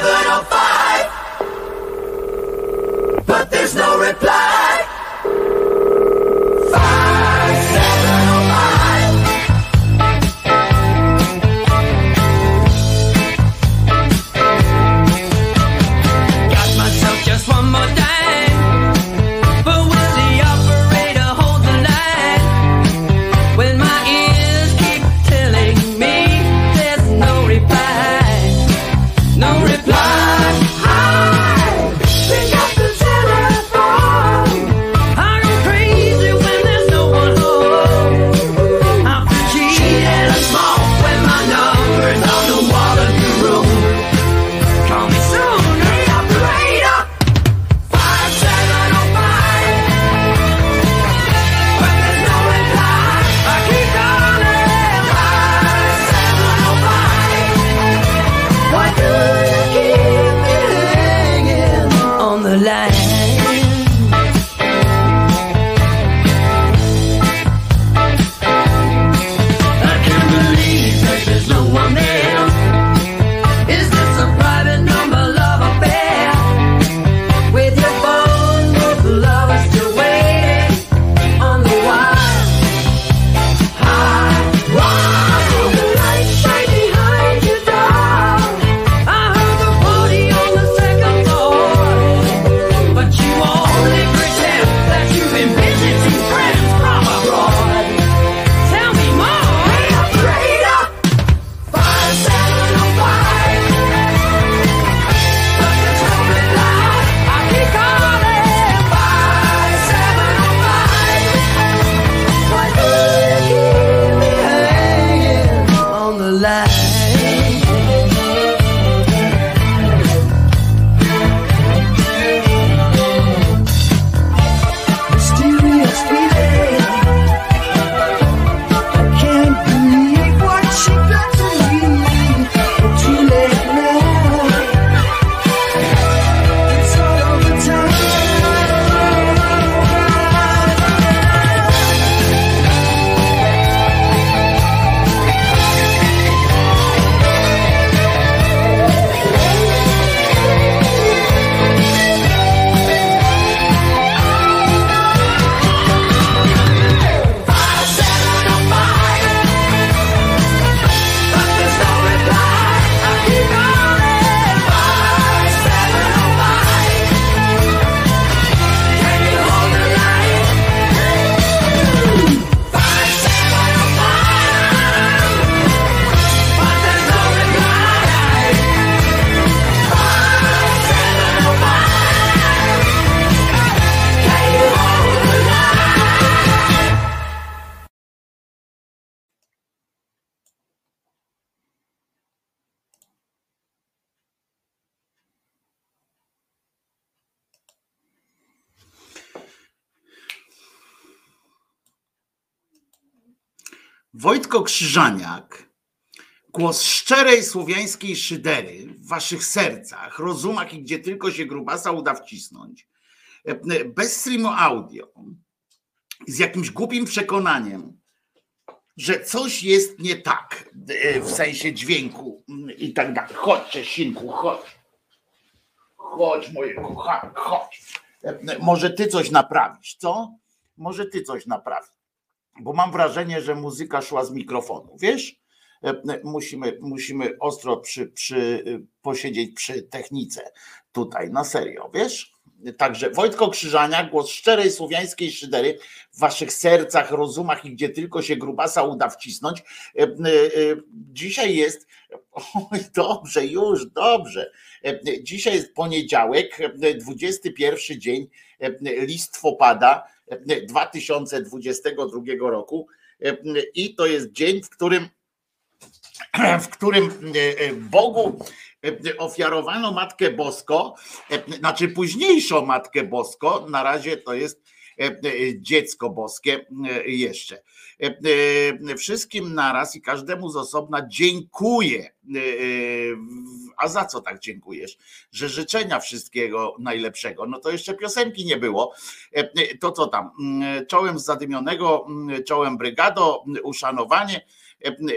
705. szczerej słowiańskiej szydery w waszych sercach, rozumach i gdzie tylko się grubasa uda wcisnąć, e, bez streamu audio, z jakimś głupim przekonaniem, że coś jest nie tak e, w sensie dźwięku mm, i tak dalej. Chodźcie, synku, chodź. Chodź, moje kochane, chodź. E, Może ty coś naprawisz, co? Może ty coś naprawisz bo mam wrażenie, że muzyka szła z mikrofonu. Wiesz, E, musimy, musimy ostro przy, przy, posiedzieć przy technice tutaj, na serio, wiesz? Także Wojtko Krzyżania, głos szczerej słowiańskiej szydery w waszych sercach, rozumach i gdzie tylko się grubasa uda wcisnąć. E, e, e, Dzisiaj jest, dobrze, już dobrze. E, Dzisiaj jest poniedziałek, e, 21 dzień e, listwopada e, 2022 roku e, i to jest dzień, w którym w którym e, e, Bogu e, ofiarowano Matkę Bosko, znaczy późniejszą Matkę Bosko, na razie to jest dziecko boskie jeszcze. Wszystkim naraz i każdemu z osobna dziękuję. A za co tak dziękujesz? Że życzenia wszystkiego najlepszego. No to jeszcze piosenki nie było. To co tam? Mm, Czołem zadymionego, mm, czołem brygado, mm, uszanowanie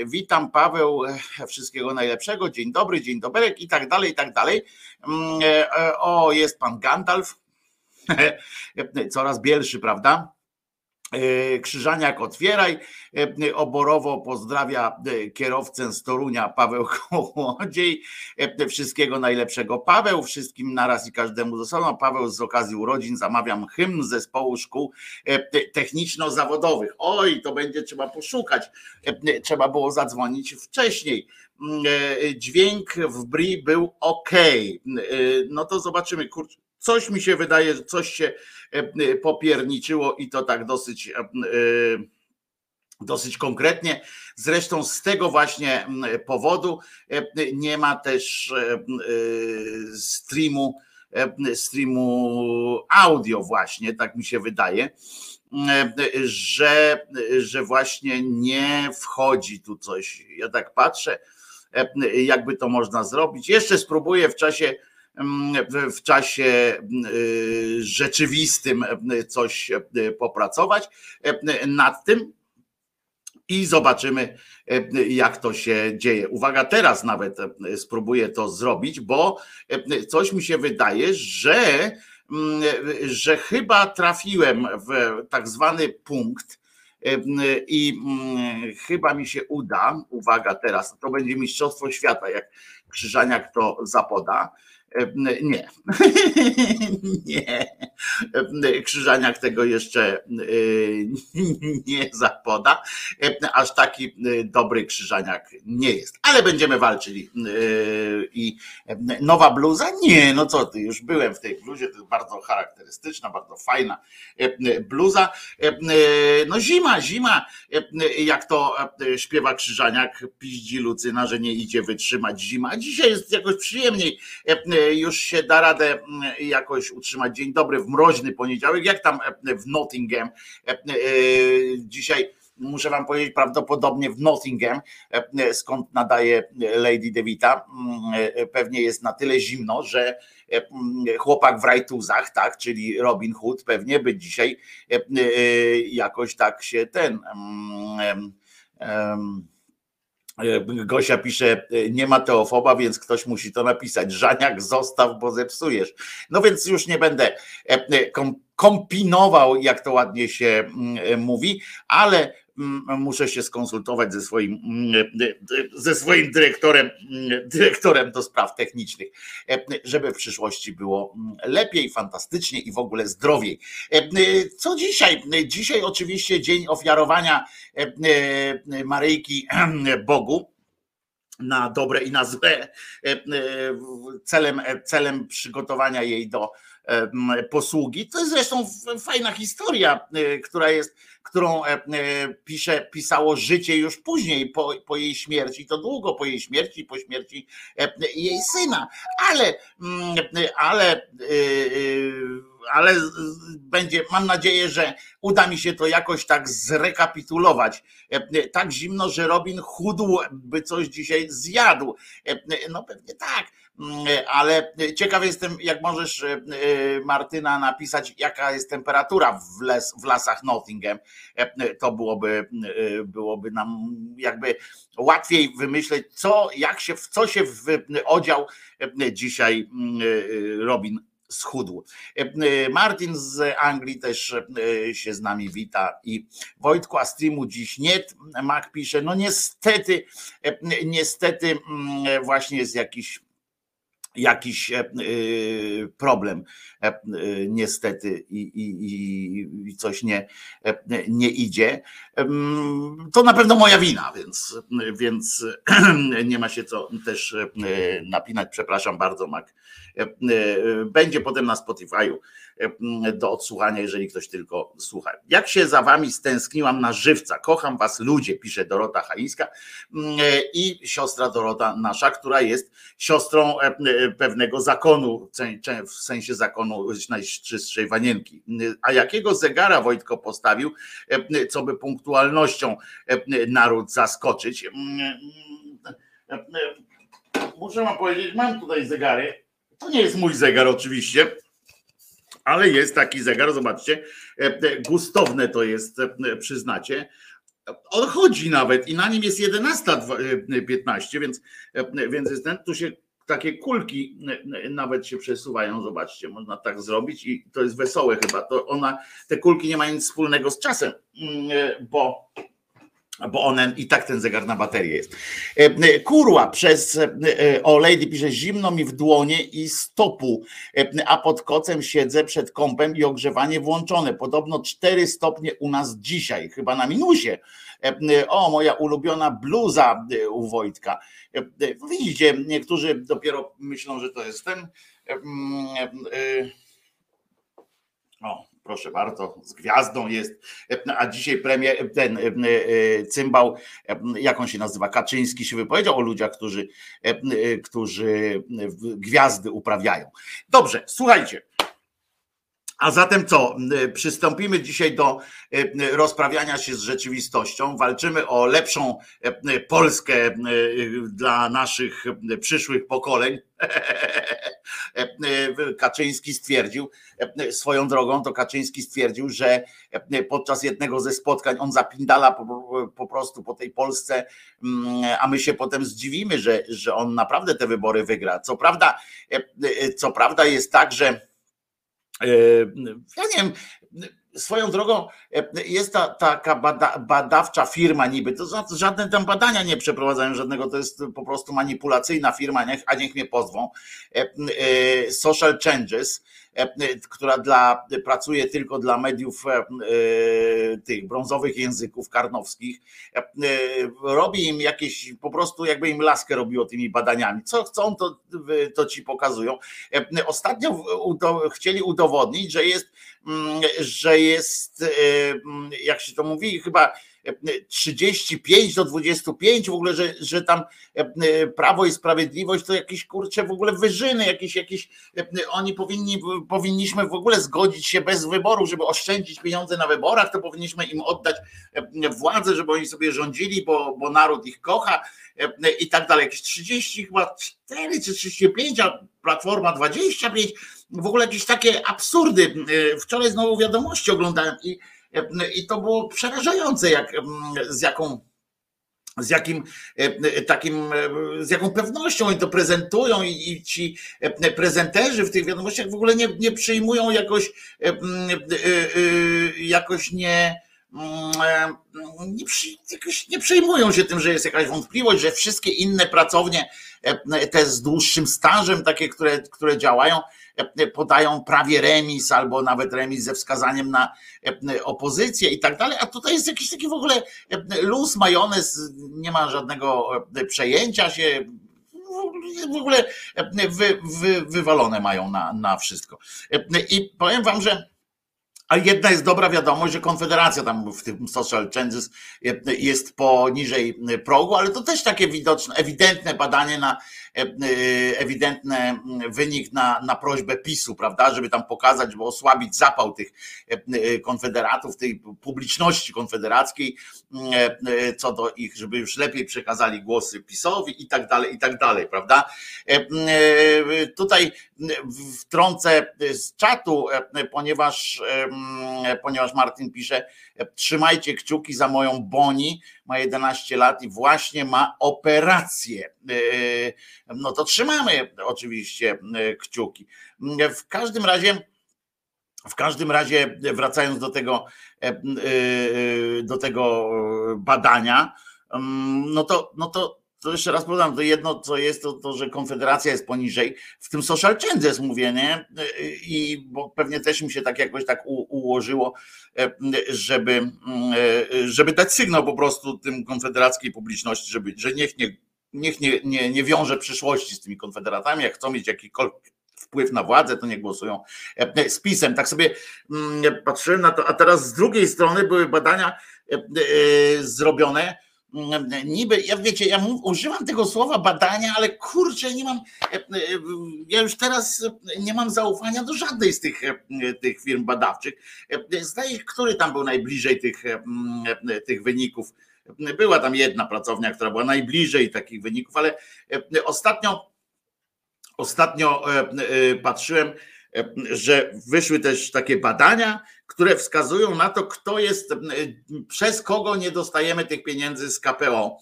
Witam Paweł, wszystkiego najlepszego, dzień dobry, dzień dobry i tak dalej, i tak dalej. O, jest pan Gandalf, coraz bielszy, prawda? E, Krzyżaniak otwieraj. E, Oborowo pozdrawia e, kierowcę z Torunia Paweł Kołodziej. Wszystkiego najlepszego Paweł, wszystkim naraz i każdemu z osobna. Paweł z okazji urodzin zamawiam hymn zespołu szkół techniczno-zawodowych. Oj, to będzie trzeba poszukać. Trzeba było zadzwonić wcześniej. Dźwięk w BRI był ok. No to zobaczymy. Kurczę Coś mi się wydaje, że coś się e, e, popierniczyło i to tak dosyć e, dosyć konkretnie. Zresztą z tego właśnie powodu nie ma też streamu, streamu audio właśnie, tak mi się wydaje, że, że właśnie nie wchodzi tu coś. Ja tak patrzę, jakby to można zrobić. Jeszcze spróbuję w czasie w czasie y, rzeczywistym coś popracować nad tym i zobaczymy, jak to się dzieje. Uwaga, teraz nawet spróbuję to zrobić, bo coś mi się wydaje, że, że chyba trafiłem w tak zwany punkt. I chyba mi się uda, uwaga teraz, to będzie Mistrzostwo Świata, jak Krzyżaniak to zapoda nie. nie. Krzyżaniak tego jeszcze nie zapoda. Aż taki dobry Krzyżaniak nie jest. Ale będziemy walczyli. I nowa bluza? Nie, no co ty, już byłem w tej bluzie, to jest bardzo charakterystyczna, bardzo fajna bluza. No zima, zima, jak to śpiewa Krzyżaniak, piździ Lucyna, że nie idzie wytrzymać zima. Dzisiaj jest jakoś przyjemniej już się da radę mm, jakoś utrzymać. Dzień dobry w mroźny poniedziałek. Jak tam e, w Nottingham? E, e, dzisiaj muszę wam powiedzieć, prawdopodobnie w Nottingham, skąd nadaje Lady Devita, mm, pewnie jest na tyle zimno, że mm, chłopak w rajtuzach, tak, czyli Robin Hood, pewnie by dzisiaj jakoś tak się ten. Um, um, Gosia pisze, e, nie ma teofoba, więc ktoś musi to napisać. Żaniak zostaw, bo zepsujesz. No więc już nie będę e, kombinował, jak to ładnie się mm, mówi, ale muszę się skonsultować ze swoim, ze swoim dyrektorem, dyrektorem do spraw technicznych, żeby w przyszłości było lepiej, fantastycznie i w ogóle zdrowiej. Co dzisiaj? Dzisiaj oczywiście dzień ofiarowania Maryjki Bogu na dobre i na złe, celem, celem przygotowania jej do posługi. To jest zresztą fajna historia, e, która jest, którą e, pisze, pisało życie już później, po, po jej śmierci, to długo po jej śmierci, po śmierci jej syna, ale, mm, ale e, ale będzie, mam nadzieję, że uda mi się to jakoś tak zrekapitulować. Tak zimno, że Robin chudł, by coś dzisiaj zjadł. No pewnie tak ale ciekaw jestem, jak możesz, e, Martyna, napisać, jaka jest temperatura w, les, w lasach Nottingham. E, to byłoby, e, byłoby nam jakby łatwiej wymyśleć, co, jak się, w co się odział dzisiaj Robin schudł. Martin z Anglii też się z nami wita i Wojtku, a streamu dziś nie. Mac pisze, no niestety, niestety właśnie jest jakiś jakiś e, e, problem e, niestety i, i, i, coś nie, nie idzie. To na pewno moja wina, więc, więc nie ma się co też napinać. Przepraszam bardzo, Mak. Będzie potem na Spotify'u do odsłuchania, jeżeli ktoś tylko słucha. Jak się za wami stęskniłam na żywca. Kocham was ludzie, pisze Dorota Haińska i siostra Dorota nasza, która jest siostrą pewnego zakonu, w sensie zakonu najczystszej wanienki. A jakiego zegara Wojtko postawił, co by punktualnością naród zaskoczyć? Muszę wam powiedzieć, mam tutaj zegary. To nie jest mój zegar oczywiście, ale jest taki zegar, zobaczcie, gustowne to jest, przyznacie. On chodzi nawet i na nim jest 11.15, więc, więc jest ten, tu się takie kulki nawet się przesuwają, zobaczcie, można tak zrobić i to jest wesołe chyba. To ona, te kulki nie mają nic wspólnego z czasem, bo bo one i tak ten zegar na baterię jest. E, kurła przez e, o Lady pisze zimno mi w dłonie i stopu, e, a pod kocem siedzę przed kąpem i ogrzewanie włączone. Podobno 4 stopnie u nas dzisiaj, chyba na minusie. O, moja ulubiona bluza u Wojtka. Widzicie, niektórzy dopiero myślą, że to jest ten. O, proszę bardzo, z gwiazdą jest, a dzisiaj premier, ten e, cymbał, jak on się nazywa, Kaczyński się wypowiedział o ludziach, którzy, którzy gwiazdy uprawiają. Dobrze, słuchajcie. A zatem co? Przystąpimy dzisiaj do rozprawiania się z rzeczywistością. Walczymy o lepszą Polskę dla naszych przyszłych pokoleń. Kaczyński stwierdził, swoją drogą to Kaczyński stwierdził, że podczas jednego ze spotkań on zapindala po, po prostu po tej Polsce, a my się potem zdziwimy, że, że on naprawdę te wybory wygra. Co prawda, co prawda jest tak, że ja nie wiem, swoją drogą jest ta, taka bada, badawcza firma niby, to żadne tam badania nie przeprowadzają żadnego, to jest po prostu manipulacyjna firma, niech, a niech mnie pozwą. Social Changes, która dla, pracuje tylko dla mediów tych brązowych języków karnowskich, robi im jakieś, po prostu jakby im laskę robiło tymi badaniami. Co chcą, to, to ci pokazują. Ostatnio chcieli udowodnić, że jest, że jest, jak się to mówi, chyba 35 do 25, w ogóle, że, że tam Prawo i Sprawiedliwość to jakieś kurcze w ogóle wyżyny, jakieś, jakieś oni powinni, powinniśmy w ogóle zgodzić się bez wyboru, żeby oszczędzić pieniądze na wyborach, to powinniśmy im oddać władzę, żeby oni sobie rządzili, bo, bo naród ich kocha i tak dalej. Jakieś 30 chyba 4 czy 35, a Platforma 25, w ogóle jakieś takie absurdy. Wczoraj znowu wiadomości oglądałem i i to było przerażające, jak, z jaką z jakim takim, z jaką pewnością oni to prezentują i, i ci prezenterzy w tych wiadomościach w ogóle nie, nie przyjmują jakoś, jakoś nie, nie, jakoś nie przejmują się tym, że jest jakaś wątpliwość, że wszystkie inne pracownie, te z dłuższym stażem, takie, które, które działają, podają prawie remis albo nawet remis ze wskazaniem na opozycję i tak dalej, a tutaj jest jakiś taki w ogóle luz, majonez, nie ma żadnego przejęcia się, w ogóle wy, wy, wywalone mają na, na wszystko. I powiem wam, że a jedna jest dobra wiadomość, że Konfederacja tam w tym social changes jest poniżej progu, ale to też takie widoczne, ewidentne badanie na ewidentny wynik na, na prośbę PiSu, prawda, żeby tam pokazać, żeby osłabić zapał tych konfederatów, tej publiczności konfederackiej, co do ich, żeby już lepiej przekazali głosy PiSowi i tak dalej, i tak dalej, prawda. Tutaj wtrącę z czatu, ponieważ, ponieważ Martin pisze, trzymajcie kciuki za moją Boni, ma 11 lat i właśnie ma operację. No to trzymamy oczywiście kciuki. W każdym razie, w każdym razie, wracając do tego, do tego badania, no to, no to to jeszcze raz powiem, to jedno, co jest, to, to, że Konfederacja jest poniżej, w tym social changes mówię, nie? I bo pewnie też mi się tak jakoś tak u, ułożyło, żeby, żeby dać sygnał po prostu tym konfederackiej publiczności, żeby, że niech nie, niech nie, nie, nie wiąże przyszłości z tymi konfederatami, jak chcą mieć jakikolwiek wpływ na władzę, to nie głosują z pisem. Tak sobie patrzyłem na to, a teraz z drugiej strony były badania zrobione, niby, ja wiecie, ja używam tego słowa badania, ale kurczę, nie mam, ja już teraz nie mam zaufania do żadnej z tych, tych firm badawczych. Zdaje się, który tam był najbliżej tych, tych wyników. Była tam jedna pracownia, która była najbliżej takich wyników, ale ostatnio, ostatnio patrzyłem, że wyszły też takie badania, które wskazują na to, kto jest, przez kogo nie dostajemy tych pieniędzy z KPO,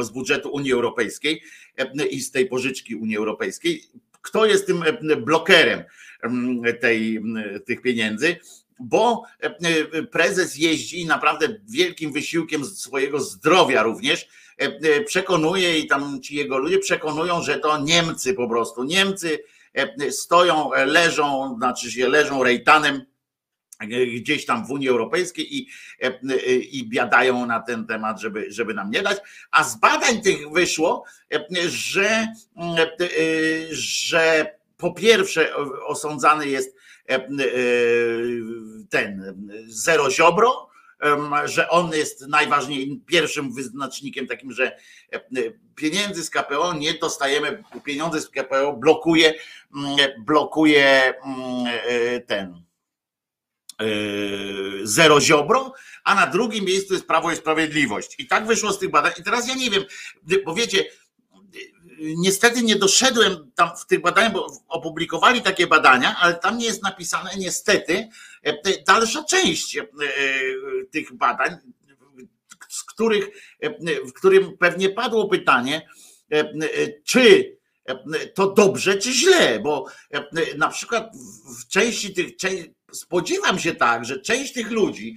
z budżetu Unii Europejskiej i z tej pożyczki Unii Europejskiej. Kto jest tym blokerem tej, tych pieniędzy? bo prezes jeździ naprawdę wielkim wysiłkiem swojego zdrowia również przekonuje i tam ci jego ludzie przekonują, że to Niemcy po prostu. Niemcy stoją, leżą, znaczy się leżą rejtanem gdzieś tam w Unii Europejskiej i, i biadają na ten temat, żeby, żeby nam nie dać. A z badań tych wyszło, że, że po pierwsze osądzany jest ten Zero Ziobro, że on jest najważniejszym pierwszym wyznacznikiem takim, że pieniędzy z KPO nie dostajemy, pieniądze z KPO blokuje, blokuje ten Zero Ziobro, a na drugim miejscu jest Prawo i Sprawiedliwość. I tak wyszło z tych badań. I teraz ja nie wiem, bo wiecie, niestety nie doszedłem tam w tych badaniach, bo opublikowali takie badania, ale tam nie jest napisane niestety dalsza część tych badań, z których, w którym pewnie padło pytanie, czy to dobrze, czy źle, bo na przykład w części tych, spodziewam się tak, że część tych ludzi,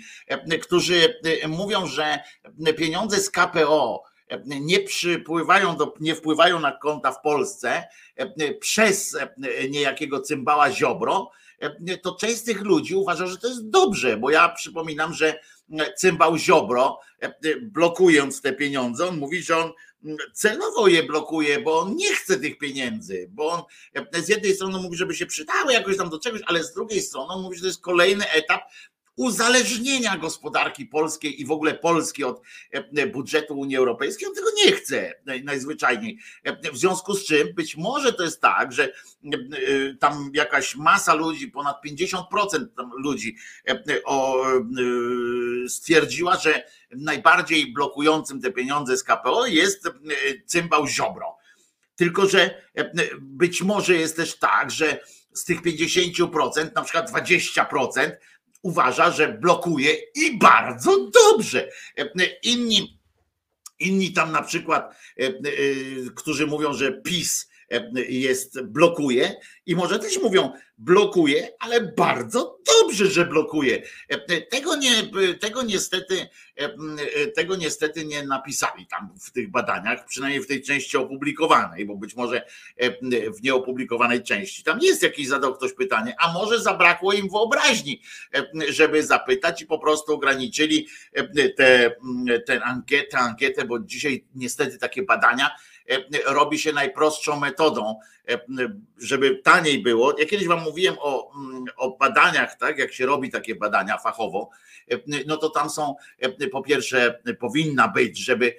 którzy mówią, że pieniądze z KPO nie przypływają do, nie wpływają na konta w Polsce przez niejakiego cymbała Ziobro, to część z tych ludzi uważa, że to jest dobrze, bo ja przypominam, że cymbał Ziobro, blokując te pieniądze, on mówi, że on celowo je blokuje, bo on nie chce tych pieniędzy, bo on z jednej strony mówi, żeby się przydały jakoś tam do czegoś, ale z drugiej strony on mówi, że to jest kolejny etap uzależnienia gospodarki polskiej i w ogóle Polski od e, budżetu Unii Europejskiej. On tego nie chce najzwyczajniej. E, w związku z czym być może to jest tak, że e, tam jakaś masa ludzi, ponad 50% ludzi stwierdziła, że najbardziej blokującym te pieniądze z KPO jest cymbał Ziobro. Tylko, że być może jest też tak, że z tych 50%, na przykład 20% uważa, że blokuje i bardzo dobrze. Inni, inni tam na przykład, e, e, którzy mówią, że PiS jest, blokuje i może też mówią, blokuje, ale bardzo dobrze, że blokuje. Tego, nie, tego, niestety, tego niestety nie napisali tam w tych badaniach, przynajmniej w tej części opublikowanej, bo być może w nieopublikowanej części tam jest jakiś zadał ktoś pytanie, a może zabrakło im wyobraźni, żeby zapytać i po prostu ograniczyli tę te, ankietę, ankietę, bo dzisiaj niestety takie badania robi się najprostszą metodą, żeby taniej było. Ja kiedyś wam mówiłem o, o badaniach, tak, jak się robi takie badania fachowo, no to tam są po pierwsze powinna być, żeby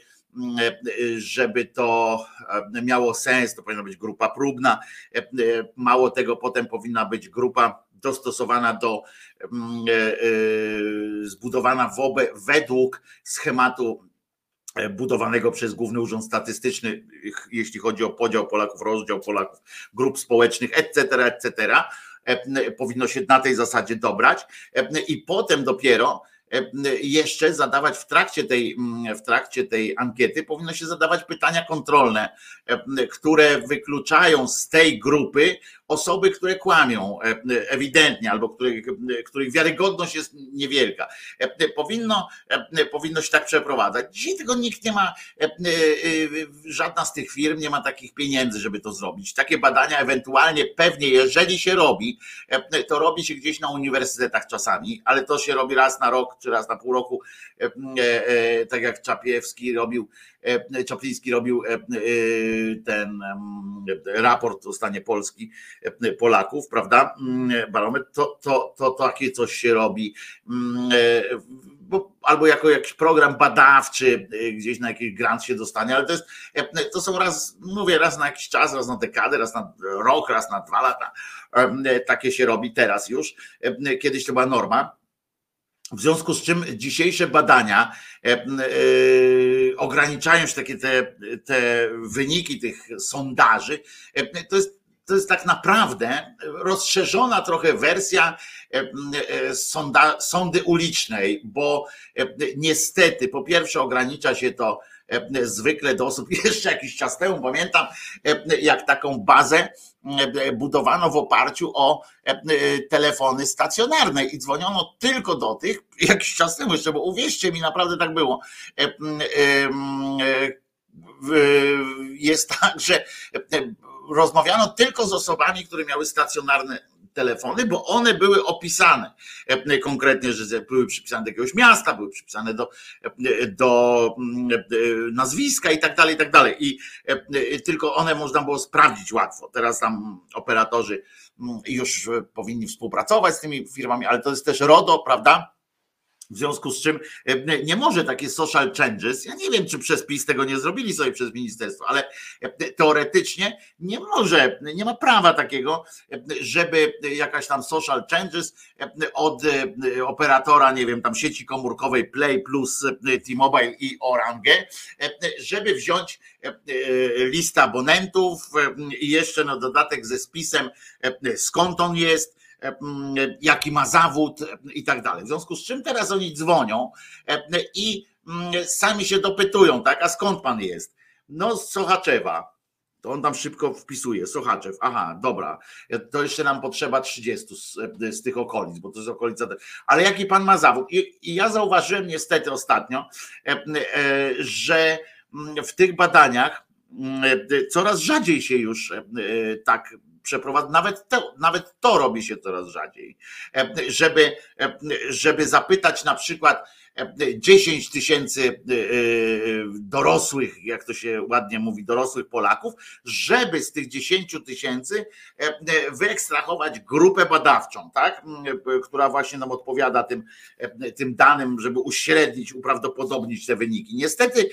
żeby to miało sens, to powinna być grupa próbna. Mało tego, potem powinna być grupa dostosowana do zbudowana wobec, według schematu E, budowanego przez Główny Urząd Statystyczny, jeśli chodzi o podział Polaków, rozdział Polaków, grup społecznych, etc., etc., e, powinno się na tej zasadzie dobrać e, i potem dopiero jeszcze zadawać w trakcie tej, w trakcie tej ankiety, powinno się zadawać pytania kontrolne, które wykluczają z tej grupy osoby, które kłamią ewidentnie, albo których, których wiarygodność jest niewielka. Powinno, powinno się tak przeprowadzać. Dzisiaj tego nikt nie ma, żadna z tych firm nie ma takich pieniędzy, żeby to zrobić. Takie badania ewentualnie pewnie, jeżeli się robi, to robi się gdzieś na uniwersytetach czasami, ale to się robi raz na rok czy raz na pół roku, tak jak Czapiewski robił E, Czapliński robił e, e, ten raport o stanie Polski Polaków, prawda? Mm, barometr, to, to, to takie coś się robi. Mm, bo, albo jako jakiś program badawczy, gdzieś na jakiś grant się dostanie, ale to jest, to są raz, mówię, raz na jakiś czas, raz na dekadę, raz na rok, raz na dwa lata. Takie się robi teraz już. Kiedyś to była norma. W związku z czym dzisiejsze badania e, e, ograniczają się takie te, te wyniki tych sondaży. E, to jest to jest tak naprawdę rozszerzona trochę wersja sonda, sądy ulicznej, bo niestety po pierwsze ogranicza się to zwykle do osób, jeszcze jakiś czas temu pamiętam, jak taką bazę budowano w oparciu o telefony stacjonarne i dzwoniono tylko do tych, jakiś czas temu jeszcze, bo uwierzcie mi, naprawdę tak było. Jest tak, że rozmawiano tylko z osobami, które miały stacjonarne telefony, bo one były opisane e, konkretnie, że były przypisane do jakiegoś miasta, były przypisane do, e, do mm, e, nazwiska i tak dalej, i tak dalej. I tylko one można było sprawdzić łatwo. Teraz tam operatorzy mm, już powinni współpracować z tymi firmami, ale to jest też RODO, prawda? W związku z czym e, nie może takie social changes, ja nie wiem, czy przez PiS tego nie zrobili sobie przez ministerstwo, ale e, teoretycznie nie może, nie ma prawa takiego, e, żeby jakaś tam social changes od operatora, nie wiem, tam sieci komórkowej Play plus T-Mobile i Orange, żeby wziąć listę abonentów i jeszcze na dodatek ze spisem, skąd on jest, E, jaki ma zawód i tak dalej. W związku z czym teraz oni dzwonią e, i sami się dopytują, tak, a skąd pan jest? No z Sochaczewa. To on tam szybko wpisuje, Sochaczew, aha, dobra, to jeszcze nam potrzeba 30 z, z tych okolic, bo to jest okolica. Ale jaki pan ma zawód? I, i ja zauważyłem niestety ostatnio, e, że w tych badaniach coraz rzadziej się już tak przeprowadza, nawet to, nawet to robi się coraz rzadziej, e, żeby, e, żeby zapytać na przykład 10 tysięcy e, dorosłych, jak to się ładnie mówi, dorosłych Polaków, żeby z tych 10 tysięcy wyekstrahować grupę badawczą, tak? która właśnie nam odpowiada tym, tym danym, żeby uśrednić, uprawdopodobnić te wyniki. Niestety,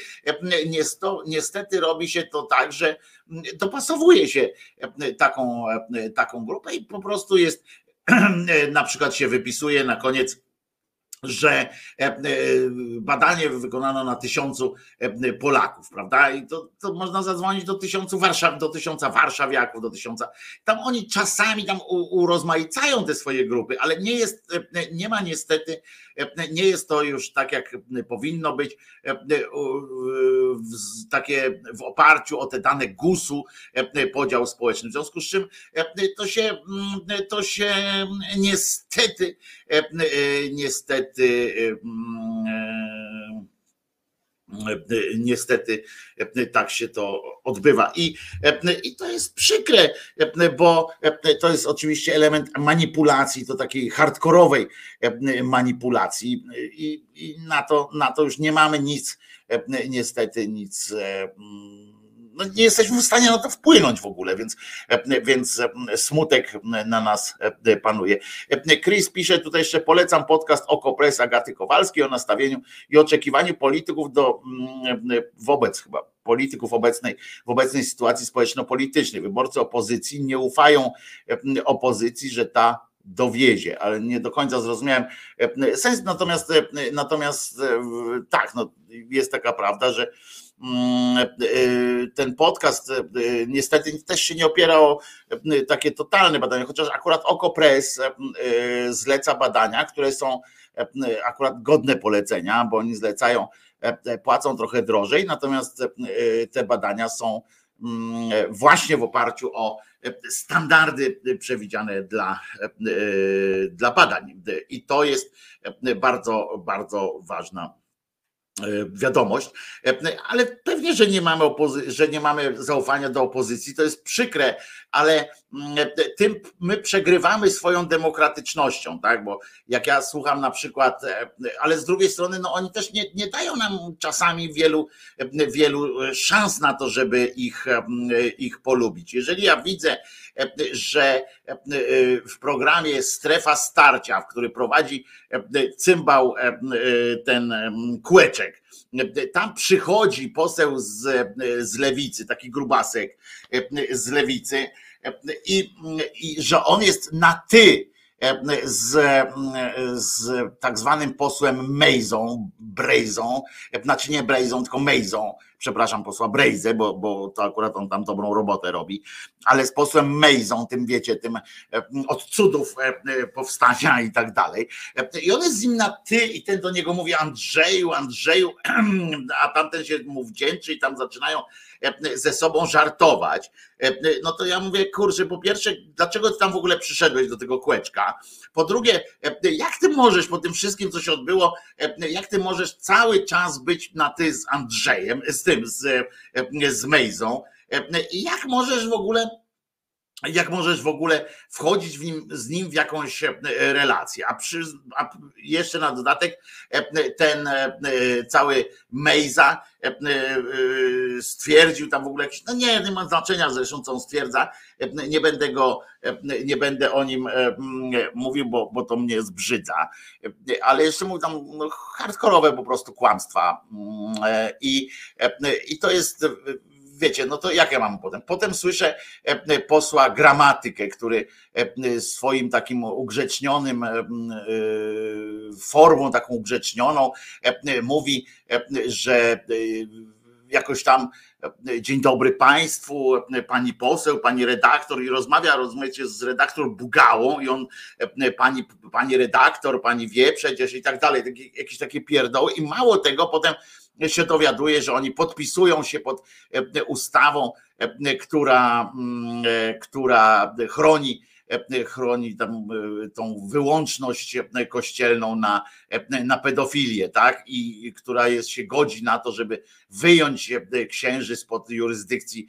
niestety robi się to tak, że dopasowuje się taką, taką grupę i po prostu jest na przykład się wypisuje na koniec że e, e, badanie wykonano na tysiącu e, Polaków, prawda? I to, to można zadzwonić do tysiącu Warszaw, do tysiąca warszawiaków, do tysiąca. Tam oni czasami tam urozmaicają te swoje grupy, ale nie jest, nie ma niestety, nie jest to już tak, jak powinno być, takie w oparciu o te dane GUS-u podział społeczny. W związku z czym to się, to się niestety, niestety niestety niestety tak się to odbywa. I, I to jest przykre, bo to jest oczywiście element manipulacji, to takiej hardkorowej manipulacji i, i na, to, na to już nie mamy nic, niestety nic no nie jesteśmy w stanie na to wpłynąć w ogóle, więc, więc smutek na nas panuje. Chris pisze tutaj jeszcze, polecam podcast Okopres Agaty Kowalskiej o nastawieniu i oczekiwaniu polityków do wobec chyba polityków obecnej, w obecnej sytuacji społeczno-politycznej. Wyborcy opozycji nie ufają opozycji, że ta dowiezie, ale nie do końca zrozumiałem sens. Natomiast, natomiast tak, no, jest taka prawda, że Mm, e, ten podcast e, niestety też się nie opiera o e, takie totalne badania, chociaż akurat OkoPress zleca badania, które są akurat godne polecenia, bo oni zlecają, płacą trochę drożej, natomiast te badania są mm, właśnie w oparciu o standardy przewidziane dla, dla badań. I to jest bardzo, bardzo ważna E, wiadomość, e, ale pewnie, że nie mamy opozy- że nie mamy zaufania do opozycji, to jest przykre, ale mm, tym my przegrywamy swoją demokratycznością, tak? Bo jak ja słucham na przykład, e, ale z drugiej strony, no oni też nie, nie dają nam czasami wielu, wielu szans na to, żeby ich, ich polubić. Jeżeli ja widzę, że w programie Strefa Starcia, w który prowadzi cymbał ten kłeczek, tam przychodzi poseł z, z lewicy, taki grubasek z lewicy, i, i że on jest na ty z, z tak zwanym posłem Mejzą, Brejzą, znaczy nie Brejzą, tylko Mejzą, przepraszam, posła Brejzę, bo, bo to akurat on tam dobrą robotę robi, ale z posłem Mejzą, tym wiecie, tym od cudów powstania i tak dalej. I on jest z nim na ty i ten do niego mówi Andrzeju, Andrzeju, a tamten się mu wdzięczy i tam zaczynają ze sobą żartować. No to ja mówię, kurczę, po pierwsze, dlaczego ty tam w ogóle przyszedłeś do tego kłeczka? Po drugie, jak ty możesz po tym wszystkim, co się odbyło, jak ty możesz cały czas być na ty z Andrzejem, z tym, z, z Mejzą? Jak możesz w ogóle jak możesz w ogóle wchodzić w nim, z nim w jakąś e, relację. A, przy, a jeszcze na dodatek e, ten e, cały Mejza stwierdził tam w ogóle jakiś, no nie, nie ma znaczenia zresztą co on stwierdza, nie będę go, nie będę o nim mówił, bo, bo to mnie zbrzydza, ale jeszcze mówił tam no, hardkorowe po prostu kłamstwa. I, i to jest wiecie, no to jak ja mam potem? Potem słyszę e, posła gramatykę, który e, swoim takim ugrzecznionym e, formą taką ugrzecznioną mówi, że jakoś tam dzień dobry państwu, pani poseł, pani redaktor i rozmawia, rozumiecie, z redaktor Bugałą i on, pani, pani redaktor, pani wie przecież i tak dalej, jakieś takie pierdoły i mało tego, potem się dowiaduje, że oni podpisują się pod e, ustawą, e, która, mm, e, która chroni chroni tam tą wyłączność kościelną na, na pedofilię, tak? I która jest, się godzi na to, żeby wyjąć księży spod jurysdykcji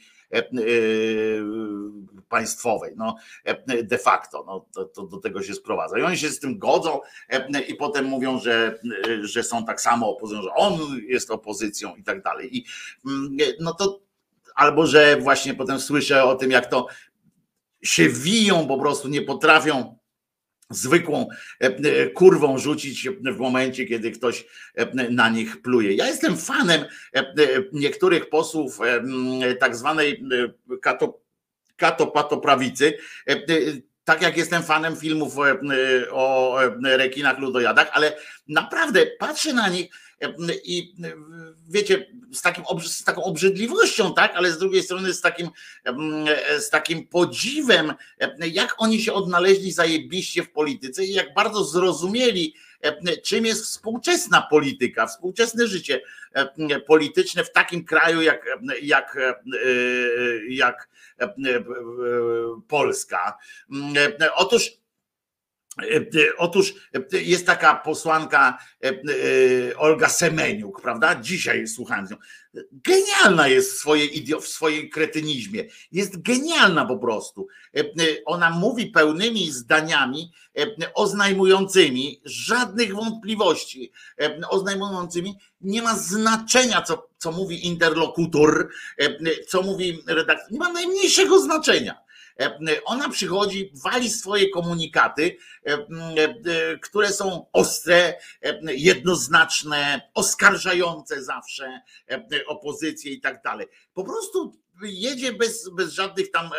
państwowej, no e, de facto, no, to, to do tego się sprowadza. I oni się z tym godzą i potem mówią, że, że są tak samo opozycją, że on jest opozycją i tak dalej. I mm, no to albo że właśnie potem słyszę o tym, jak to się wiją, po prostu nie potrafią zwykłą e, e, kurwą rzucić w momencie, kiedy ktoś e, na nich pluje. Ja jestem fanem niektórych posłów tak zwanej katopatoprawicy, tak jak jestem fanem filmów o rekinach ludojadach, ale naprawdę patrzę na nich i wiecie, z, takim, z taką obrzydliwością, tak, ale z drugiej strony z takim, z takim podziwem, jak oni się odnaleźli zajebiście w polityce i jak bardzo zrozumieli, czym jest współczesna polityka, współczesne życie polityczne w takim kraju jak, jak, jak Polska. Otóż E, e, otóż e, jest taka posłanka Olga Semeniuk, prawda? Dzisiaj słuchałem z nią. Genialna jest w swojej, w swojej kretynizmie. Jest genialna po prostu. Ona mówi pełnymi zdaniami oznajmującymi, żadnych wątpliwości, oznajmującymi, nie ma znaczenia, co, co mówi interlokutor, co mówi redaktor, nie ma najmniejszego znaczenia E, ona przychodzi, wali swoje komunikaty, e, e, które są ostre, jednoznaczne, oskarżające zawsze opozycję i tak dalej. Po prostu jedzie bez, bez żadnych tam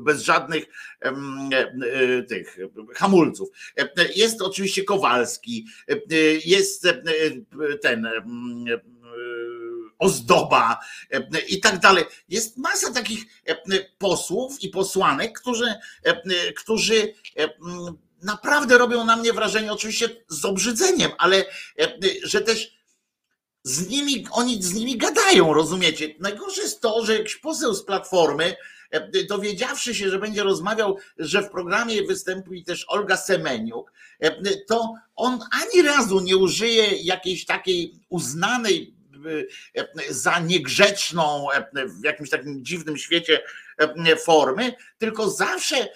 bez żadnych tych hamulców. Jest oczywiście Kowalski, jest ten ozdoba e, i tak dalej. Jest masa takich e, posłów i posłanek, którzy, e, którzy naprawdę robią na mnie wrażenie, oczywiście z obrzydzeniem, ale że też z nimi, oni z nimi gadają, rozumiecie? Najgorsze jest to, że jakiś poseł z platformy, dowiedziawszy się, że będzie rozmawiał, że w programie występuje też Olga Semeniuk, to on ani razu nie użyje jakiejś takiej uznanej za niegrzeczną w jakimś takim dziwnym świecie formy, tylko zawsze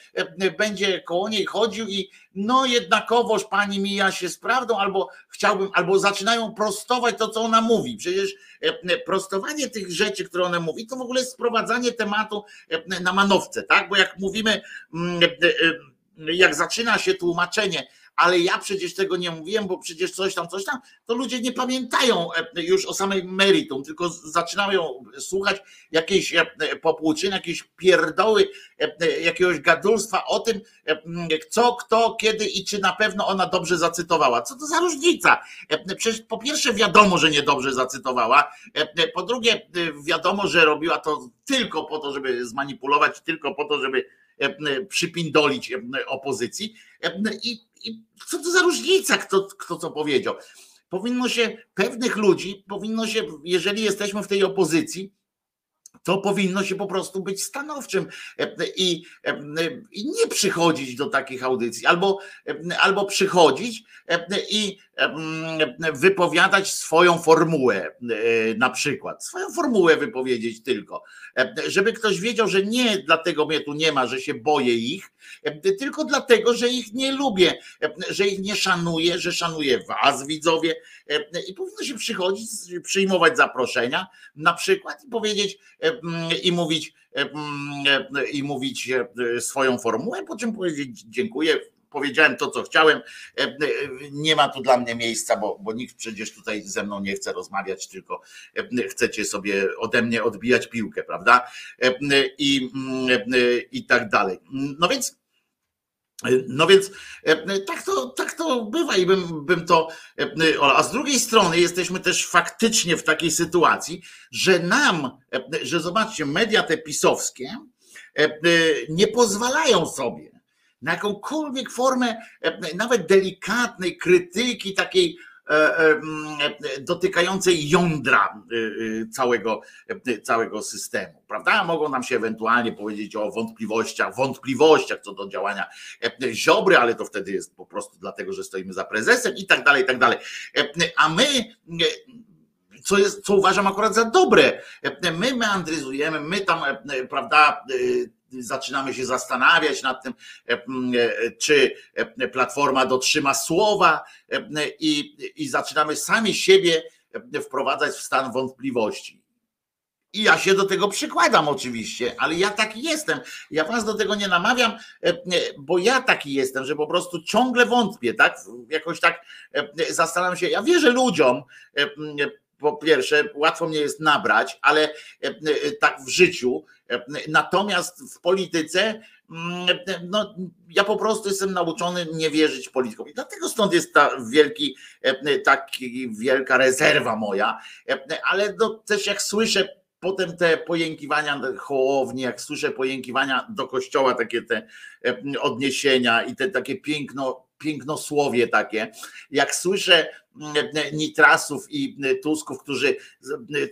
będzie koło niej chodził i no jednakowoż pani mija się z prawdą, albo chciałbym, albo zaczynają prostować to, co ona mówi. Przecież prostowanie tych rzeczy, które ona mówi, to w ogóle jest sprowadzanie tematu na manowce, tak? Bo jak mówimy, jak zaczyna się tłumaczenie, ale ja przecież tego nie mówiłem, bo przecież coś tam, coś tam, to ludzie nie pamiętają już o samej meritum, tylko zaczynają słuchać jakiejś popłuczyny, jakiejś pierdoły, jakiegoś gadulstwa o tym, co, kto, kiedy i czy na pewno ona dobrze zacytowała. Co to za różnica? Przecież po pierwsze wiadomo, że niedobrze zacytowała, po drugie wiadomo, że robiła to tylko po to, żeby zmanipulować, tylko po to, żeby przypindolić opozycji. I, i co to za różnica, kto, kto co powiedział? Powinno się pewnych ludzi, powinno się, jeżeli jesteśmy w tej opozycji, to powinno się po prostu być stanowczym i, i nie przychodzić do takich audycji, albo, albo przychodzić i wypowiadać swoją formułę, na przykład, swoją formułę wypowiedzieć tylko, żeby ktoś wiedział, że nie dlatego mnie tu nie ma, że się boję ich, tylko dlatego, że ich nie lubię, że ich nie szanuję, że szanuję was, widzowie, i powinno się przychodzić, przyjmować zaproszenia, na przykład i powiedzieć i mówić i mówić swoją formułę, po czym powiedzieć dziękuję, powiedziałem to, co chciałem. Nie ma tu dla mnie miejsca, bo, bo nikt przecież tutaj ze mną nie chce rozmawiać, tylko chcecie sobie ode mnie odbijać piłkę, prawda? I, i tak dalej. No więc. No więc tak to, tak to bywa i bym, bym to. A z drugiej strony jesteśmy też faktycznie w takiej sytuacji, że nam, że zobaczcie, media te pisowskie nie pozwalają sobie na jakąkolwiek formę e, nawet delikatnej krytyki, takiej e, e, dotykającej jądra całego, całego systemu, prawda? Mogą nam się ewentualnie powiedzieć o wątpliwościach, wątpliwościach co do działania Ziobry, ale to wtedy jest po prostu dlatego, że stoimy za prezesem i tak dalej, i tak dalej. A my co, jest, co uważam akurat za dobre. My meandryzujemy, my tam, prawda, zaczynamy się zastanawiać nad tym, e, e, czy e, Platforma dotrzyma słowa i, i zaczynamy sami siebie wprowadzać w stan wątpliwości. I ja się do tego przykładam oczywiście, ale ja taki jestem. Ja was do tego nie namawiam, bo ja taki jestem, że po prostu ciągle wątpię, tak? Jakoś tak zastanawiam się. Ja wierzę ludziom, po pierwsze, łatwo mnie jest nabrać, ale tak w życiu, Natomiast w polityce, mm, no, ja po prostu jestem nauczony nie wierzyć politykom. I dlatego stąd jest ta wielki, taki wielka rezerwa moja. Ale no, też jak słyszę potem te pojękiwania hołowni, jak słyszę pojękiwania do kościoła, takie te odniesienia i te takie piękno, pięknosłowie takie, jak słyszę Nitrasów i Tusków, którzy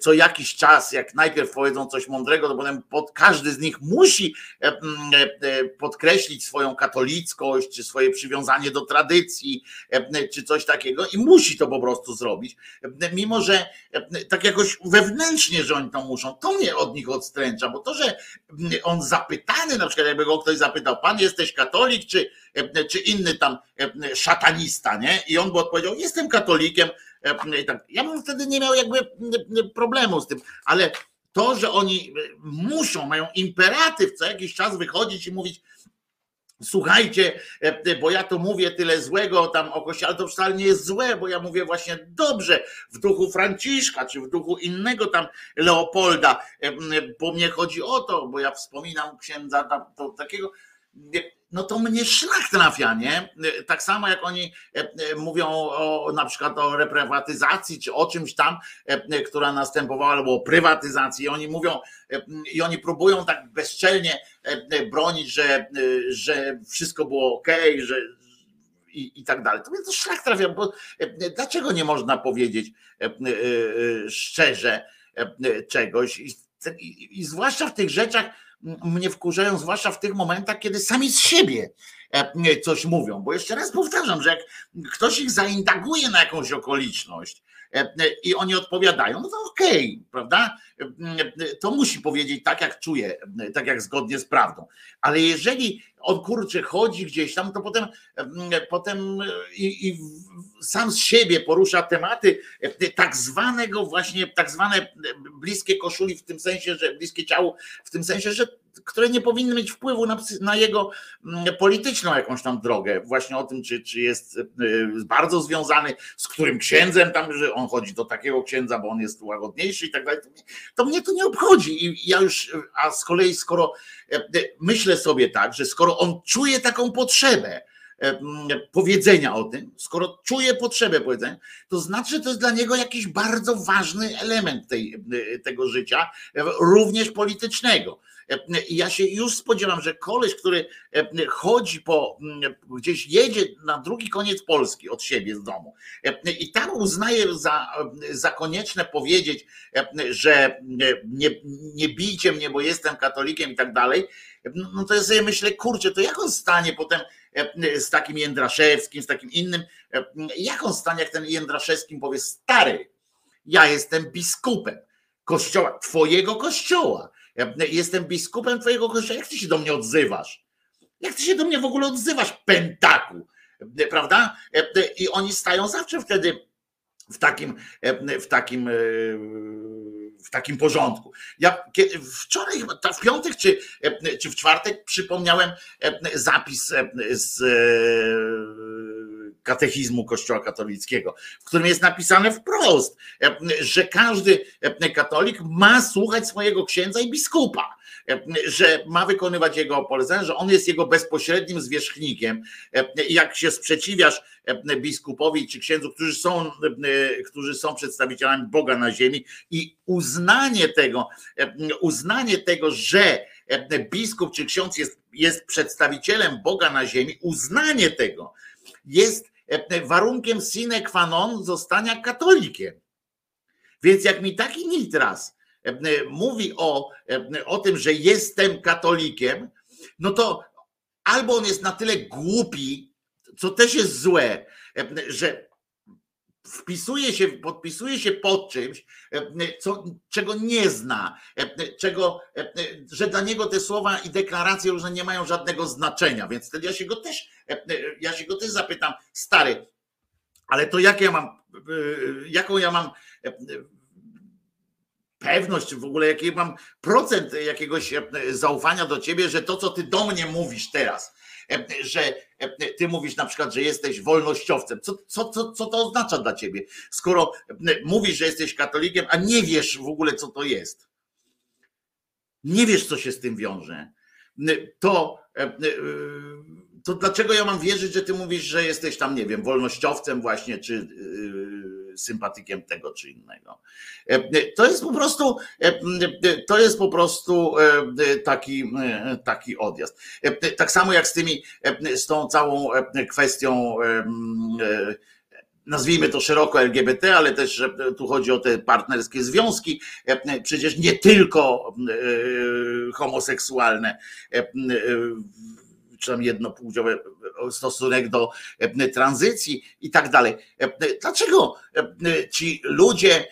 co jakiś czas, jak najpierw powiedzą coś mądrego, to potem pod, każdy z nich musi e, e, podkreślić swoją katolickość, czy swoje przywiązanie do tradycji, e, czy coś takiego i musi to po prostu zrobić. Mimo, że tak jakoś wewnętrznie, że oni to muszą, to mnie od nich odstręcza, bo to, że on zapytany, na przykład jakby go ktoś zapytał, pan jesteś katolik, czy, czy inny tam szatanista, nie? I on by odpowiedział, jestem katolikiem. E, tak. Ja bym wtedy nie miał jakby problemu z tym, ale to, że oni muszą, mają imperatyw co jakiś czas wychodzić i mówić, Słuchajcie, e, bo ja to mówię tyle złego tam o kościele, ale to wcale nie jest złe, bo ja mówię właśnie dobrze w duchu Franciszka, czy w duchu innego tam Leopolda, e, bo mnie chodzi o to, bo ja wspominam księdza to, takiego no to mnie szlak trafia, nie? Tak samo jak oni e, e, mówią o, na przykład o reprywatyzacji, czy o czymś tam, e, która następowała, albo o prywatyzacji, oni mówią i oni próbują tak bezczelnie bronić, że, że wszystko było ok, że, i, i tak dalej. To mnie to szlak trafia, bo dlaczego nie można powiedzieć szczerze czegoś i, i, i zwłaszcza w tych rzeczach, mnie wkurzają, zwłaszcza w tych momentach, kiedy sami z siebie e, coś mówią. Bo jeszcze raz powtarzam, że jak ktoś ich zaindaguje na jakąś okoliczność, i oni odpowiadają, no to okej, okay, prawda? To musi powiedzieć tak, jak czuje, tak jak zgodnie z prawdą. Ale jeżeli on kurczę chodzi gdzieś tam, to potem, potem i, i sam z siebie porusza tematy tak zwanego właśnie, tak zwane bliskie koszuli w tym sensie, że bliskie ciału, w tym sensie, że które nie powinny mieć wpływu na, na jego mm, polityczną jakąś tam drogę, właśnie o tym, czy, czy jest bardzo związany, z którym księdzem tam, że on chodzi do takiego księdza, bo on jest łagodniejszy i tak dalej. To mnie to, nie obchodzi. I ja już, a z kolei, skoro myślę sobie tak, że skoro on czuje taką potrzebę, powiedzenia o tym, skoro czuje potrzebę powiedzenia, to znaczy, że to jest dla niego jakiś bardzo ważny element tej, tego życia, również politycznego. I ja się już spodziewam, że koleś, który chodzi po, gdzieś jedzie na drugi koniec Polski od siebie z domu i tam uznaje za, za konieczne powiedzieć, że nie, nie bijcie mnie, bo jestem katolikiem i tak dalej, no to ja sobie myślę, kurczę, to jak on stanie potem z takim Jędraszewskim, z takim innym, jak on stanie, jak ten Jędraszewskim powie, stary, ja jestem biskupem kościoła, twojego kościoła, jestem biskupem twojego kościoła, jak ty się do mnie odzywasz? Jak ty się do mnie w ogóle odzywasz, pentaku? Prawda? I oni stają zawsze wtedy w takim, w takim w takim porządku. Ja wczoraj, w piątek czy, czy w czwartek przypomniałem zapis z katechizmu Kościoła katolickiego, w którym jest napisane wprost, że każdy katolik ma słuchać swojego księdza i biskupa że ma wykonywać jego polecenia, że on jest jego bezpośrednim zwierzchnikiem. Jak się sprzeciwiasz biskupowi czy księdzu, którzy są, którzy są przedstawicielami Boga na ziemi i uznanie tego, uznanie tego, że biskup czy ksiądz jest, jest przedstawicielem Boga na ziemi, uznanie tego jest warunkiem sine qua non zostania katolikiem. Więc jak mi taki nitras mówi o, o tym, że jestem katolikiem, no to albo on jest na tyle głupi, co też jest złe, że wpisuje się, podpisuje się pod czymś, co, czego nie zna, czego, że dla niego te słowa i deklaracje różne nie mają żadnego znaczenia, więc wtedy ja się go też, ja się go też zapytam, stary, ale to jak ja mam, jaką ja mam pewność, w ogóle jaki mam procent jakiegoś zaufania do ciebie, że to, co ty do mnie mówisz teraz, że ty mówisz na przykład, że jesteś wolnościowcem. Co, co, co, co to oznacza dla ciebie? Skoro mówisz, że jesteś katolikiem, a nie wiesz w ogóle, co to jest. Nie wiesz, co się z tym wiąże. To, to dlaczego ja mam wierzyć, że ty mówisz, że jesteś tam, nie wiem, wolnościowcem właśnie, czy sympatykiem tego czy innego. To jest po prostu, to jest po prostu taki, taki odjazd. Tak samo jak z tymi, z tą całą kwestią nazwijmy to szeroko LGBT, ale też tu chodzi o te partnerskie związki, przecież nie tylko homoseksualne czy tam jednopłciowy stosunek do e, tranzycji i tak dalej. E, dlaczego e, ci ludzie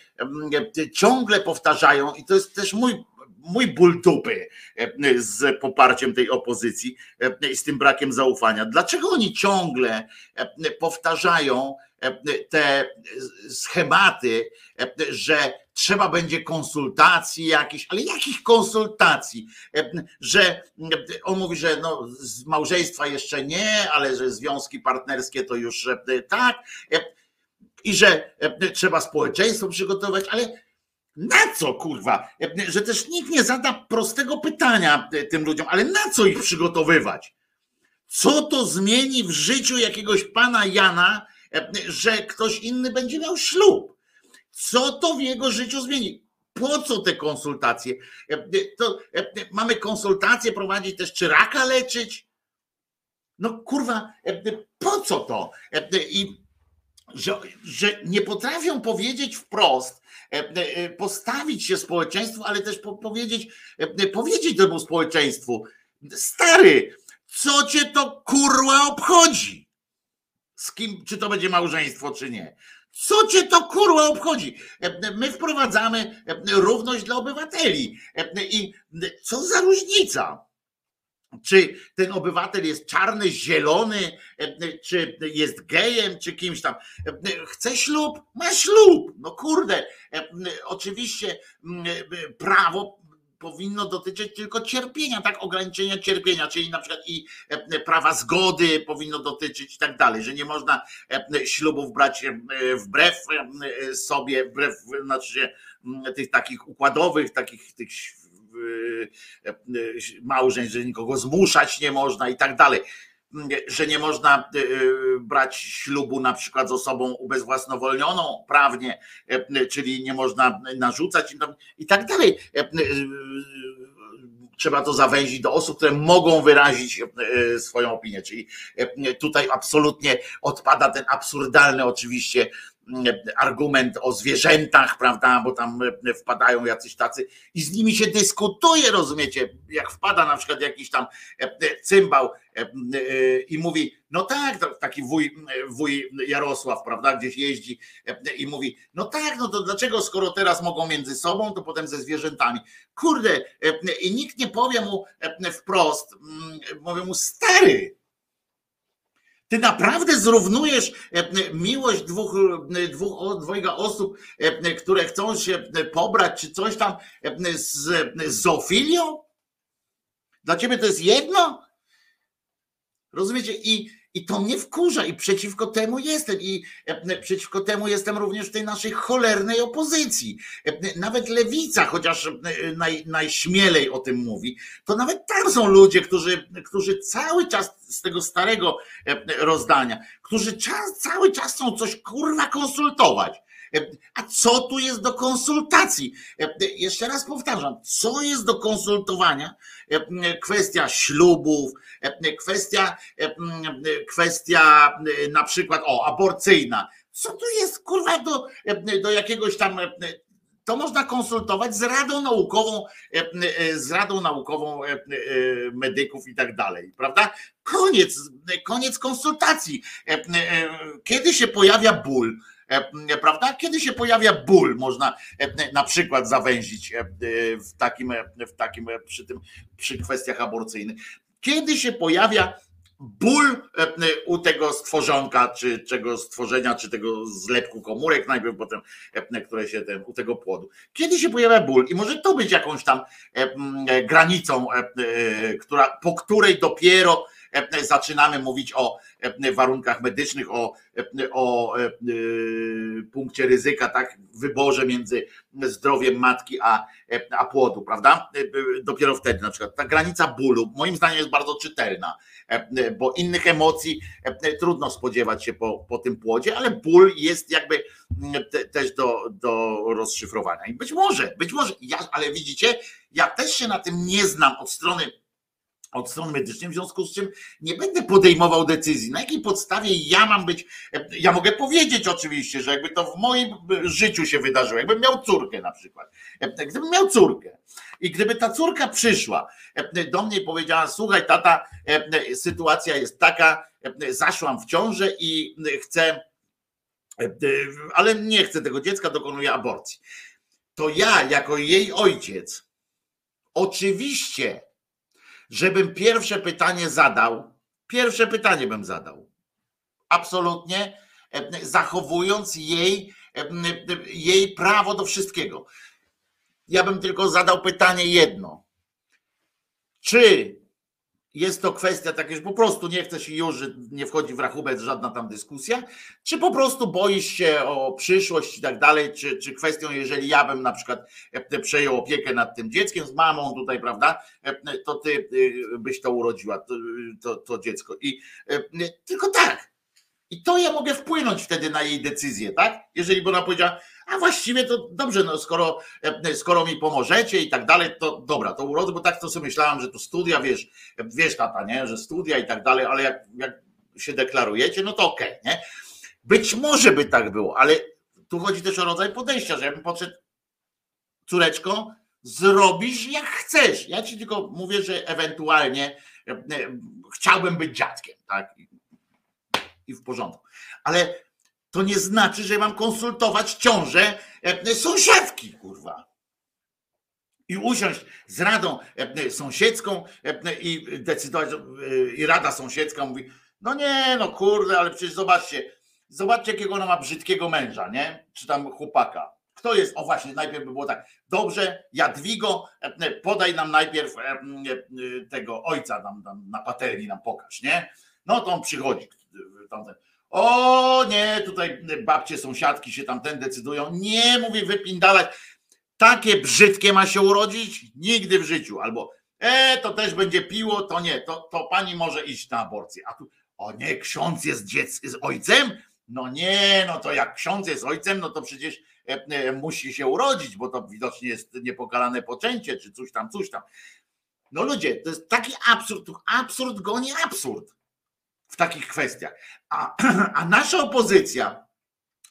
ciągle powtarzają, i to jest też mój mój ból dupy z poparciem tej opozycji i z tym brakiem zaufania. Dlaczego oni ciągle powtarzają te schematy, że trzeba będzie konsultacji jakichś, ale jakich konsultacji? Że on mówi, że no, z małżeństwa jeszcze nie, ale że związki partnerskie to już tak, i że trzeba społeczeństwo przygotować, ale na co kurwa? Że też nikt nie zada prostego pytania tym ludziom, ale na co ich przygotowywać? Co to zmieni w życiu jakiegoś pana Jana, że ktoś inny będzie miał ślub? Co to w jego życiu zmieni? Po co te konsultacje? To mamy konsultacje prowadzić też, czy raka leczyć? No kurwa, po co to? I że, że nie potrafią powiedzieć wprost, postawić się społeczeństwu, ale też powiedzieć, powiedzieć temu społeczeństwu, stary, co cię to kurwa obchodzi? Z kim, czy to będzie małżeństwo, czy nie? Co cię to kurwa obchodzi? My wprowadzamy równość dla obywateli. I co za różnica? czy ten obywatel jest czarny, zielony, e, czy jest gejem, czy kimś tam. E, chce ślub? Ma ślub. No kurde, e, oczywiście mm, prawo powinno dotyczyć tylko cierpienia, tak, ograniczenia cierpienia, czyli na przykład i prawa zgody powinno dotyczyć i tak dalej, że nie można ślubów brać wbrew sobie, wbrew znaczy tych takich układowych, takich tych E, e, małżeństw, że nikogo zmuszać nie można i tak dalej. Że nie można e, brać ślubu na przykład z osobą ubezwłasnowolnioną prawnie, czyli nie można narzucać i tak dalej. Trzeba to zawęzić do osób, które mogą wyrazić swoją opinię. Czyli tutaj absolutnie odpada ten absurdalny oczywiście argument o zwierzętach, prawda, bo tam e, wpadają jacyś tacy i z nimi się dyskutuje, rozumiecie, jak wpada na przykład jakiś tam e, e, cymbał i mówi, no tak, taki wuj, wuj Jarosław, prawda, gdzieś jeździ i mówi, no tak, no to dlaczego skoro teraz mogą między sobą, to potem ze zwierzętami. Kurde, i nikt nie powie mu wprost, mówię mu, stary, ty naprawdę zrównujesz e, miłość dwóch, e, dwóch dwojga osób, e, które chcą się pobrać, czy coś tam z, zoofilią? Dla ciebie to jest jedno? Rozumiecie? I i to mnie wkurza i przeciwko temu jestem. I e, przeciwko temu jestem również w tej naszej cholernej opozycji. E, nawet lewica, chociaż e, naj, najśmielej o tym mówi, to nawet tam są ludzie, którzy, którzy cały czas z tego starego rozdania, którzy czas, cały czas chcą coś kurwa konsultować. A co tu jest do konsultacji? Jeszcze raz powtarzam, co jest do konsultowania? Kwestia ślubów, kwestia, kwestia na przykład, o, aborcyjna. Co tu jest kurwa do, do jakiegoś tam to można konsultować z Radą Naukową, z Radą Naukową medyków i tak dalej, prawda? Koniec, koniec konsultacji. Kiedy się pojawia ból, E, prawda? Kiedy się pojawia ból, można e, na przykład zawęzić e, w takim, w takim przy tym, przy kwestiach aborcyjnych. Kiedy się pojawia ból u tego stworzonka, czy czego stworzenia, czy tego zlepku komórek, najpierw potem, które się ten, u tego płodu. Kiedy się pojawia ból i może to być jakąś tam granicą, która, po której dopiero E, zaczynamy mówić o e, warunkach medycznych, o, e, o punkcie ryzyka, tak, wyborze między zdrowiem matki a, a płodu, prawda? Dopiero wtedy na przykład ta granica bólu moim zdaniem jest bardzo czytelna, bo innych emocji trudno spodziewać się po, po tym płodzie, ale ból jest jakby też do, do rozszyfrowania. I być może, być może, ja, ale widzicie, ja też się na tym nie znam od strony od strony medycznej, w związku z czym nie będę podejmował decyzji. Na jakiej podstawie ja mam być, ja mogę powiedzieć oczywiście, że jakby to w moim życiu się wydarzyło, jakbym miał córkę na przykład, gdybym miał córkę i gdyby ta córka przyszła do mnie i powiedziała, słuchaj tata, sytuacja jest taka, zaszłam w ciążę i chcę, ale nie chcę tego dziecka, dokonuję aborcji. To ja jako jej ojciec oczywiście żebym pierwsze pytanie zadał, pierwsze pytanie bym zadał. Absolutnie e, zachowując jej, e, jej prawo do wszystkiego. Ja bym tylko zadał pytanie jedno. Czy jest to kwestia taka, że po prostu nie chcesz już, że nie wchodzi w rachubę żadna tam dyskusja, czy po prostu boisz się o przyszłość i tak dalej, czy, czy kwestią, jeżeli ja bym na przykład e, przejął opiekę nad tym dzieckiem z mamą tutaj, prawda, e, to ty e, byś to urodziła, to, to, to dziecko. I tylko tak. I to ja mogę wpłynąć wtedy na jej decyzję, tak? Jeżeli by ona powiedziała, a właściwie to dobrze, no skoro, e, skoro mi pomożecie i tak dalej, to dobra, to urodzę, bo tak to sobie myślałam, że to studia, wiesz, wiesz tata, nie, że studia i tak dalej, ale jak, jak się deklarujecie, no to okej, okay, nie? Być może by tak było, ale tu chodzi też o rodzaj podejścia, że ja bym podszedł, córeczko, zrobisz jak chcesz. Ja ci tylko mówię, że ewentualnie e, e, chciałbym być dziadkiem, tak? I w porządku. Ale to nie znaczy, że mam konsultować ciążę e, sąsiadki, kurwa. i usiąść z radą e, sąsiedzką e, i decydować, i rada sąsiedzka mówi, no nie, no kurde, ale przecież zobaczcie, zobaczcie jakiego ona ma brzydkiego męża, nie? Czy tam chłopaka. Kto jest, o właśnie, najpierw by było tak, dobrze, Jadwigo, podaj nam najpierw tego ojca nam, nam na patelni nam pokaż, nie? No to on przychodzi, tamten, o nie, tutaj babcie, sąsiadki się tamten decydują. Nie, mówię, wypindalać. Takie brzydkie ma się urodzić? Nigdy w życiu. Albo e, to też będzie piło, to nie, to, to pani może iść na aborcję. A tu, o nie, ksiądz jest dziec, z ojcem? No nie, no to jak ksiądz jest ojcem, no to przecież e, e, musi się urodzić, bo to widocznie jest niepokalane poczęcie, czy coś tam, coś tam. No ludzie, to jest taki absurd, absurd goni absurd w takich kwestiach. A, a nasza opozycja,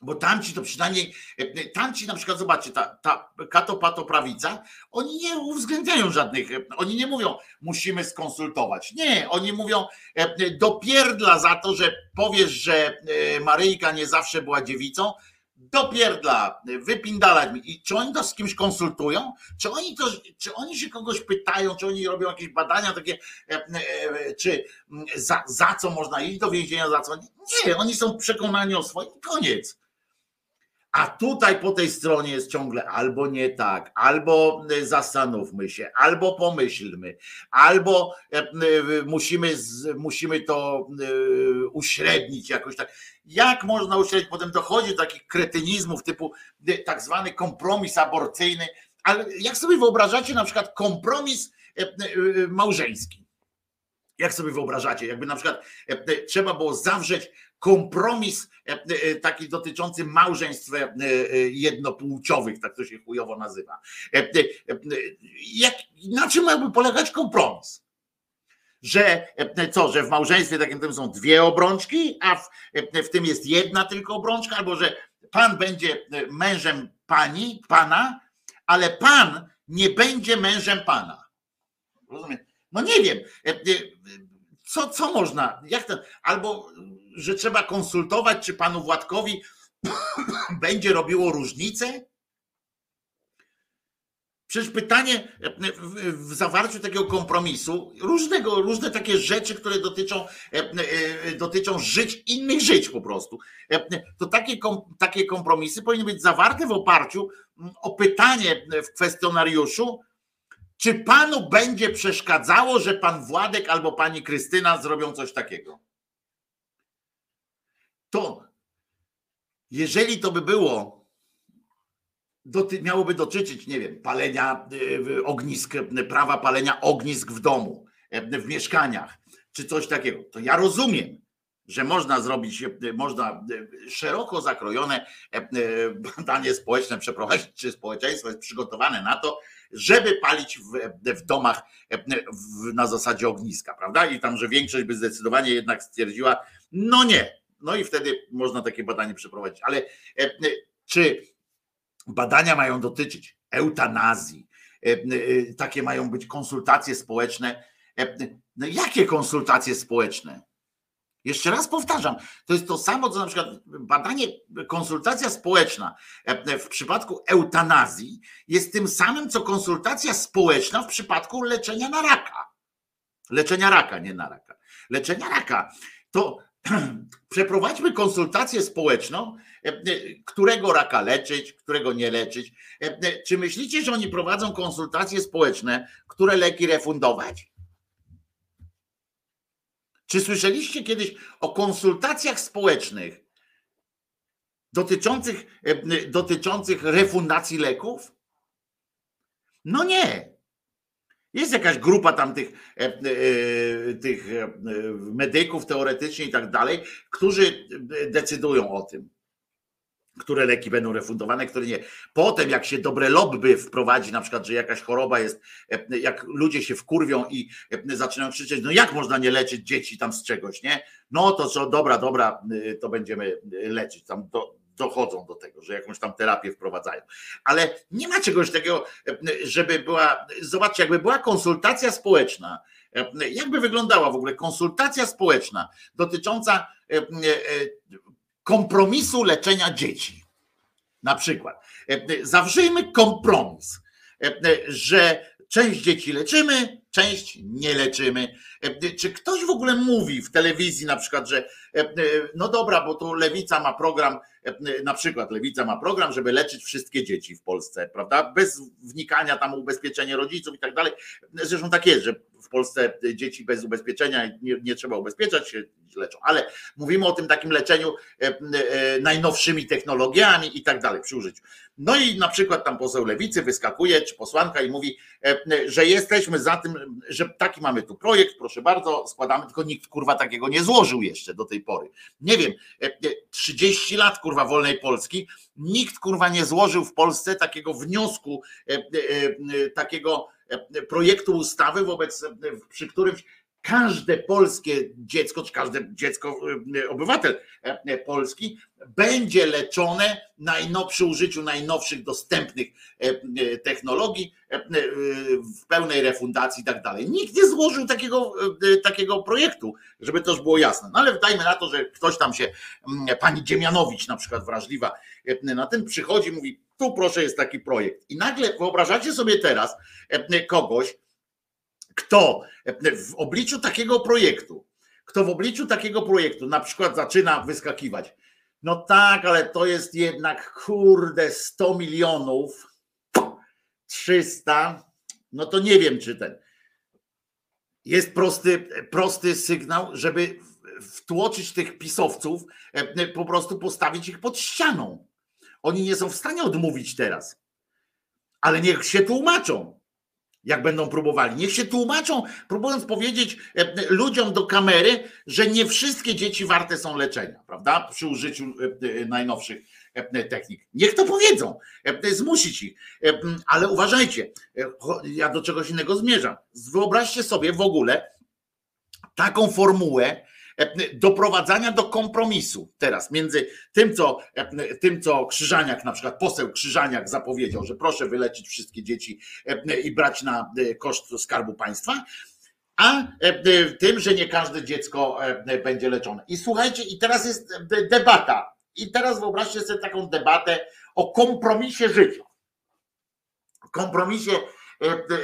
bo tamci to przynajmniej, e, tamci na przykład, zobaczcie, ta, ta katopato prawica, oni nie uwzględniają żadnych, e, oni nie mówią, musimy skonsultować. Nie, oni mówią, e, dopierdla za to, że powiesz, że Maryjka nie zawsze była dziewicą, dopierdla, wypindalać mi. I czy oni to z kimś konsultują? Czy oni, to, czy oni się kogoś pytają, czy oni robią jakieś badania takie, e, e, czy za, za co można iść do więzienia, za co nie? Nie, oni są przekonani o swoim, koniec. A tutaj po tej stronie jest ciągle albo nie tak, albo e, zastanówmy się, albo pomyślmy, albo musimy, musimy to uśrednić jakoś tak. Jak można uśrednić? Potem dochodzi do takich kretynizmów typu tak zwany kompromis aborcyjny, ale jak sobie wyobrażacie na przykład kompromis e, e, małżeński? Jak sobie wyobrażacie, jakby na przykład e, trzeba było zawrzeć kompromis taki dotyczący małżeństw jednopłciowych, tak to się chujowo nazywa. Jak, na czym miałby polegać kompromis? że e, co, że w małżeństwie takim tym są dwie obrączki, a w, e, w tym jest jedna tylko obrączka, albo że pan będzie e, mężem pani, pana, ale pan nie będzie mężem pana. Rozumiem? No nie wiem. Co, co można? Jak to, albo że trzeba konsultować, czy panu Władkowi będzie robiło różnicę? Przecież pytanie w zawarciu takiego kompromisu, różnego, różne takie rzeczy, które dotyczą, e, e, dotyczą żyć, innych żyć po prostu. E, to takie, takie kompromisy powinny być zawarte w oparciu o pytanie w kwestionariuszu, czy panu będzie przeszkadzało, że pan Władek albo pani Krystyna zrobią coś takiego? To, jeżeli to by było doty, miałoby dotyczyć, nie wiem, palenia y, ognisk, prawa palenia ognisk w domu, w mieszkaniach, czy coś takiego. To ja rozumiem, że można zrobić, można szeroko zakrojone badanie społeczne przeprowadzić, czy społeczeństwo jest przygotowane na to, żeby palić w, w domach w, na zasadzie ogniska, prawda? I tam, że większość by zdecydowanie jednak stwierdziła, no nie. No i wtedy można takie badanie przeprowadzić. Ale czy Badania mają dotyczyć eutanazji, e, e, takie mają być konsultacje społeczne. E, no jakie konsultacje społeczne? Jeszcze raz powtarzam, to jest to samo, co na przykład badanie, konsultacja społeczna w przypadku eutanazji jest tym samym, co konsultacja społeczna w przypadku leczenia na raka. Leczenia raka, nie na raka. Leczenia raka. To przeprowadźmy konsultację społeczną, e, e, którego raka leczyć, którego nie leczyć. E, czy myślicie, że oni prowadzą konsultacje społeczne, które leki refundować? Czy słyszeliście kiedyś o konsultacjach społecznych dotyczących, dotyczących refundacji leków? No nie. Jest jakaś grupa tam tych, e, e, tych e, medyków teoretycznie i tak dalej, którzy decydują o tym, które leki będą refundowane, które nie. Potem, jak się dobre lobby wprowadzi, na przykład, że jakaś choroba jest, jak ludzie się wkurwią i zaczynają krzyczeć, no jak można nie leczyć dzieci tam z czegoś, nie? No to co, dobra, dobra, to będziemy leczyć. Tam dochodzą do tego, że jakąś tam terapię wprowadzają. Ale nie ma czegoś takiego, żeby była, zobaczcie, jakby była konsultacja społeczna, jakby wyglądała w ogóle konsultacja społeczna dotycząca e, e, kompromisu leczenia dzieci. Na przykład. Zawrzyjmy kompromis że część dzieci leczymy, część nie leczymy. Czy ktoś w ogóle mówi w telewizji na przykład, że no dobra, bo tu lewica ma program, na przykład lewica ma program, żeby leczyć wszystkie dzieci w Polsce, prawda? Bez wnikania tam ubezpieczenie rodziców i tak dalej. Zresztą tak jest, że w Polsce dzieci bez ubezpieczenia nie, nie trzeba ubezpieczać się leczą, ale mówimy o tym takim leczeniu najnowszymi technologiami i tak dalej przy użyciu. No i na przykład tam poseł lewicy wyskakuje, czy posłanka i mówi, że jesteśmy za tym, że taki mamy tu projekt, proszę bardzo, składamy, tylko nikt kurwa takiego nie złożył jeszcze do tej pory. Nie wiem, 30 lat kurwa wolnej Polski, nikt kurwa nie złożył w Polsce takiego wniosku, takiego projektu ustawy wobec, przy którym każde polskie dziecko, czy każde dziecko, obywatel polski będzie leczone przy użyciu najnowszych dostępnych technologii w pełnej refundacji i tak dalej. Nikt nie złożył takiego, takiego projektu, żeby to już było jasne. No ale dajmy na to, że ktoś tam się, pani Dziemianowicz na przykład wrażliwa na tym przychodzi, mówi tu proszę jest taki projekt. I nagle wyobrażacie sobie teraz kogoś, kto w obliczu takiego projektu, kto w obliczu takiego projektu na przykład zaczyna wyskakiwać, no tak, ale to jest jednak kurde 100 milionów, 300, no to nie wiem czy ten. Jest prosty, prosty sygnał, żeby wtłoczyć tych pisowców, po prostu postawić ich pod ścianą. Oni nie są w stanie odmówić teraz, ale niech się tłumaczą jak będą próbowali. Niech się tłumaczą, próbując powiedzieć e, ludziom do kamery, że nie wszystkie dzieci warte są leczenia, prawda? Przy użyciu e, e, najnowszych technik. Niech to powiedzą, zmusić ich. Ale uważajcie, ja do czegoś innego zmierzam. Wyobraźcie sobie w ogóle taką formułę, doprowadzania do kompromisu teraz między tym, co, tym, co Krzyżaniak, na przykład poseł Krzyżaniak zapowiedział, że proszę wyleczyć wszystkie dzieci i brać na koszt skarbu państwa, a tym, że nie każde dziecko będzie leczone. I słuchajcie, i teraz jest debata. I teraz wyobraźcie sobie taką debatę o kompromisie życia. Kompromisie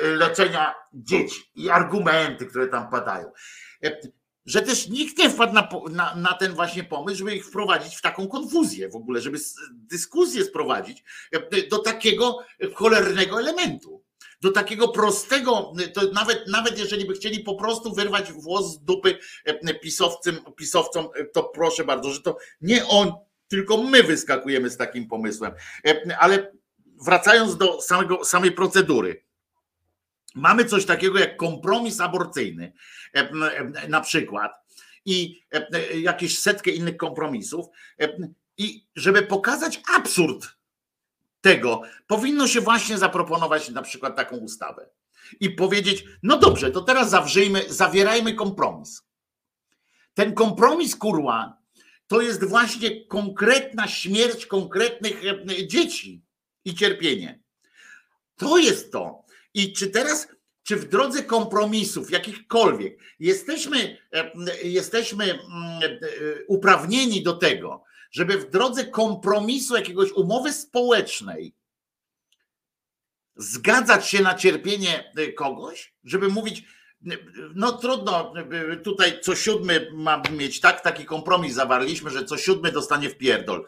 leczenia dzieci i argumenty, które tam padają że też nikt nie wpadł na, na, na, ten właśnie pomysł, żeby ich wprowadzić w taką konfuzję w ogóle, żeby dyskusję sprowadzić e, do takiego cholernego elementu. Do takiego prostego, to nawet, nawet jeżeli by chcieli po prostu wyrwać włos z dupy e, pisowcom, pisowcom, e, to proszę bardzo, że to nie on, tylko my wyskakujemy z takim pomysłem. Ale wracając do samego, samej procedury Mamy coś takiego jak kompromis aborcyjny, e, na przykład, i jakieś setkę innych kompromisów. I żeby pokazać absurd tego, powinno się właśnie zaproponować na przykład taką ustawę i powiedzieć: No dobrze, to teraz zawrzyjmy, zawierajmy kompromis. Ten kompromis, kurła, to jest właśnie konkretna śmierć konkretnych dzieci i cierpienie. To jest to. I czy teraz, czy w drodze kompromisów jakichkolwiek jesteśmy, e, jesteśmy mm, e, uprawnieni do tego, żeby w drodze kompromisu jakiegoś umowy społecznej zgadzać się na cierpienie e, kogoś, żeby mówić, no trudno, tutaj co siódmy ma mieć tak, taki kompromis zawarliśmy, że co siódmy dostanie w pierdol.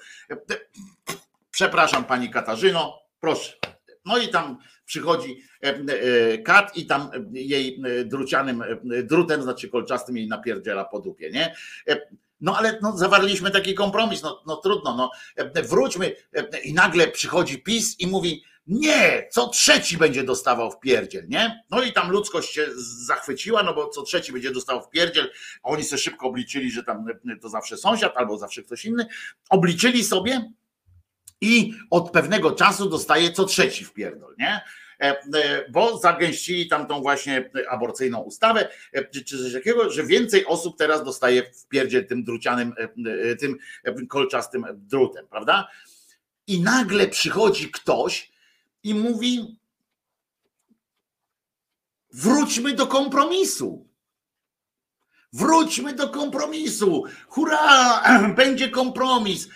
Przepraszam pani Katarzyno, proszę. No i tam przychodzi e, e, kat i tam jej e, drucianym drutem, znaczy kolczastym jej napierdziela po dupie, nie? No ale no, zawarliśmy taki kompromis, no, no trudno, no wróćmy i nagle przychodzi PiS i mówi nie, co trzeci będzie dostawał w pierdziel, nie? No i tam ludzkość się zachwyciła, no bo co trzeci będzie dostawał w pierdziel, a oni sobie szybko obliczyli, że tam to zawsze sąsiad albo zawsze ktoś inny, obliczyli sobie, i od pewnego czasu dostaje co trzeci w pierdol, nie? E, e, bo zagęścili tam tą właśnie aborcyjną ustawę, e, czy coś takiego, że więcej osób teraz dostaje w pierdziel tym drucianym, tym kolczastym drutem, prawda? I nagle przychodzi ktoś i mówi: Wróćmy do kompromisu. Wróćmy do kompromisu. Hurra! Będzie kompromis.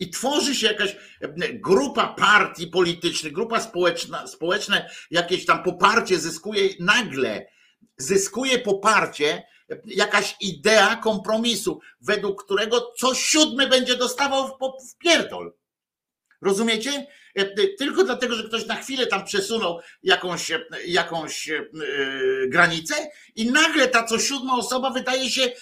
I tworzy się jakaś grupa partii politycznych, grupa społeczna, społeczne, jakieś tam poparcie zyskuje nagle, zyskuje poparcie jakaś idea kompromisu, według którego co siódmy będzie dostawał w, w pierdol. Rozumiecie? Tylko dlatego, że ktoś na chwilę tam przesunął jakąś, jakąś e, granicę i nagle ta co siódma osoba wydaje się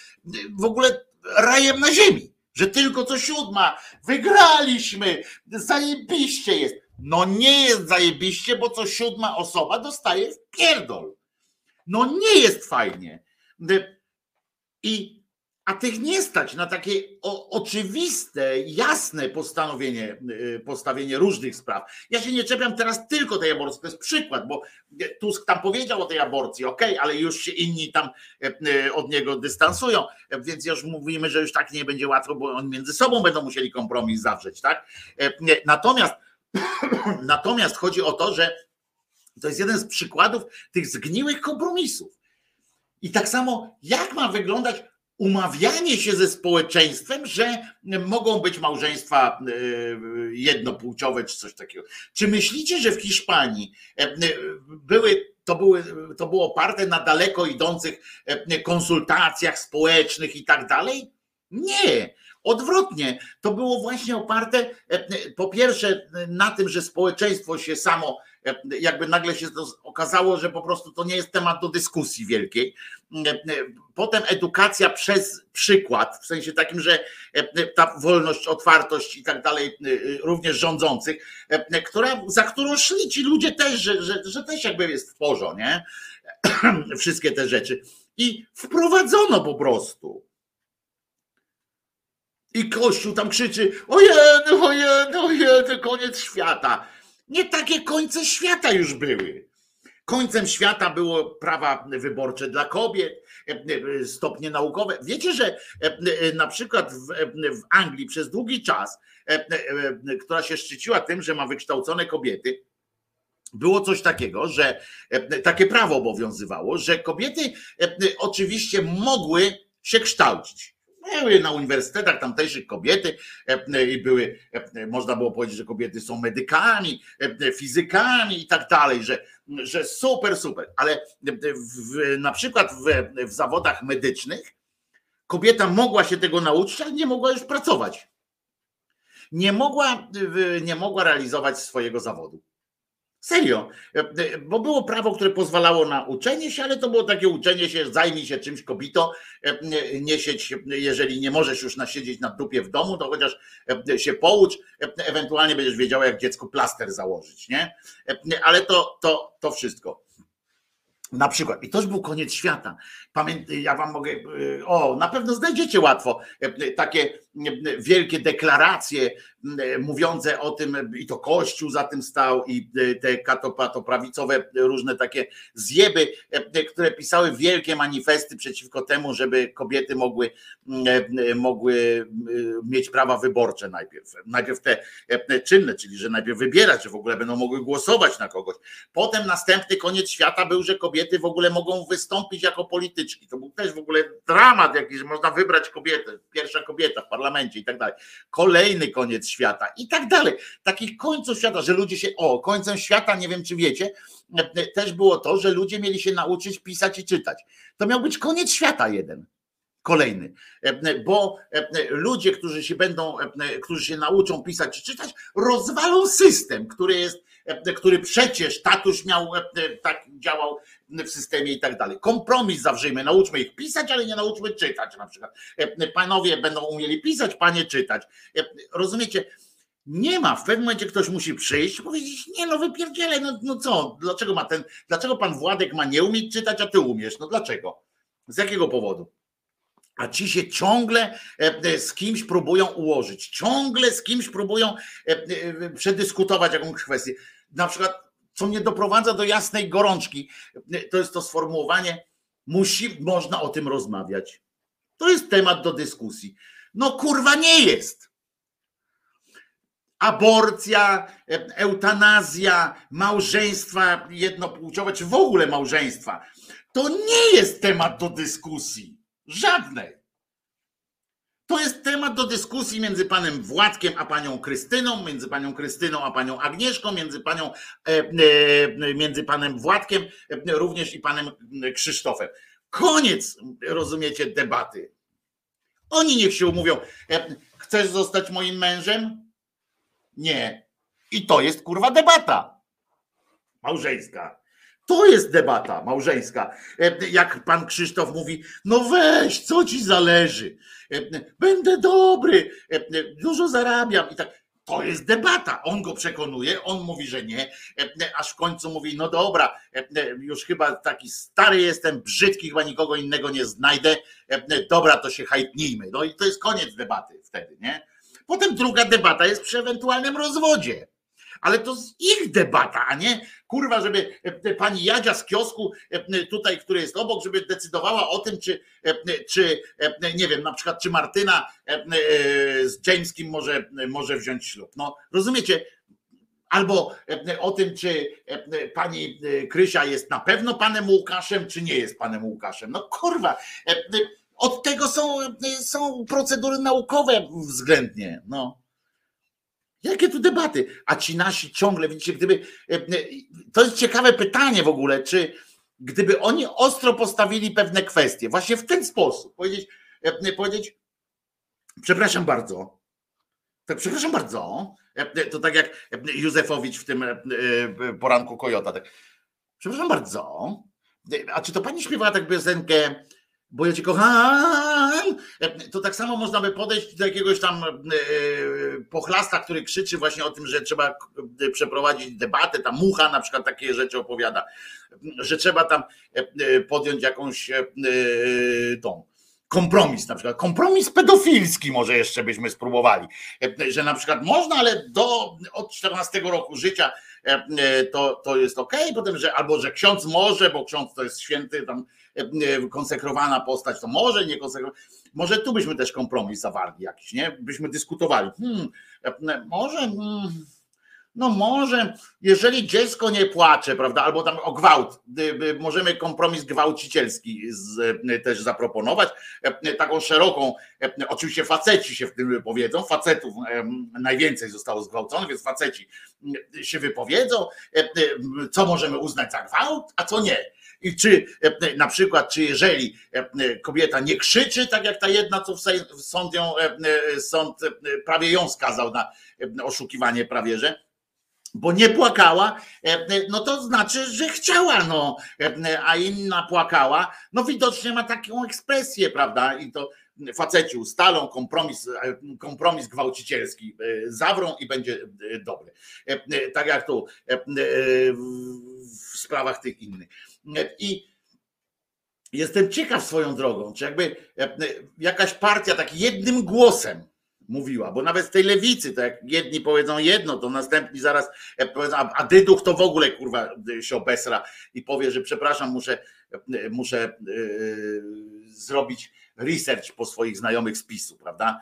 w ogóle rajem na ziemi. Że tylko co siódma, wygraliśmy, zajebiście jest. No nie jest zajebiście, bo co siódma osoba dostaje w pierdol. No nie jest fajnie. I a tych nie stać na takie o, oczywiste, jasne postanowienie, y, postawienie różnych spraw. Ja się nie czepiam teraz tylko tej aborcji, to jest przykład, bo Tusk tam powiedział o tej aborcji, ok, ale już się inni tam y, od niego dystansują, więc już mówimy, że już tak nie będzie łatwo, bo oni między sobą będą musieli kompromis zawrzeć, tak? Natomiast, natomiast chodzi o to, że to jest jeden z przykładów tych zgniłych kompromisów. I tak samo, jak ma wyglądać umawianie się ze społeczeństwem, że mogą być małżeństwa e, jednopłciowe czy coś takiego. Czy myślicie, że w Hiszpanii e, e, były, to, były, to było oparte na daleko idących konsultacjach społecznych i tak dalej? Nie. Odwrotnie, to było właśnie oparte po pierwsze na tym, że społeczeństwo się samo jakby nagle się to okazało, że po prostu to nie jest temat do dyskusji wielkiej. Potem edukacja przez przykład, w sensie takim, że ta wolność, otwartość i tak dalej, również rządzących, która, za którą szli ci ludzie też, że, że, że też jakby jest w porządku, nie? Wszystkie te rzeczy. I wprowadzono po prostu. I Kościół tam krzyczy: Ojej, ojej, ojej, koniec świata. Nie takie końce świata już były. Końcem świata było prawa wyborcze dla kobiet, stopnie naukowe. Wiecie, że na przykład w Anglii przez długi czas, która się szczyciła tym, że ma wykształcone kobiety, było coś takiego, że takie prawo obowiązywało, że kobiety oczywiście mogły się kształcić. Były na uniwersytetach tamtejszych kobiety e, i były, e, można było powiedzieć, że kobiety są medykami, e, fizykami i tak dalej, że, że super, super. Ale w, na przykład w, w zawodach medycznych kobieta mogła się tego nauczyć, ale nie mogła już pracować. Nie mogła, nie mogła realizować swojego zawodu. Serio, bo było prawo, które pozwalało na uczenie się, ale to było takie uczenie się, zajmij się czymś kobito, nie siedź, jeżeli nie możesz już nasiedzieć na dupie w domu, to chociaż się poucz, ewentualnie będziesz wiedział, jak dziecku plaster założyć, nie? Ale to, to, to wszystko. Na przykład, i to już był koniec świata. Pamiętaj, ja wam mogę, y, o, na pewno znajdziecie łatwo y, takie y, wielkie deklaracje mówiące o tym, i to Kościół za tym stał, i te katopatoprawicowe różne takie zjeby, które pisały wielkie manifesty przeciwko temu, żeby kobiety mogły, mogły mieć prawa wyborcze najpierw. Najpierw te czynne, czyli że najpierw wybierać, że w ogóle będą mogły głosować na kogoś. Potem następny koniec świata był, że kobiety w ogóle mogą wystąpić jako to był też w ogóle dramat jakiś, że można wybrać kobietę, pierwsza kobieta w parlamencie i tak dalej. Kolejny koniec świata i tak dalej. Takich końców świata, że ludzie się, o, końcem świata, nie wiem czy wiecie, też było to, że ludzie mieli się nauczyć pisać i czytać. To miał być koniec świata jeden kolejny, bo ludzie, którzy się będą, którzy się nauczą pisać i czytać, rozwalą system, który jest, który przecież tatuś miał, tak działał w systemie i tak dalej. Kompromis zawrzyjmy, nauczmy ich pisać, ale nie nauczmy czytać na przykład. Panowie będą umieli pisać, panie czytać. Rozumiecie? Nie ma, w pewnym momencie ktoś musi przyjść i powiedzieć, nie no wypierdzielę, no, no co, dlaczego ma ten, dlaczego pan Władek ma nie umieć czytać, a ty umiesz, no dlaczego? Z jakiego powodu? A ci się ciągle z kimś próbują ułożyć, ciągle z kimś próbują przedyskutować jakąś kwestię. Na przykład co mnie doprowadza do jasnej gorączki, to jest to sformułowanie, musi, można o tym rozmawiać. To jest temat do dyskusji. No kurwa nie jest. Aborcja, eutanazja, małżeństwa jednopłciowe, czy w ogóle małżeństwa, to nie jest temat do dyskusji. Żadnej. To jest temat do dyskusji między panem Władkiem a panią Krystyną, między panią Krystyną a panią Agnieszką, między panią, e, e, między panem Władkiem, e, również i panem Krzysztofem. Koniec, rozumiecie, debaty. Oni niech się umówią. Chcesz zostać moim mężem? Nie. I to jest kurwa debata małżeńska. To jest debata małżeńska. E, Jak pan Krzysztof mówi, no weź, co ci zależy? E, Będę dobry, e, dużo zarabiam i tak. To jest debata. On go przekonuje, on mówi, że nie, aż w końcu mówi, no dobra, już chyba taki stary jestem, brzydki, chyba nikogo innego nie znajdę. Dobra, to się hajtnijmy. No i to jest koniec debaty wtedy, nie? Potem druga debata jest przy ewentualnym rozwodzie ale to z ich debata, a nie kurwa, żeby e, pani Jadzia z kiosku e, tutaj, który jest obok, żeby decydowała o tym, czy, e, czy nie wiem, na przykład, czy Martyna z Jameskim może, może wziąć ślub. No, rozumiecie? Albo o tym, czy pani Krysia jest na pewno panem Łukaszem, czy nie jest panem Łukaszem. No kurwa, od tego są, są procedury naukowe względnie. No. Jakie tu debaty? A ci nasi ciągle, widzicie, gdyby. e, e, To jest ciekawe pytanie w ogóle, czy gdyby oni ostro postawili pewne kwestie, właśnie w ten sposób, powiedzieć, e, powiedzieć przepraszam bardzo, tak, przepraszam bardzo, to tak jak Józefowicz w tym poranku Kojota, tak, przepraszam bardzo, a czy to pani śpiewała tak piosenkę bo ja cię kocham. To tak samo można by podejść do jakiegoś tam e, pochlasta, który krzyczy właśnie o tym, że trzeba e, przeprowadzić debatę, ta mucha na przykład takie rzeczy opowiada, że trzeba tam e, podjąć jakąś tą kompromis na przykład, kompromis pedofilski może jeszcze byśmy spróbowali, że na przykład można, ale do od 14 roku życia to, to jest ok, potem, że albo że ksiądz może, bo ksiądz to jest święty tam konsekrowana postać, to może nie konsekrowana. Może tu byśmy też kompromis zawarli jakiś, nie? Byśmy dyskutowali. Hmm, e, może. Hmm, no może, jeżeli dziecko nie płacze, prawda, albo tam o gwałt, możemy kompromis gwałcicielski z, e, też zaproponować, taką szeroką, oczywiście faceci się w tym wypowiedzą, facetów najwięcej zostało zgwałconych, więc faceci się wypowiedzą, co możemy uznać za gwałt, a co nie. I czy e, na przykład, czy jeżeli e, kobieta nie krzyczy, tak jak ta jedna, co sąd ją, e, sąd prawie ją skazał na oszukiwanie prawie, że bo nie płakała, no to znaczy, że chciała, no, a inna płakała, no widocznie ma taką ekspresję, prawda? I to faceci ustalą, kompromis, kompromis gwałcicielski zawrą i będzie dobry. Tak jak tu w sprawach tych innych. I jestem ciekaw swoją drogą, czy jakby e, jakaś partia tak jednym głosem mówiła, bo nawet z tej lewicy, tak jak jedni powiedzą jedno, to następni zaraz e, powiedzą, a Dyduch to w ogóle kurwa się obesra i powie, że przepraszam, muszę, e, muszę zrobić research po swoich znajomych z PiSu, prawda?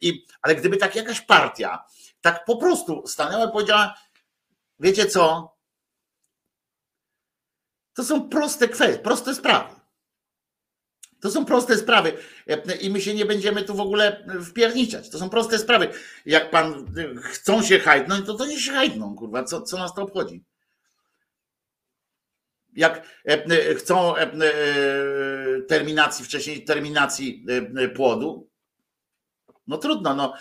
I, ale gdyby tak jakaś partia tak po prostu stanęła i powiedziała, wiecie co, to są proste kwestie, proste sprawy. To są proste sprawy i my się nie będziemy tu w ogóle wpierniczać. To są proste sprawy. Jak pan chcą się hajtnąć, to to nie się hajtną, kurwa. Co, co nas to obchodzi? Jak chcą terminacji, wcześniej terminacji płodu, no trudno. No.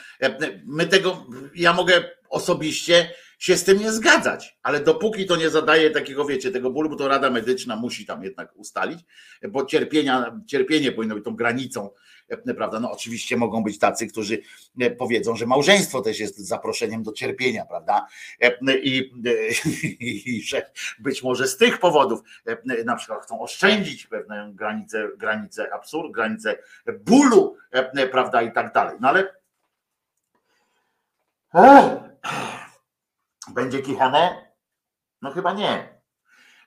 My tego, ja mogę osobiście się z tym nie zgadzać, ale dopóki to nie zadaje takiego, wiecie, tego bólu, bo to Rada Medyczna musi tam jednak ustalić, bo cierpienia, cierpienie powinno być tą granicą, e, prawda? No oczywiście mogą być tacy, którzy e, powiedzą, że małżeństwo też jest zaproszeniem do cierpienia, prawda? E, I, i, i że być może z tych powodów na przykład chcą oszczędzić pewne granice, granice absurd, granice bólu, prawda, i tak dalej. No ale będzie kichane? No chyba nie.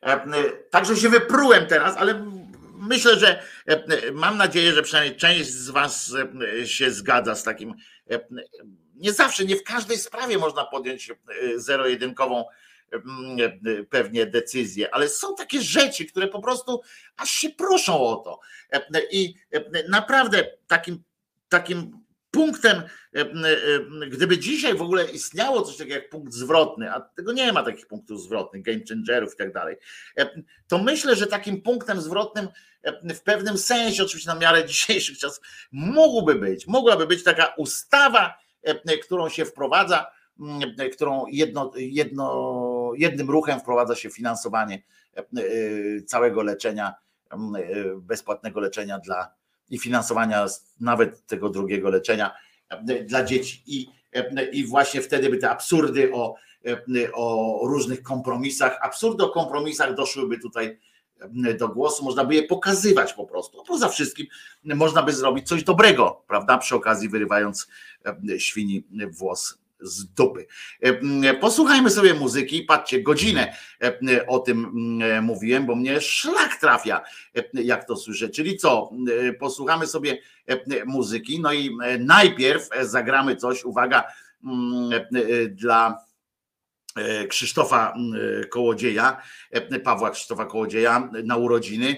E, także się wyprułem teraz, ale myślę, że e, mam nadzieję, że przynajmniej część z Was e, się zgadza z takim. Nie zawsze, nie w każdej sprawie można podjąć zero-jedynkową pewnie decyzje, ale są takie rzeczy, które po prostu aż się proszą o to. I naprawdę takim, takim punktem, gdyby dzisiaj w ogóle istniało coś takiego jak punkt zwrotny, a tego nie ma takich punktów zwrotnych, game changerów i tak dalej, to myślę, że takim punktem zwrotnym w pewnym sensie, oczywiście na miarę dzisiejszych czasów, mógłby być, mogłaby być taka ustawa, którą się wprowadza, którą jedno, jedno, jednym ruchem wprowadza się finansowanie całego leczenia, bezpłatnego leczenia dla i finansowania nawet tego drugiego leczenia dla dzieci. I, i właśnie wtedy by te absurdy o, o różnych kompromisach, absurdy o kompromisach doszłyby tutaj do głosu, można by je pokazywać po prostu. Poza wszystkim można by zrobić coś dobrego, prawda? Przy okazji wyrywając świni włos z dupy. Posłuchajmy sobie muzyki. Patrzcie, godzinę o tym mówiłem, bo mnie szlak trafia, jak to słyszę. Czyli co? Posłuchamy sobie muzyki. No i najpierw zagramy coś, uwaga, dla Krzysztofa Kołodzieja, Pawła Krzysztofa Kołodzieja na urodziny.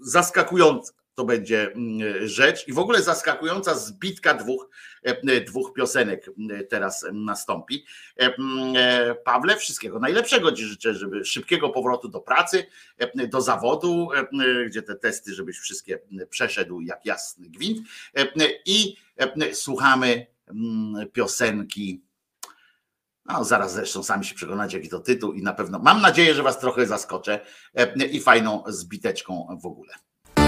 Zaskakujące to będzie mm, rzecz i w ogóle zaskakująca zbitka dwóch, e, dwóch piosenek teraz nastąpi. E, e, Pawle, wszystkiego najlepszego Ci życzę, żeby szybkiego powrotu do pracy, do zawodu, gdzie te testy, żebyś wszystkie przeszedł jak jasny gwint i słuchamy piosenki no, zaraz zresztą sami się przekonacie, jaki to tytuł i na pewno mam nadzieję, że Was trochę zaskoczę i fajną zbiteczką w ogóle.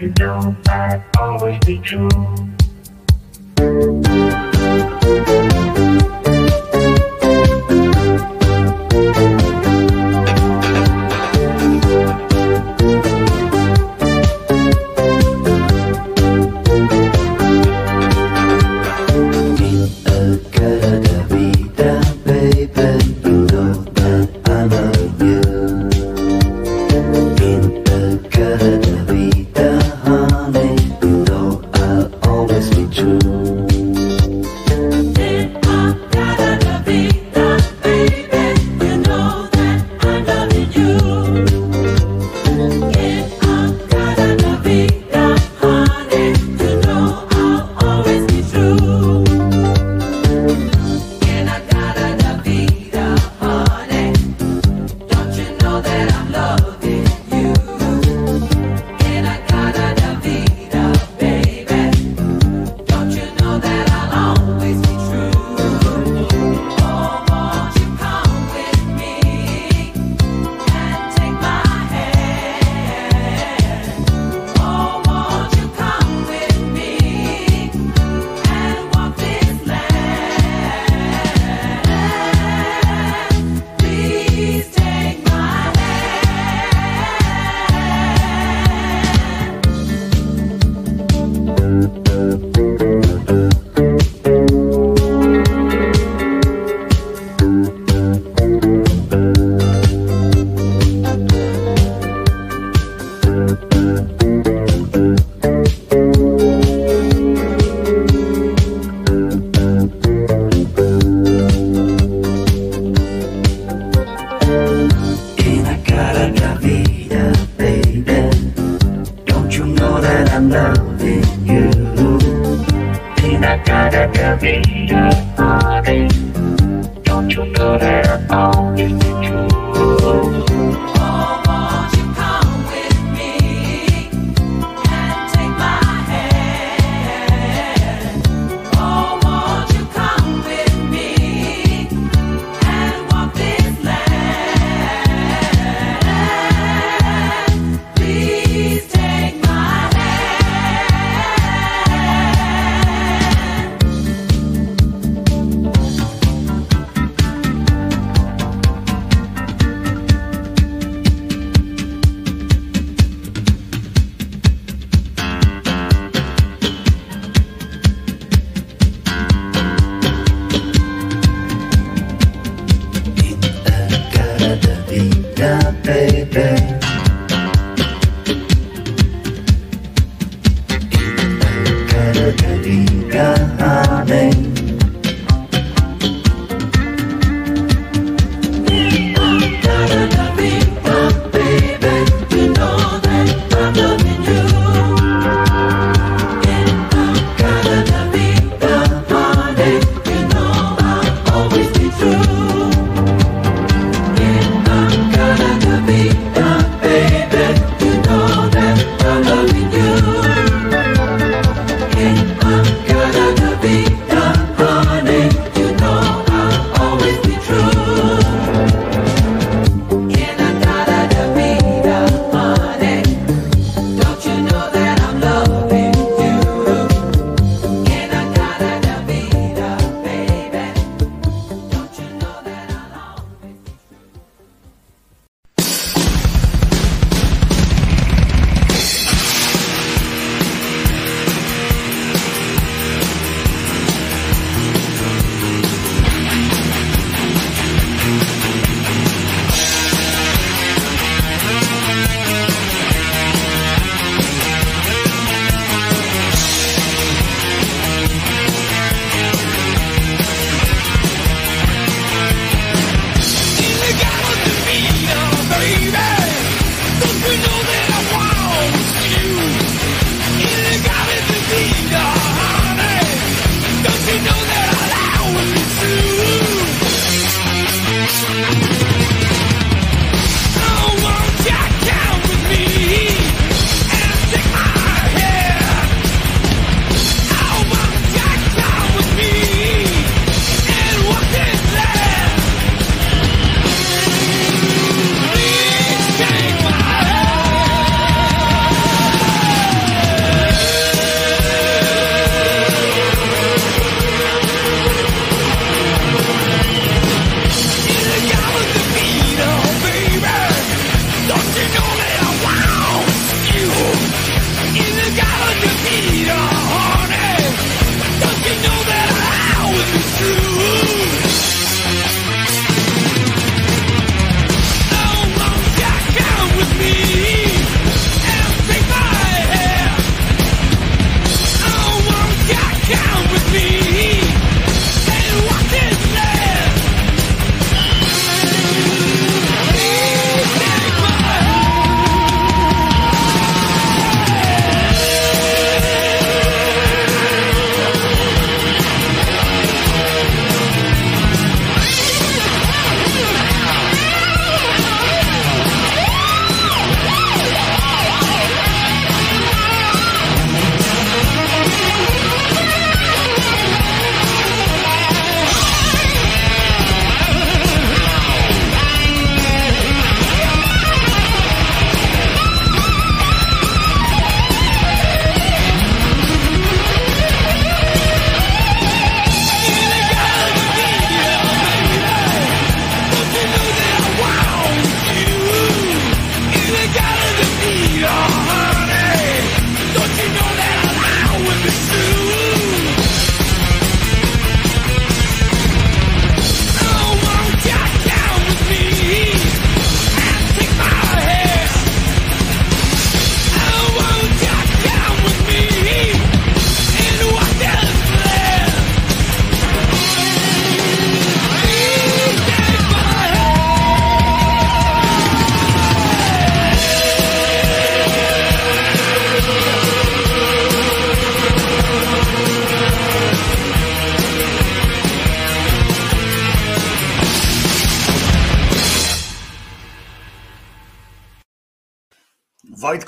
You know I'll always be true.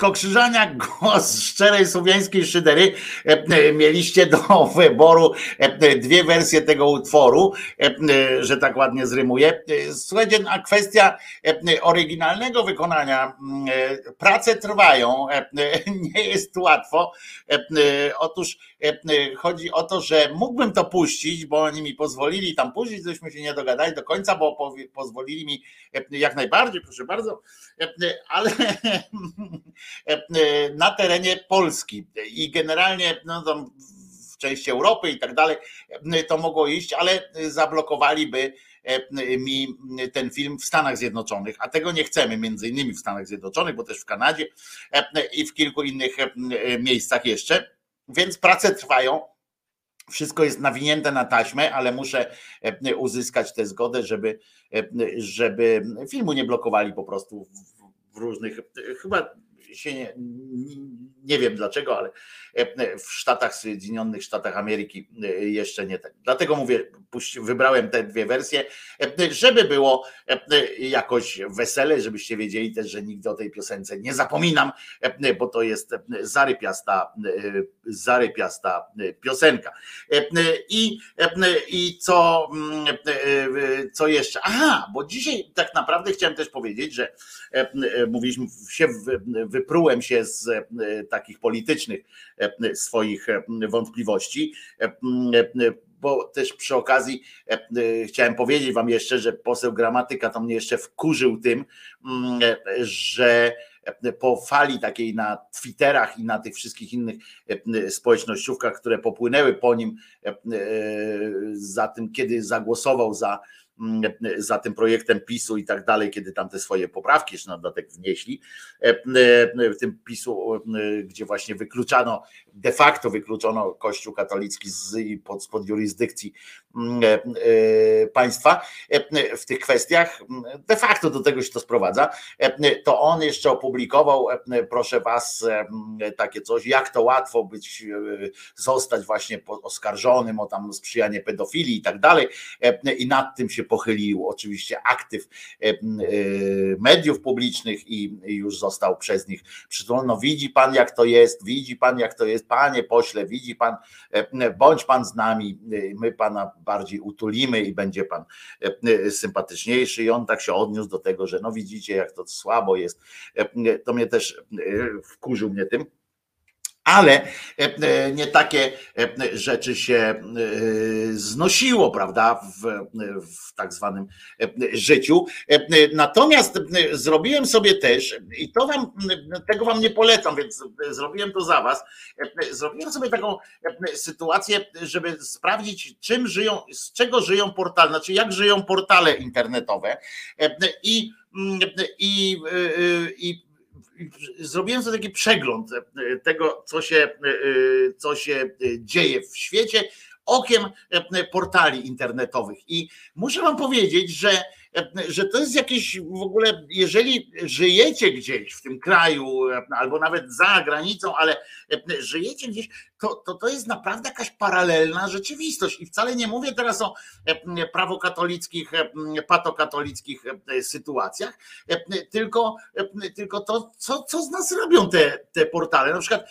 Wojtko Krzyżaniak, głos szczerej słowiańskiej szydery. E, e, Mieliście do wyboru e, dwie wersje tego utworu, że tak ładnie zrymuję. Słuchajcie, a kwestia oryginalnego wykonania, prace trwają, nie jest łatwo. Otóż chodzi o to, że mógłbym to puścić, bo oni mi pozwolili tam puścić, żeśmy się nie dogadali do końca, bo pozwolili mi jak najbardziej, proszę bardzo, ale na terenie Polski i generalnie no, tam w części Europy i tak dalej to mogło iść, ale zablokowaliby mi ten film w Stanach Zjednoczonych, a tego nie chcemy, między innymi w Stanach Zjednoczonych, bo też w Kanadzie i w kilku innych miejscach jeszcze, więc prace trwają wszystko jest nawinięte na taśmę, ale muszę e, uzyskać tę zgodę, żeby, e, żeby filmu nie blokowali po prostu w różnych. Chyba się nie, nie wiem dlaczego, ale e, w Stanach Zjednoczonych, Stanach Ameryki e, jeszcze nie tak. Dlatego mówię, wybrałem te dwie wersje, e, żeby było jakoś wesele, żebyście wiedzieli też, że nigdy o tej piosence nie zapominam, bo to jest zarypiasta, zarypiasta piosenka. I, i co, co jeszcze? Aha, bo dzisiaj tak naprawdę chciałem też powiedzieć, że mówiliśmy się wyprułem się z e, takich politycznych e, swoich e, wątpliwości. Bo też przy okazji chciałem powiedzieć wam jeszcze, że poseł gramatyka to mnie jeszcze wkurzył tym, że po fali takiej na Twitterach i na tych wszystkich innych społecznościówkach, które popłynęły po nim za tym, kiedy zagłosował za za tym projektem PiSu i tak dalej, kiedy tam te swoje poprawki jeszcze na dodatek wnieśli, e, e, w tym PiSu, e, gdzie właśnie wykluczano, de facto wykluczono Kościół katolicki z, spod jurysdykcji mm, państwa w tych kwestiach, de facto do tego się to sprowadza, to on jeszcze opublikował, proszę was, takie coś, jak to łatwo być, zostać właśnie oskarżonym o tam sprzyjanie pedofilii i tak dalej i nad tym się pochylił oczywiście aktyw e, e, mediów publicznych i już został przez nich przytulony. No widzi pan jak to jest, widzi pan jak to jest, panie pośle, widzi pan, e, bądź pan z nami, my pana bardziej utulimy i będzie pan sympatyczniejszy i on tak się odniósł do tego, że no widzicie jak to słabo jest. To mnie też wkurzył mnie tym ale e, e, nie takie e, rzeczy się znosiło, prawda, w, w tak zwanym życiu. Natomiast zrobiłem sobie też, i to wam, tego wam nie polecam, więc zrobiłem to za was, zrobiłem sobie taką sytuację, żeby sprawdzić, czym żyją, z czego żyją portale, znaczy jak żyją portale internetowe i i, i zrobiłem sobie taki przegląd e, tego, co się, e, co się dzieje w świecie okiem e, portali internetowych. I muszę Wam powiedzieć, że że to jest jakieś w ogóle, jeżeli żyjecie gdzieś w tym kraju, albo nawet za granicą, ale żyjecie gdzieś, to, to, to jest naprawdę jakaś paralelna rzeczywistość. I wcale nie mówię teraz o prawokatolickich, patokatolickich sytuacjach, tylko, tylko to, co, co z nas robią te, te portale. Na przykład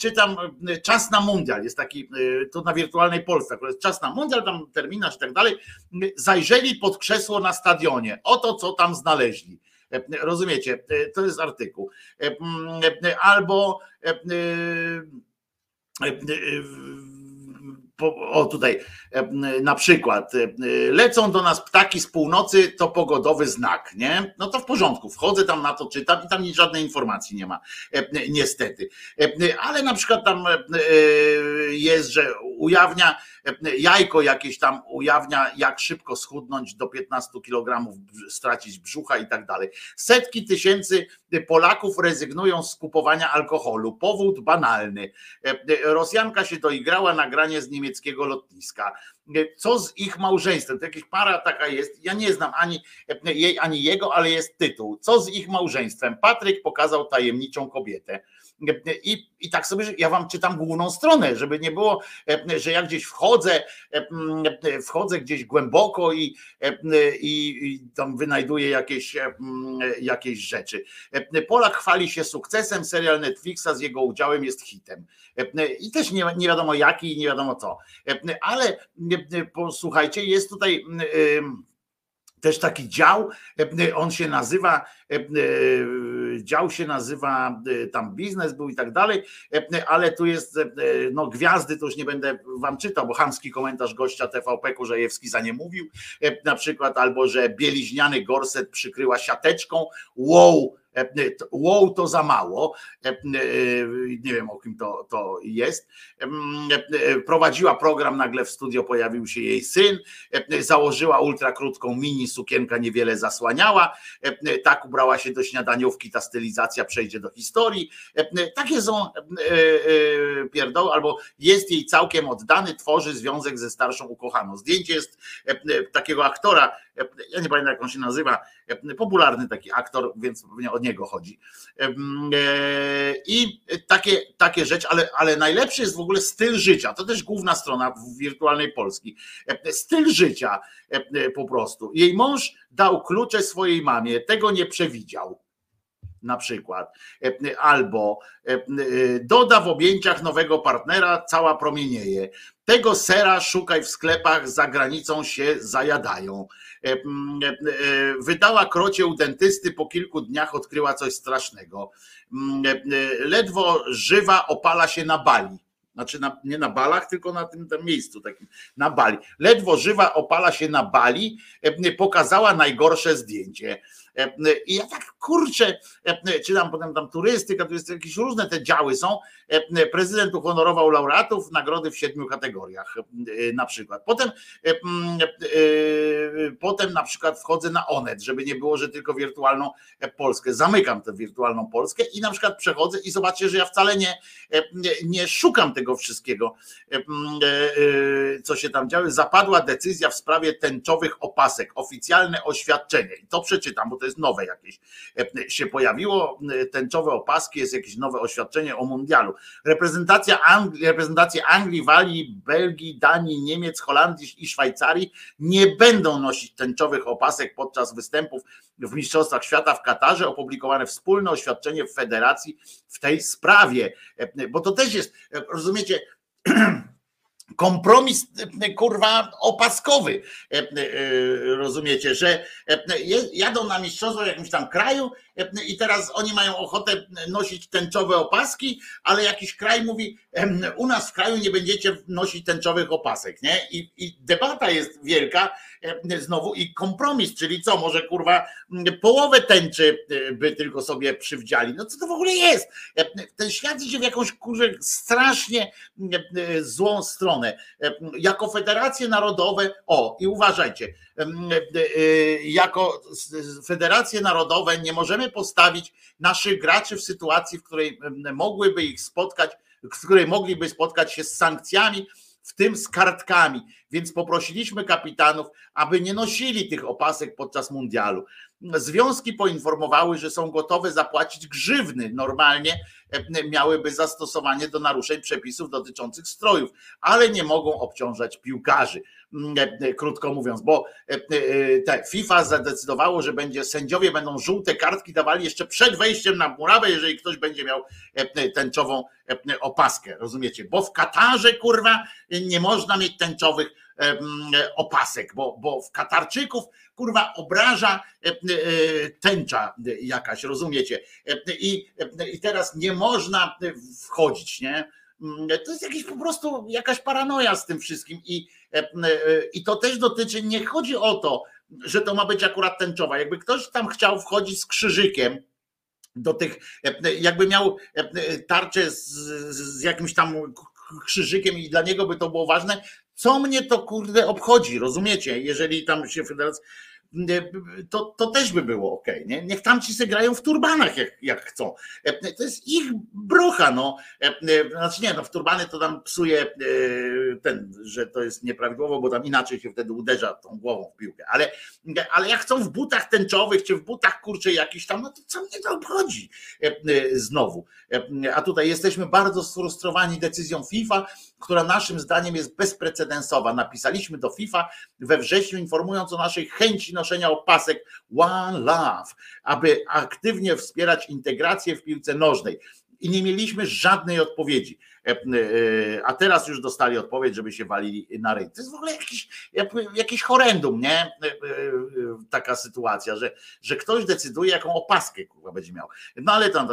czytam Czas na Mundial, jest taki, to na wirtualnej Polsce, Czas na Mundial, tam terminarz i tak dalej. Zajrzeli pod krzesło na stadionie. Oto co tam znaleźli. Rozumiecie? To jest artykuł. Albo o tutaj na przykład lecą do nas ptaki z północy, to pogodowy znak, nie? No to w porządku, wchodzę tam na to, czytam i tam żadnej informacji nie ma, niestety. Ale na przykład tam jest, że ujawnia jajko jakieś tam ujawnia, jak szybko schudnąć do 15 kg, stracić brzucha i tak dalej. Setki tysięcy Polaków rezygnują z kupowania alkoholu. Powód banalny. Rosjanka się doigrała nagranie z niemieckiego lotniska. Co z ich małżeństwem? To jakaś para taka jest. Ja nie znam ani jej, ani jego, ale jest tytuł. Co z ich małżeństwem? Patryk pokazał tajemniczą kobietę. I, I tak sobie, ja wam czytam główną stronę, żeby nie było, że ja gdzieś wchodzę, wchodzę gdzieś głęboko i, i, i tam wynajduję jakieś, jakieś rzeczy. Polak chwali się sukcesem, serial Netflixa z jego udziałem jest hitem. I też nie, nie wiadomo jaki i nie wiadomo co. Ale posłuchajcie, jest tutaj też taki dział, on się nazywa, dział się nazywa, tam biznes był i tak dalej, ale tu jest, no gwiazdy to już nie będę wam czytał, bo chamski komentarz gościa TVP Kurzejewski za nie mówił, na przykład, albo że bieliźniany gorset przykryła siateczką, wow, e, wow to za mało, e, e, nie wiem o kim to, to jest, e, prowadziła program, nagle w studio pojawił się jej syn, e, założyła ultra krótką mini, sukienka niewiele zasłaniała, e, tak ubrała się do śniadaniówki, ta stylizacja przejdzie do historii, E, takie są e, e, pierdoły, albo jest jej całkiem oddany, tworzy związek ze starszą ukochaną. Zdjęcie jest e, e, takiego aktora, e, ja nie pamiętam jak on się nazywa, popularny taki aktor, więc pewnie o niego chodzi. E, I takie, takie rzeczy, ale, ale najlepszy jest w ogóle styl życia. To też główna strona wirtualnej Polski. Styl życia po prostu. Jej mąż dał klucze swojej mamie, tego nie przewidział. Na przykład, E, albo e, e, doda w objęciach nowego partnera, cała promienieje. Tego sera szukaj w sklepach, za granicą się zajadają. Wydała krocie u dentysty, po kilku dniach odkryła coś strasznego. Mm, Ledwo żywa opala się na bali. Znaczy na, nie na balach, tylko na tym, tym miejscu takim, na bali. Ledwo żywa opala się na bali, pokazała najgorsze zdjęcie. E, I ja tak kurczę, e, czytam potem tam turystyka, tu jest jakieś różne te działy są. E, Prezydent uhonorował laureatów nagrody w siedmiu kategoriach e, na przykład. Potem, e, mm, e, potem na przykład wchodzę na Onet, żeby nie było, że tylko wirtualną Polskę. Zamykam tę wirtualną Polskę i na przykład przechodzę i zobaczcie, że ja wcale nie, e, nie, szukam tego wszystkiego, e, mm, e, e, co się tam działo. Zapadła decyzja w sprawie tęczowych opasek, oficjalne oświadczenie. I to przeczytam, bo to jest nowe jakieś. E, Się pojawiło e, tęczowe opaski, jest jakieś nowe oświadczenie o mundialu. Reprezentacja Anglii, reprezentacje Anglii, Walii, Belgii, Danii, Niemiec, Holandii i Szwajcarii nie będą nosić tęczowych opasek podczas występów w Mistrzostwach Świata w Katarze. Opublikowane wspólne oświadczenie w federacji w tej sprawie. E, Bo to też jest, rozumiecie, kompromis e, kurwa opaskowy. E, e, Rozumiecie, że jadą na mistrzostwo w jakimś tam kraju i teraz oni mają ochotę nosić tęczowe opaski, ale jakiś kraj mówi, u nas w kraju nie będziecie nosić tęczowych opasek, nie? I, i debata jest wielka znowu i kompromis, czyli co, może kurwa m, połowę tęczy e, by tylko sobie przywdziali. No co to w ogóle jest? Ten świat idzie w jakąś kurze strasznie e, złą stronę. Jako federacje narodowe, o i uważajcie, jako s- s- federacje narodowe nie możemy postawić naszych graczy w sytuacji, w której mogłyby ich spotkać, w której mogliby spotkać się z sankcjami, w tym z kartkami. Więc poprosiliśmy kapitanów, aby nie nosili tych opasek podczas mundialu. Związki poinformowały, że są gotowe zapłacić grzywny. Normalnie e, miałyby zastosowanie do naruszeń przepisów dotyczących strojów, ale nie mogą obciążać piłkarzy. E, e, Krótko mówiąc, bo e, FIFA zadecydowało, że będzie sędziowie będą żółte kartki dawali jeszcze przed wejściem na murawę, jeżeli ktoś będzie miał tęczową opaskę, rozumiecie? Bo w Katarze kurwa nie można mieć tęczowych opasek, bo, bo w Katarczyków kurwa obraża tęcza jakaś, rozumiecie? I, I teraz nie można wchodzić, nie? Mm, To jest jakieś po prostu jakaś paranoja z tym wszystkim i, e, e, i to też dotyczy, nie chodzi o to, że to ma być akurat tęczowa. Jakby ktoś tam chciał wchodzić z krzyżykiem, do tych, e, jakby miał tarczę z, z jakimś tam krzyżykiem i dla niego by to było ważne, co mnie to kurde obchodzi, rozumiecie? Jeżeli tam się federacja. To, to też by było ok, nie? Niech tam ci se grają w turbanach, jak, jak chcą. E, To jest ich brocha, no. E, e, Znaczy nie, no w turbany to tam psuje ten, że to jest nieprawidłowo, bo tam inaczej się wtedy uderza tą głową w piłkę. Ale, ale jak chcą w butach tęczowych, czy w butach kurczę jakiś tam, no to co mnie to obchodzi znowu. A tutaj jesteśmy bardzo sfrustrowani decyzją FIFA, która naszym zdaniem jest bezprecedensowa. Napisaliśmy do FIFA we wrześniu, informując o naszej chęci noszenia opasek One Love, aby aktywnie wspierać integrację w piłce nożnej. I nie mieliśmy żadnej odpowiedzi. E, e, A teraz już dostali odpowiedź, żeby się walili na ryj. To jest w ogóle jakiś, jakiś horrendum, nie? E, Taka sytuacja, że, że ktoś decyduje, jaką opaskę kurwa będzie miał. No ale tam,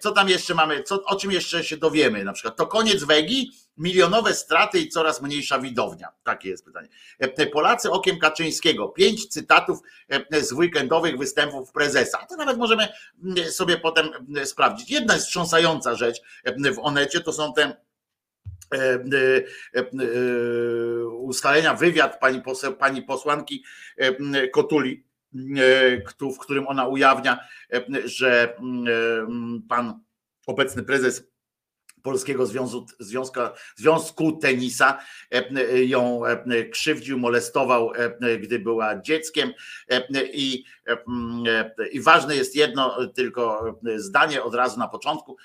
co tam jeszcze mamy, co, o czym jeszcze się dowiemy? Na przykład to koniec Wegi, milionowe straty i coraz mniejsza widownia? Takie jest pytanie. E, Polacy okiem Kaczyńskiego. Pięć cytatów e, z weekendowych występów prezesa. To nawet możemy sobie potem sprawdzić. Jedna jest wstrząsająca rzecz e, w Onecie, to są te ustalenia, wywiad pani, poseł, pani posłanki Kotuli, w którym ona ujawnia, że pan obecny prezes Polskiego Związku, Związka, Związku Tenisa e, e, ją e, krzywdził, molestował, gdy była dzieckiem. I, m, e, i ważne jest jedno tylko zdanie od razu na początku,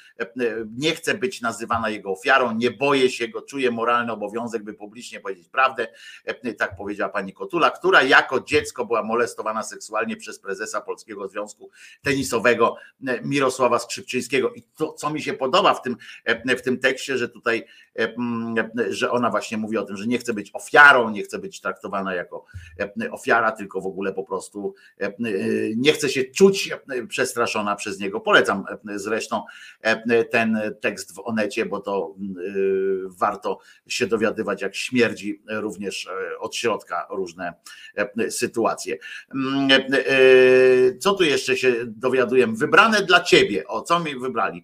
nie chcę być nazywana jego ofiarą, nie boję się go, czuję moralny obowiązek, by publicznie powiedzieć prawdę, tak powiedziała pani Kotula, która jako dziecko była molestowana seksualnie przez prezesa Polskiego Związku Tenisowego Mirosława Skrzypczyńskiego. I to, co mi się podoba w tym, w tym tekście, że tutaj, e, że ona właśnie mówi o tym, że nie chce być ofiarą, nie chce być traktowana jako e, ofiara, tylko w ogóle po prostu e, nie chce się czuć przestraszona przez niego. Polecam zresztą ten tekst w Onecie, bo to warto się dowiadywać, jak śmierdzi również od środka różne sytuacje. Co tu jeszcze się dowiadujemy? Wybrane dla ciebie. O, co mi wybrali?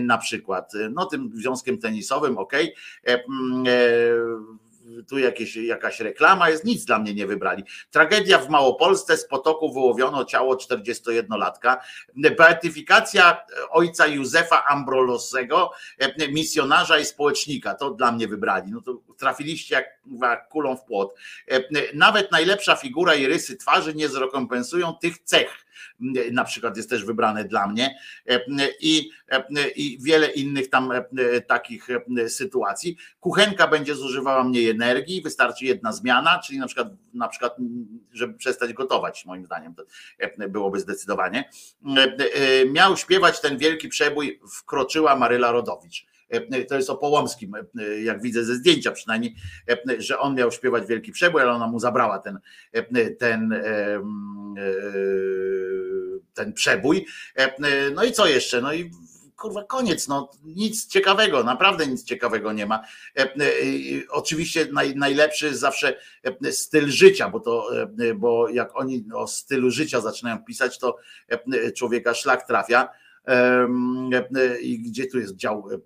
Na przykład, no tym związkiem tenisowym, ok. Tu jakieś, jakaś reklama jest, nic dla mnie nie wybrali. Tragedia w Małopolsce, z potoku wyłowiono ciało 41-latka. Beatyfikacja ojca Józefa Ambrolosego, e, misjonarza i społecznika. To dla mnie wybrali. No to trafiliście jak kulą w płot. E, Nawet najlepsza figura i rysy twarzy nie zrekompensują tych cech. Na przykład jest też wybrane dla mnie i, i wiele innych tam takich sytuacji. Kuchenka będzie zużywała mniej energii, wystarczy jedna zmiana, czyli na przykład, na przykład żeby przestać gotować, moim zdaniem to byłoby zdecydowanie. Miał śpiewać ten wielki przebój Wkroczyła Maryla Rodowicz. E, To jest o Połomskim, e, jak widzę ze zdjęcia przynajmniej, e, że on miał śpiewać wielki przebój, ale ona mu zabrała ten, ten, ten przebój. No i co jeszcze? No i kurwa koniec, no nic ciekawego, naprawdę nic ciekawego nie ma. Oczywiście naj, najlepszy zawsze e, styl życia, bo to, bo jak oni o stylu życia zaczynają pisać, to człowieka szlak trafia. I gdzie tu jest dział e,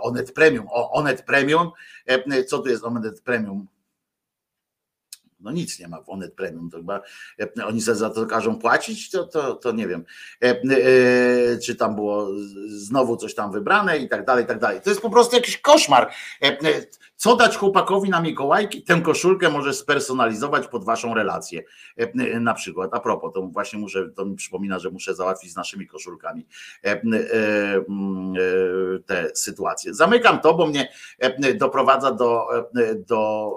Onet Premium? O, Onet Premium. E, Co tu jest Onet Premium? No nic nie ma w Onet Premium, to chyba e, oni sobie za to każą płacić, to, to, to nie wiem, e, e, czy tam było znowu coś tam wybrane i tak dalej, i tak dalej. To jest po prostu jakiś koszmar. E, e, Co dać chłopakowi na Mikołajki? Tę koszulkę możesz spersonalizować pod waszą relację. E, Na przykład, a propos, to właśnie muszę, to mi przypomina, że muszę załatwić z naszymi koszulkami te sytuacje. Zamykam to, bo mnie doprowadza do, do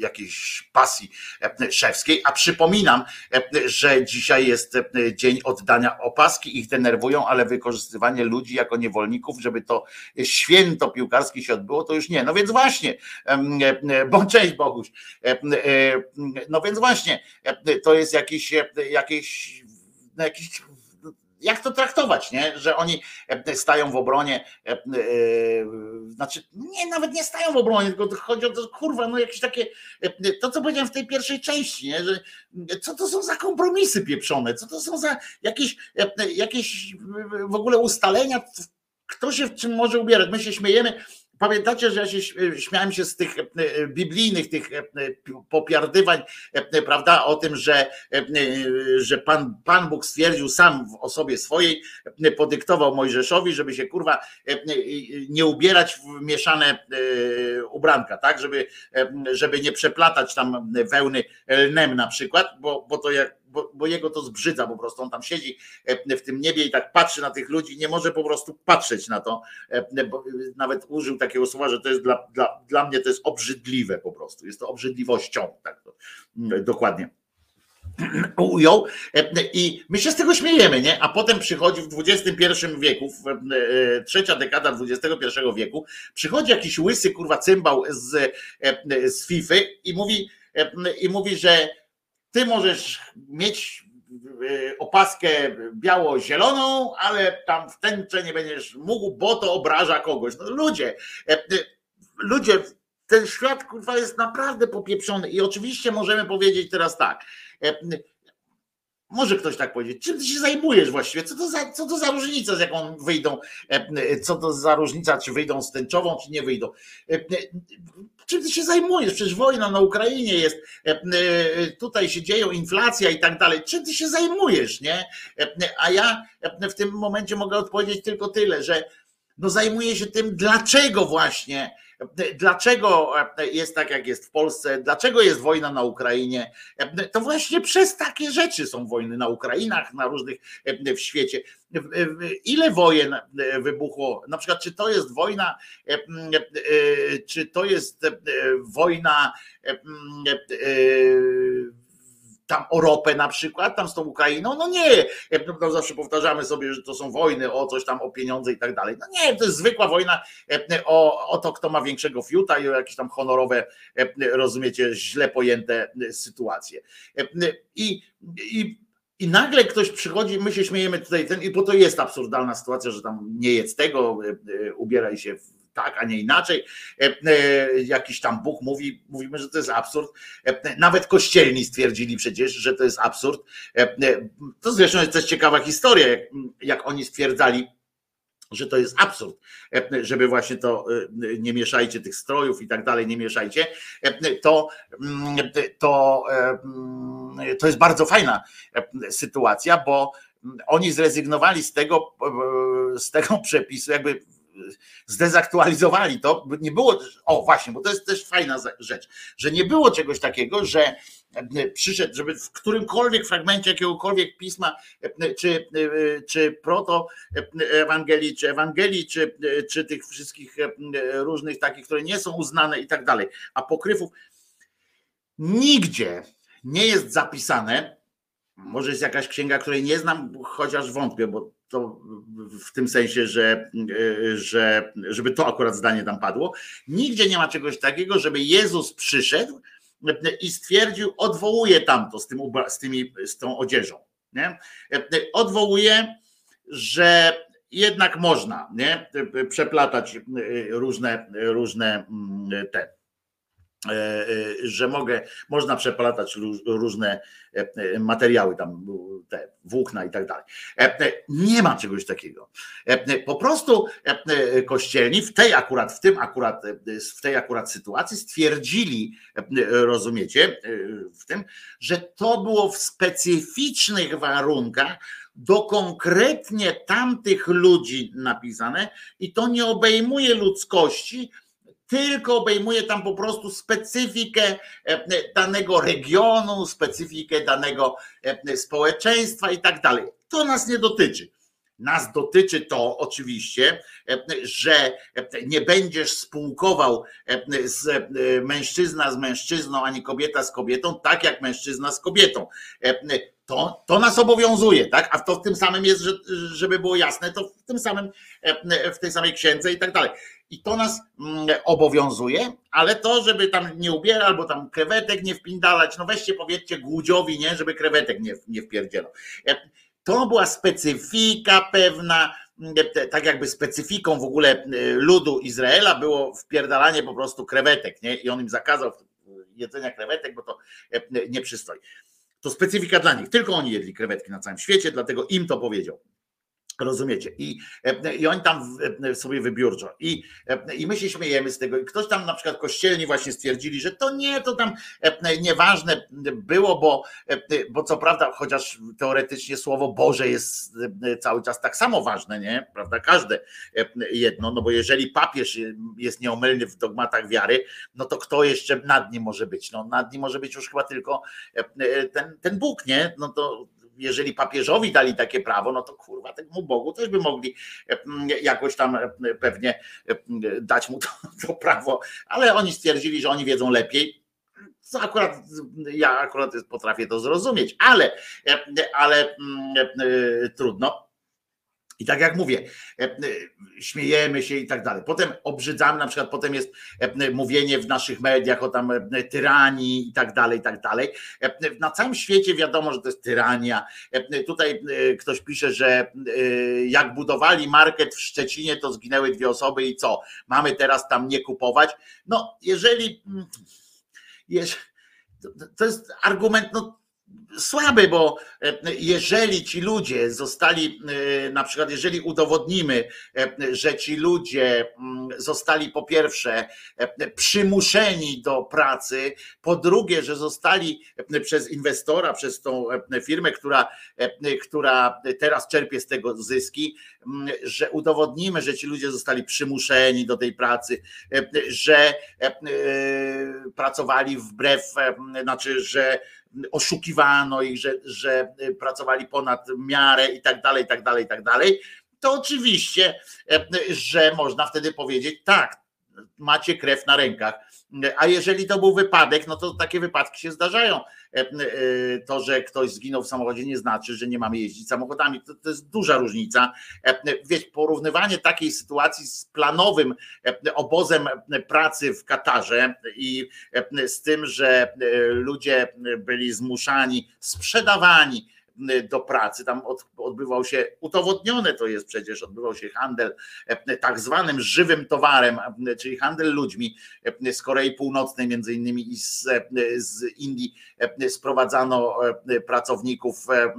jakiejś pasji e, szewskiej, a przypominam, e, że dzisiaj jest e, dzień oddania opaski, ich denerwują, ale wykorzystywanie ludzi jako niewolników, żeby to święto piłkarskie się odbyło, to już nie. No więc właśnie, bo cześć Boguś, no więc właśnie, to jest jakiś, e, jakiś, no jakiś jak to traktować, nie? że oni e, stają w obronie, e, e, znaczy nie, nawet nie stają w obronie, tylko chodzi o to, kurwa, no jakieś takie, e, to co powiedziałem w tej pierwszej części, nie? że co to są za kompromisy pieprzone, co to są za jakieś, e, jakieś w ogóle ustalenia, kto się w czym może ubierać, my się śmiejemy, Pamiętacie, że ja się śmiałem się z tych e, biblijnych, tych e, popiardywań, e, prawda, o tym, że, e, że Pan, Pan Bóg stwierdził sam w osobie swojej, e, podyktował Mojżeszowi, żeby się kurwa e, nie ubierać w mieszane e, ubranka, tak, żeby, e, żeby nie przeplatać tam wełny lnem na przykład, bo, bo to jak bo, bo jego to zbrzydza po prostu. On tam siedzi e, w tym niebie i tak patrzy na tych ludzi, nie może po prostu patrzeć na to. e, nawet użył takiego słowa, że to jest dla, dla, dla mnie to jest obrzydliwe po prostu. Jest to obrzydliwością, tak to mm, dokładnie ujął E, i my się z tego śmiejemy, nie? A potem przychodzi w XXI wieku, w, trzecia dekada XXI wieku, przychodzi jakiś łysy kurwa cymbał z, z Fify i mówi, i mówi, że ty możesz mieć y, opaskę biało-zieloną, ale tam w tęczę nie będziesz mógł, bo to obraża kogoś. No ludzie, e, y, ludzie, ten świat kurwa jest naprawdę popieprzony i oczywiście możemy powiedzieć teraz tak, e, może ktoś tak powiedzieć, czym ty się zajmujesz właściwie? Co to za, co to za różnica, z jaką wyjdą, e, co to za różnica, czy wyjdą z tęczową, czy nie wyjdą? E, e, Czym ty się zajmujesz? Przecież wojna na Ukrainie jest, tutaj się dzieją inflacja i tak dalej. Czym ty się zajmujesz, nie? A ja w tym momencie mogę odpowiedzieć tylko tyle, że no zajmuję się tym, dlaczego właśnie Dlaczego jest tak, jak jest w Polsce? Dlaczego jest wojna na Ukrainie? To właśnie przez takie rzeczy są wojny na Ukrainach, na różnych w świecie. Ile wojen wybuchło? Na przykład, czy to jest wojna, czy to jest wojna tam o ropę na przykład, tam z tą Ukrainą, no nie, no zawsze powtarzamy sobie, że to są wojny o coś tam, o pieniądze i tak dalej. No nie, to jest zwykła wojna o, o to, kto ma większego fiuta i o jakieś tam honorowe, rozumiecie, źle pojęte sytuacje. I, i i nagle ktoś przychodzi, my się śmiejemy tutaj, ten, i bo to jest absurdalna sytuacja, że tam nie jedz tego, ubieraj się w tak, a nie inaczej. E, e, jakiś tam Bóg mówi, mówimy, że to jest absurd. E, nawet kościelni stwierdzili przecież, że to jest absurd. To zresztą jest też ciekawa historia, jak, oni stwierdzali, że to jest absurd, żeby właśnie to nie mieszajcie tych strojów i tak dalej, nie mieszajcie, to, to, to jest bardzo fajna sytuacja, bo oni zrezygnowali z tego, z tego przepisu, jakby zdezaktualizowali to, nie było, o właśnie, bo to jest też fajna rzecz, że nie było czegoś takiego, że e, przyszedł, żeby w którymkolwiek fragmencie jakiegokolwiek pisma, e, czy, e, czy proto Ewangelii, czy Ewangelii, czy, czy tych wszystkich różnych takich, które nie są uznane i tak dalej, apokryfów, nigdzie nie jest zapisane, może jest jakaś księga, której nie znam, chociaż wątpię, bo to w tym sensie, że, że żeby to akurat zdanie tam padło. Nigdzie nie ma czegoś takiego, żeby Jezus przyszedł i stwierdził, odwołuje tamto z, tym, z, tymi, z tą odzieżą. Nie? Odwołuje, że jednak można nie? przeplatać różne, różne te E, e, że mogę, można przeplatać różne e, materiały, tam te włókna i tak dalej. Nie ma czegoś takiego. Po prostu kościelni w tej akurat, w tym akurat, w tej akurat sytuacji stwierdzili, rozumiecie, w tym, że to było w specyficznych warunkach do konkretnie tamtych ludzi napisane i to nie obejmuje ludzkości, tylko obejmuje tam po prostu specyfikę e, danego regionu, specyfikę danego e, społeczeństwa i tak dalej. To nas nie dotyczy. Nas dotyczy to oczywiście, e, że nie będziesz spółkował z mężczyzna z mężczyzną, ani kobieta z kobietą, tak jak mężczyzna z kobietą. To, to nas obowiązuje, tak? A to w tym samym jest, żeby było jasne, to w tym samym, w tej samej księdze i tak dalej i to nas mm, obowiązuje, ale to, żeby tam nie ubierać, albo tam krewetek nie wpindalać, no weźcie powiedzcie głudziowi, nie, żeby krewetek nie, nie wpierdzielał. E, to była specyfika pewna, mm, tak jakby specyfiką w ogóle e, ludu Izraela było wpierdalanie po prostu krewetek, nie? I on im zakazał jedzenia krewetek, bo to e, nie przystoi. To specyfika dla nich. Tylko oni jedli krewetki na całym świecie, dlatego im to powiedział. Rozumiecie? I, e, I oni tam e, sobie wybiórczo. I, e, I my się śmiejemy z tego. I ktoś tam na przykład kościelni właśnie stwierdzili, że to nie, to tam nieważne było, bo, bo co prawda, chociaż teoretycznie słowo Boże jest cały czas tak samo ważne, nie? Prawda? Każde jedno, no bo jeżeli papież jest nieomylny w dogmatach wiary, no to kto jeszcze nad nim może być? No nad nim może być już chyba tylko ten, ten Bóg, nie? No to jeżeli papieżowi dali takie prawo, no to kurwa, temu Bogu też by mogli e, jakoś tam e, pewnie e, dać mu to, to prawo, ale oni stwierdzili, że oni wiedzą lepiej, co akurat ja akurat potrafię to zrozumieć, ale, ale trudno. I tak jak mówię, e, e, śmiejemy się i tak dalej. Potem obrzydzamy, na przykład potem jest e, mówienie w naszych mediach o tam tyranii i tak dalej, i tak dalej. Na całym świecie wiadomo, że to jest tyrania. Tutaj ktoś pisze, że jak budowali market w Szczecinie, to zginęły dwie osoby i co? Mamy teraz tam nie kupować? No, jeżeli. mm, jeż- to- to jest argument, no słaby, bo e, jeżeli ci ludzie zostali, e, na przykład jeżeli udowodnimy, e, że ci ludzie mm, zostali po pierwsze przymuszeni do pracy, po drugie, że zostali przez inwestora, przez tą firmę, która, która teraz czerpie z tego zyski, mm, że udowodnimy, że ci ludzie zostali przymuszeni do tej pracy, że pracowali wbrew, znaczy, że oszukiwano ich, że, że pracowali ponad miarę i tak dalej, i tak dalej, i tak dalej, to oczywiście, e, że można wtedy powiedzieć tak, macie krew na rękach. A jeżeli to był wypadek, no to takie wypadki się zdarzają. E, e, To, że ktoś zginął w samochodzie, nie znaczy, że nie mamy jeździć samochodami. To, to jest duża różnica. E, Wiesz, porównywanie takiej sytuacji z planowym obozem pracy w Katarze i z tym, że ludzie byli zmuszani, sprzedawani do pracy. Tam od, odbywał się, udowodnione to jest przecież, odbywał się handel e, tak zwanym żywym towarem, e, czyli handel ludźmi e, z Korei Północnej między innymi i z, e, z Indii e, sprowadzano e, pracowników e, e,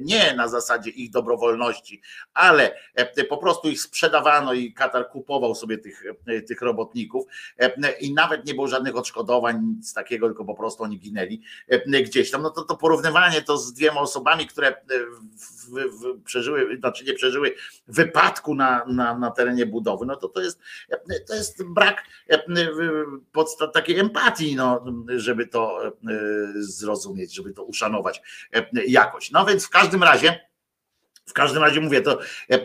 nie na zasadzie ich dobrowolności, ale e, po prostu ich sprzedawano i Katar kupował sobie tych, e, tych robotników e, i nawet nie było żadnych odszkodowań, nic takiego, tylko po prostu oni ginęli e, gdzieś tam. No to, to porównywanie to z dwiema osobami, które e, w, w, przeżyły, znaczy nie przeżyły wypadku na, na, na terenie budowy, no to to jest, e, to jest brak e, podstaw takiej empatii, no, żeby to zrozumieć, żeby to uszanować jakoś. No więc w każdym razie. W każdym razie mówię, to, e,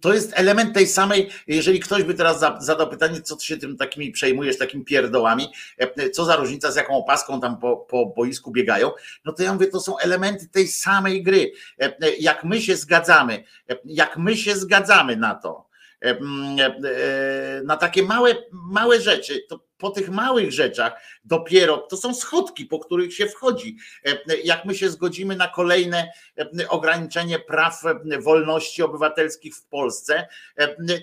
to jest element tej samej, jeżeli ktoś by teraz za- zadał pytanie, co ty się tym takimi przejmujesz, takimi pierdołami, e, co za różnica, z jaką opaską tam po, po boisku biegają, no to ja mówię, to są elementy tej samej gry. E, e, Jak my się zgadzamy, e, jak my się zgadzamy na to, e, m, e, na takie małe, małe rzeczy, to po tych małych rzeczach dopiero to są schodki, po których się wchodzi. E, Jak my się zgodzimy na kolejne e, ograniczenie praw e, wolności obywatelskich w Polsce,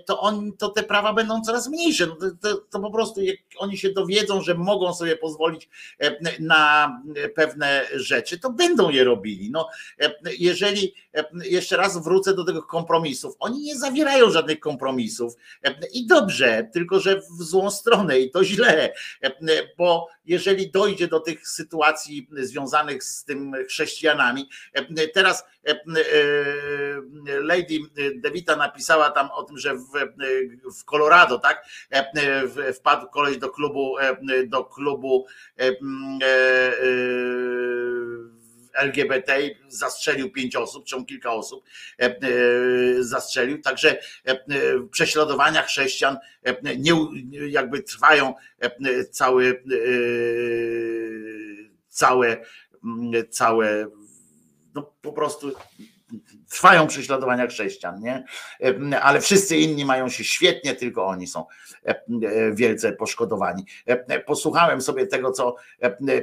to, on, to te prawa będą coraz mniejsze. No to, to, to po prostu jak oni się dowiedzą, że mogą sobie pozwolić na pewne rzeczy, to będą je robili. No, jeżeli jeszcze raz wrócę do tego kompromisów, oni nie zawierają żadnych kompromisów i dobrze, tylko że w złą stronę i to źle, e, bo jeżeli dojdzie do tych sytuacji związanych z tym chrześcijanami, e, teraz e, Lady Devita napisała tam o tym, że w, Colorado, tak, wpadł koleś do klubu, do klubu LGBT, zastrzelił pięć osób, czy kilka osób e, e, zastrzelił, także e, prześladowania chrześcijan nie, jakby trwają całe, m, całe no po prostu trwają prześladowania chrześcijan, nie? E, Ale wszyscy inni mają się świetnie, tylko oni są e, e, wielce poszkodowani. Posłuchałem sobie tego, co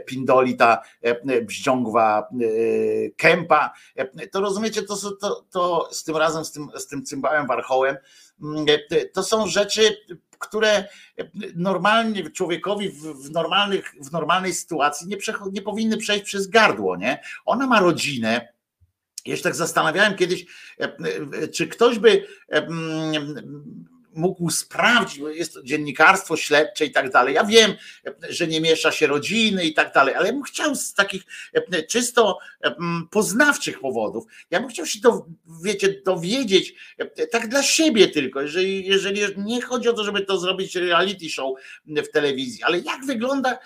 pindoli ta bździągwa kępa. To rozumiecie, to, to, to z tym razem, z tym, z tym cymbałem warchołem, mm, to są rzeczy, które normalnie człowiekowi w, normalnych, w normalnej sytuacji nie, nie powinny przejść przez gardło, nie? Ona ma rodzinę, ja się tak zastanawiałem kiedyś, e, e, czy ktoś by e, mm, mógł sprawdzić, bo jest to dziennikarstwo śledcze i tak dalej. Ja wiem, że nie miesza się rodziny i tak dalej, ale ja bym chciał z takich e, czysto e, poznawczych powodów, ja bym chciał się do, wiecie, dowiedzieć, e, tak dla siebie tylko, jeżeli, jeżeli nie chodzi o to, żeby to zrobić reality show w telewizji, ale jak wygląda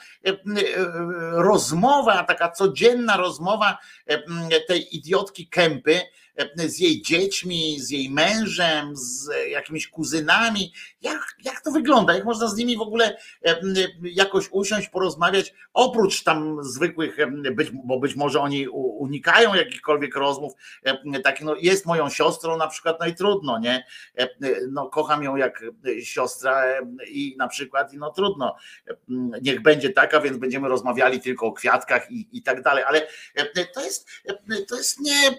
rozmowa, taka codzienna rozmowa tej idiotki Kępy z jej dziećmi, z jej mężem, z jakimiś kuzynami. Jak, jak to wygląda? Jak można z nimi w ogóle jakoś usiąść, porozmawiać, oprócz tam zwykłych, być, bo być może oni unikają jakichkolwiek rozmów, tak, no jest moją siostrą na przykład, no i trudno, nie? No kocham ją jak siostra i na przykład, no trudno, niech będzie taka, więc będziemy rozmawiali tylko o kwiatkach i, i tak dalej, ale to jest, to jest nie,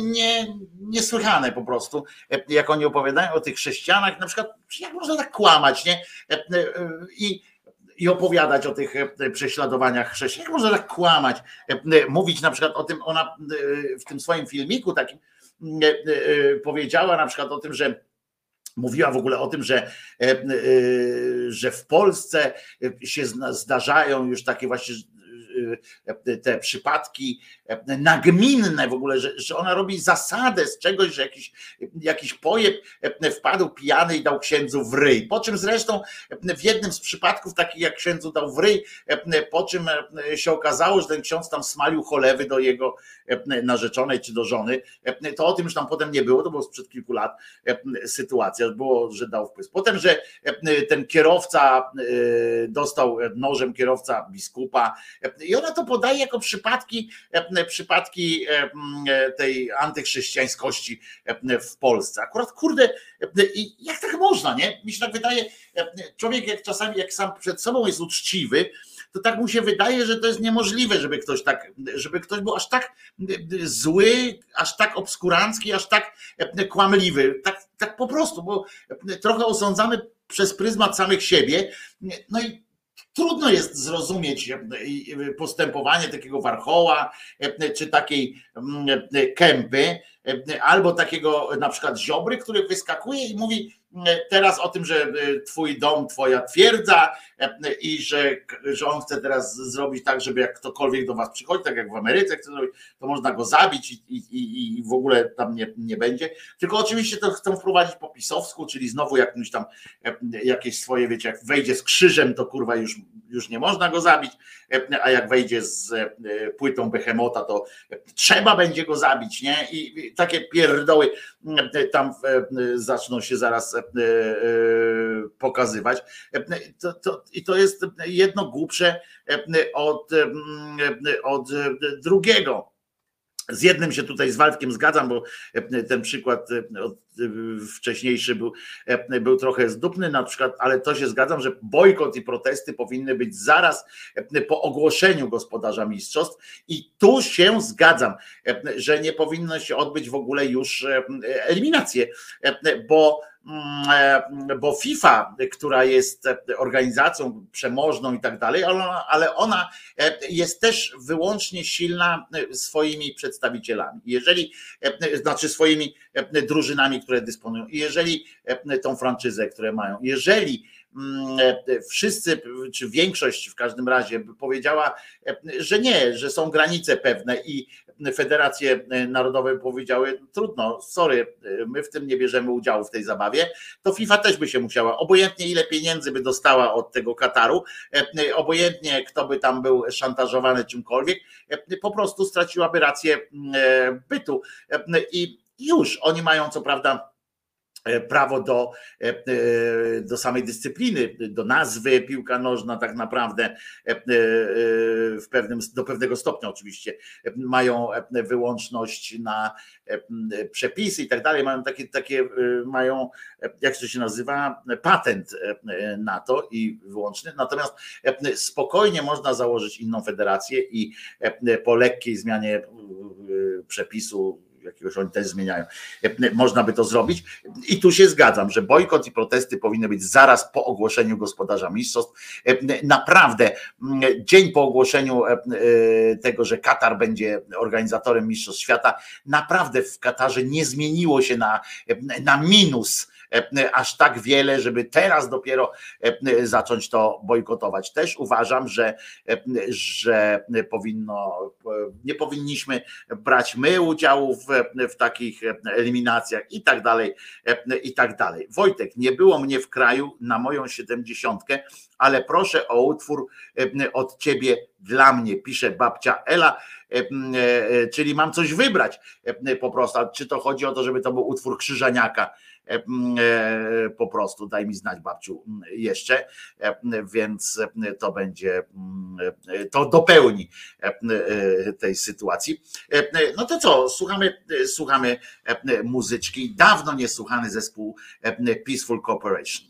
nie, niesłychane po prostu, jak oni opowiadają o tych chrześcijanach, na przykład, jak można tak kłamać, nie? I i opowiadać o tych prześladowaniach chrześcijan. Jak można tak kłamać? Mówić na przykład o tym, ona w tym swoim filmiku takim powiedziała na przykład o tym, że mówiła w ogóle o tym, że, że w Polsce się zdarzają już takie właśnie te przypadki nagminne w ogóle, że, że ona robi zasadę z czegoś, że jakiś, jakiś pojeb wpadł pijany i dał księdzu w ryj. Po czym zresztą w jednym z przypadków, takich jak księdzu dał w ryj, po czym się okazało, że ten ksiądz tam smalił cholewy do jego narzeczonej czy do żony, to o tym już tam potem nie było, to było sprzed kilku lat sytuacja, było, że dał wpływ. Potem, że ten kierowca dostał nożem kierowca biskupa i ona to podaje jako przypadki, przypadki tej antychrześcijańskości w Polsce. Akurat kurde, jak tak można, nie? Mi się tak wydaje, człowiek jak czasami, jak sam przed sobą jest uczciwy, to tak mu się wydaje, że to jest niemożliwe, żeby ktoś tak, żeby ktoś był aż tak zły, aż tak obskurancki, aż tak kłamliwy. Tak, tak po prostu, bo trochę osądzamy przez pryzmat samych siebie. No i trudno jest zrozumieć postępowanie takiego warchoła, czy takiej kępy, albo takiego na przykład ziobry, który wyskakuje i mówi, teraz o tym, że e, twój dom, twoja twierdza e, i że, że on chce teraz zrobić tak, żeby jak ktokolwiek do was przychodzi, tak jak w Ameryce chce zrobić, to można go zabić i, i, i w ogóle tam nie, nie będzie. Tylko oczywiście to chcą wprowadzić po pisowsku, czyli znowu jakimś tam e, jakieś swoje, wiecie, jak wejdzie z krzyżem, to kurwa już, już nie można go zabić, a jak wejdzie z płytą Behemota, to trzeba będzie go zabić, nie? I takie pierdoły tam zaczną się zaraz E, e, pokazywać. E, to, to, I to jest jedno głupsze od, od drugiego. Z jednym się tutaj z Waldkiem zgadzam, bo ten przykład wcześniejszy był, był trochę zdupny, na przykład, ale to się zgadzam, że bojkot i protesty powinny być zaraz po ogłoszeniu gospodarza mistrzostw. I tu się zgadzam, że nie powinno się odbyć w ogóle już eliminacje, bo bo FIFA, która jest organizacją przemożną i tak dalej, ale ona jest też wyłącznie silna swoimi przedstawicielami. Jeżeli, znaczy swoimi drużynami, które dysponują, jeżeli tą franczyzę, które mają, jeżeli Mm, e, wszyscy, czy większość w każdym razie powiedziała, e, że nie, że są granice pewne i federacje narodowe powiedziały, trudno, sorry, my w tym nie bierzemy udziału w tej zabawie, to FIFA też by się musiała, obojętnie ile pieniędzy by dostała od tego Kataru, e, obojętnie kto by tam był szantażowany czymkolwiek, po prostu straciłaby rację bytu. I już, oni mają co prawda E, prawo do, e, e, do samej dyscypliny, do nazwy piłka nożna tak naprawdę w pewnym, do pewnego stopnia oczywiście mają wyłączność na przepisy i tak dalej, mają takie, takie mają, jak to się nazywa, patent na to i wyłączny, natomiast spokojnie można założyć inną federację i po lekkiej zmianie przepisu jakiegoś oni też zmieniają. Można by to zrobić i tu się zgadzam, że bojkot i protesty powinny być zaraz po ogłoszeniu gospodarza mistrzostw. Naprawdę dzień po ogłoszeniu tego, że Katar będzie organizatorem mistrzostw świata, naprawdę w Katarze nie zmieniło się na, na minus E, aż tak wiele, żeby teraz dopiero e, zacząć to bojkotować. Też uważam, że, e, że powinno, nie powinniśmy brać my udziału w, w takich eliminacjach i tak dalej, i tak dalej. Wojtek, nie było mnie w kraju na moją siedemdziesiątkę, ale proszę o utwór od ciebie dla mnie, pisze babcia Ela, czyli mam coś wybrać po prostu. Czy to chodzi o to, żeby to był utwór Krzyżaniaka? M, e, po prostu daj mi znać babciu jeszcze, e, więc e, to będzie, e, to dopełni e, e, tej sytuacji. E, e, No to co, słuchamy, e, słuchamy e, e, muzyczki, dawno niesłuchany zespół e, Peaceful Corporation.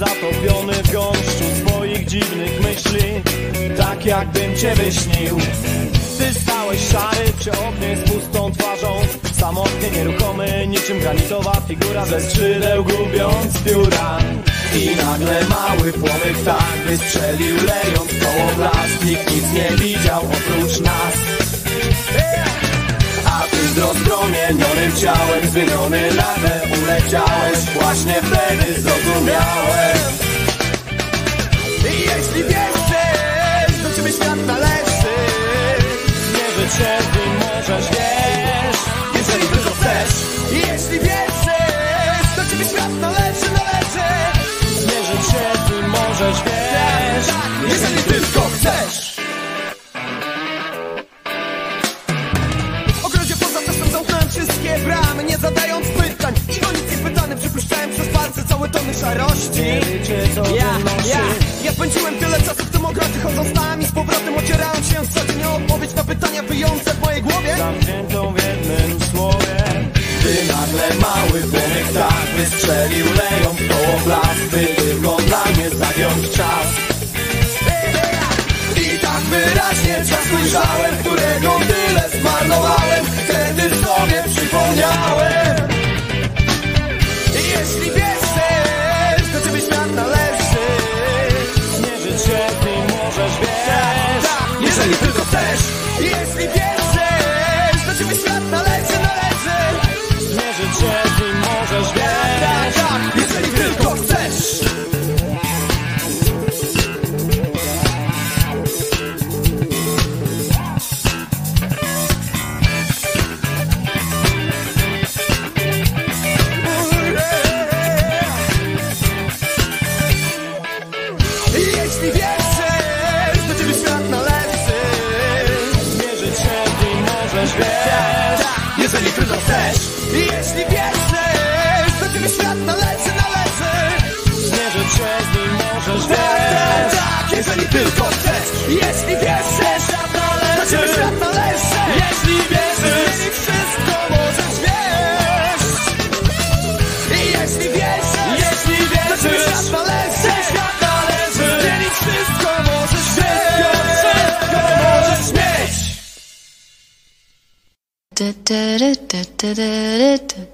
Zatopiony w gąszczu swoich dziwnych myśli Tak jakbym cię wyśnił. Ty stałeś szary przy oknie z pustą twarzą Samotnie nieruchomy, niczym granitowa figura Ze skrzydeł gubiąc pióra. I nagle mały płomyk tak wystrzelił lejąc koło blask Nikt nic nie widział oprócz nas a ty z rozpromienionym ciałem Zmieniony nagle uleciałeś. Właśnie wtedy zrozumiałem. Jeśli wierzysz Do ciebie świat należy. Cię, ty możesz, wiesz Palce całe tony szarości. Ja, ja, ja spędziłem tyle czasu w tym ogrodzie Chodząc tam i z powrotem ocierając się Co dzień o odpowiedź na pytania wyjące w mojej głowie. Zamkniętą w jednym słowie. Ty nagle mały płomyk tak wystrzelił Leją w koło blask By tylko dla mnie zagiąć czas. I tak wyraźnie czas ujrzałem, którego tyle zmarnowałem. Wtedy sobie przypomniałem. Jeśli wierzysz, jeżeli tylko chcesz Jeśli wierzysz, do ciebie świat należy. Jeśli wierzysz, zmienić wszystko możesz, wiesz i jeśli wierzysz, jeśli wierzysz, to świat należy, świat należy, zmienić wszystko możesz, wszystko, wszystko możesz mieć.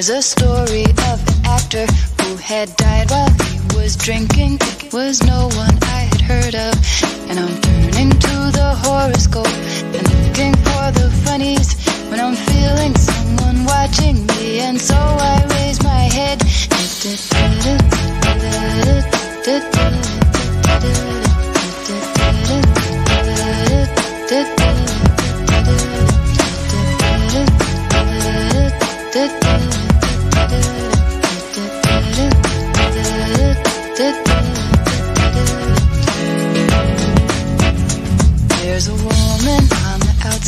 There's a story of an actor who had died while he was drinking. It was no one I had heard of. And I'm turning to the horoscope and looking for the funnies when I'm feeling someone watching me. And so I raise my head.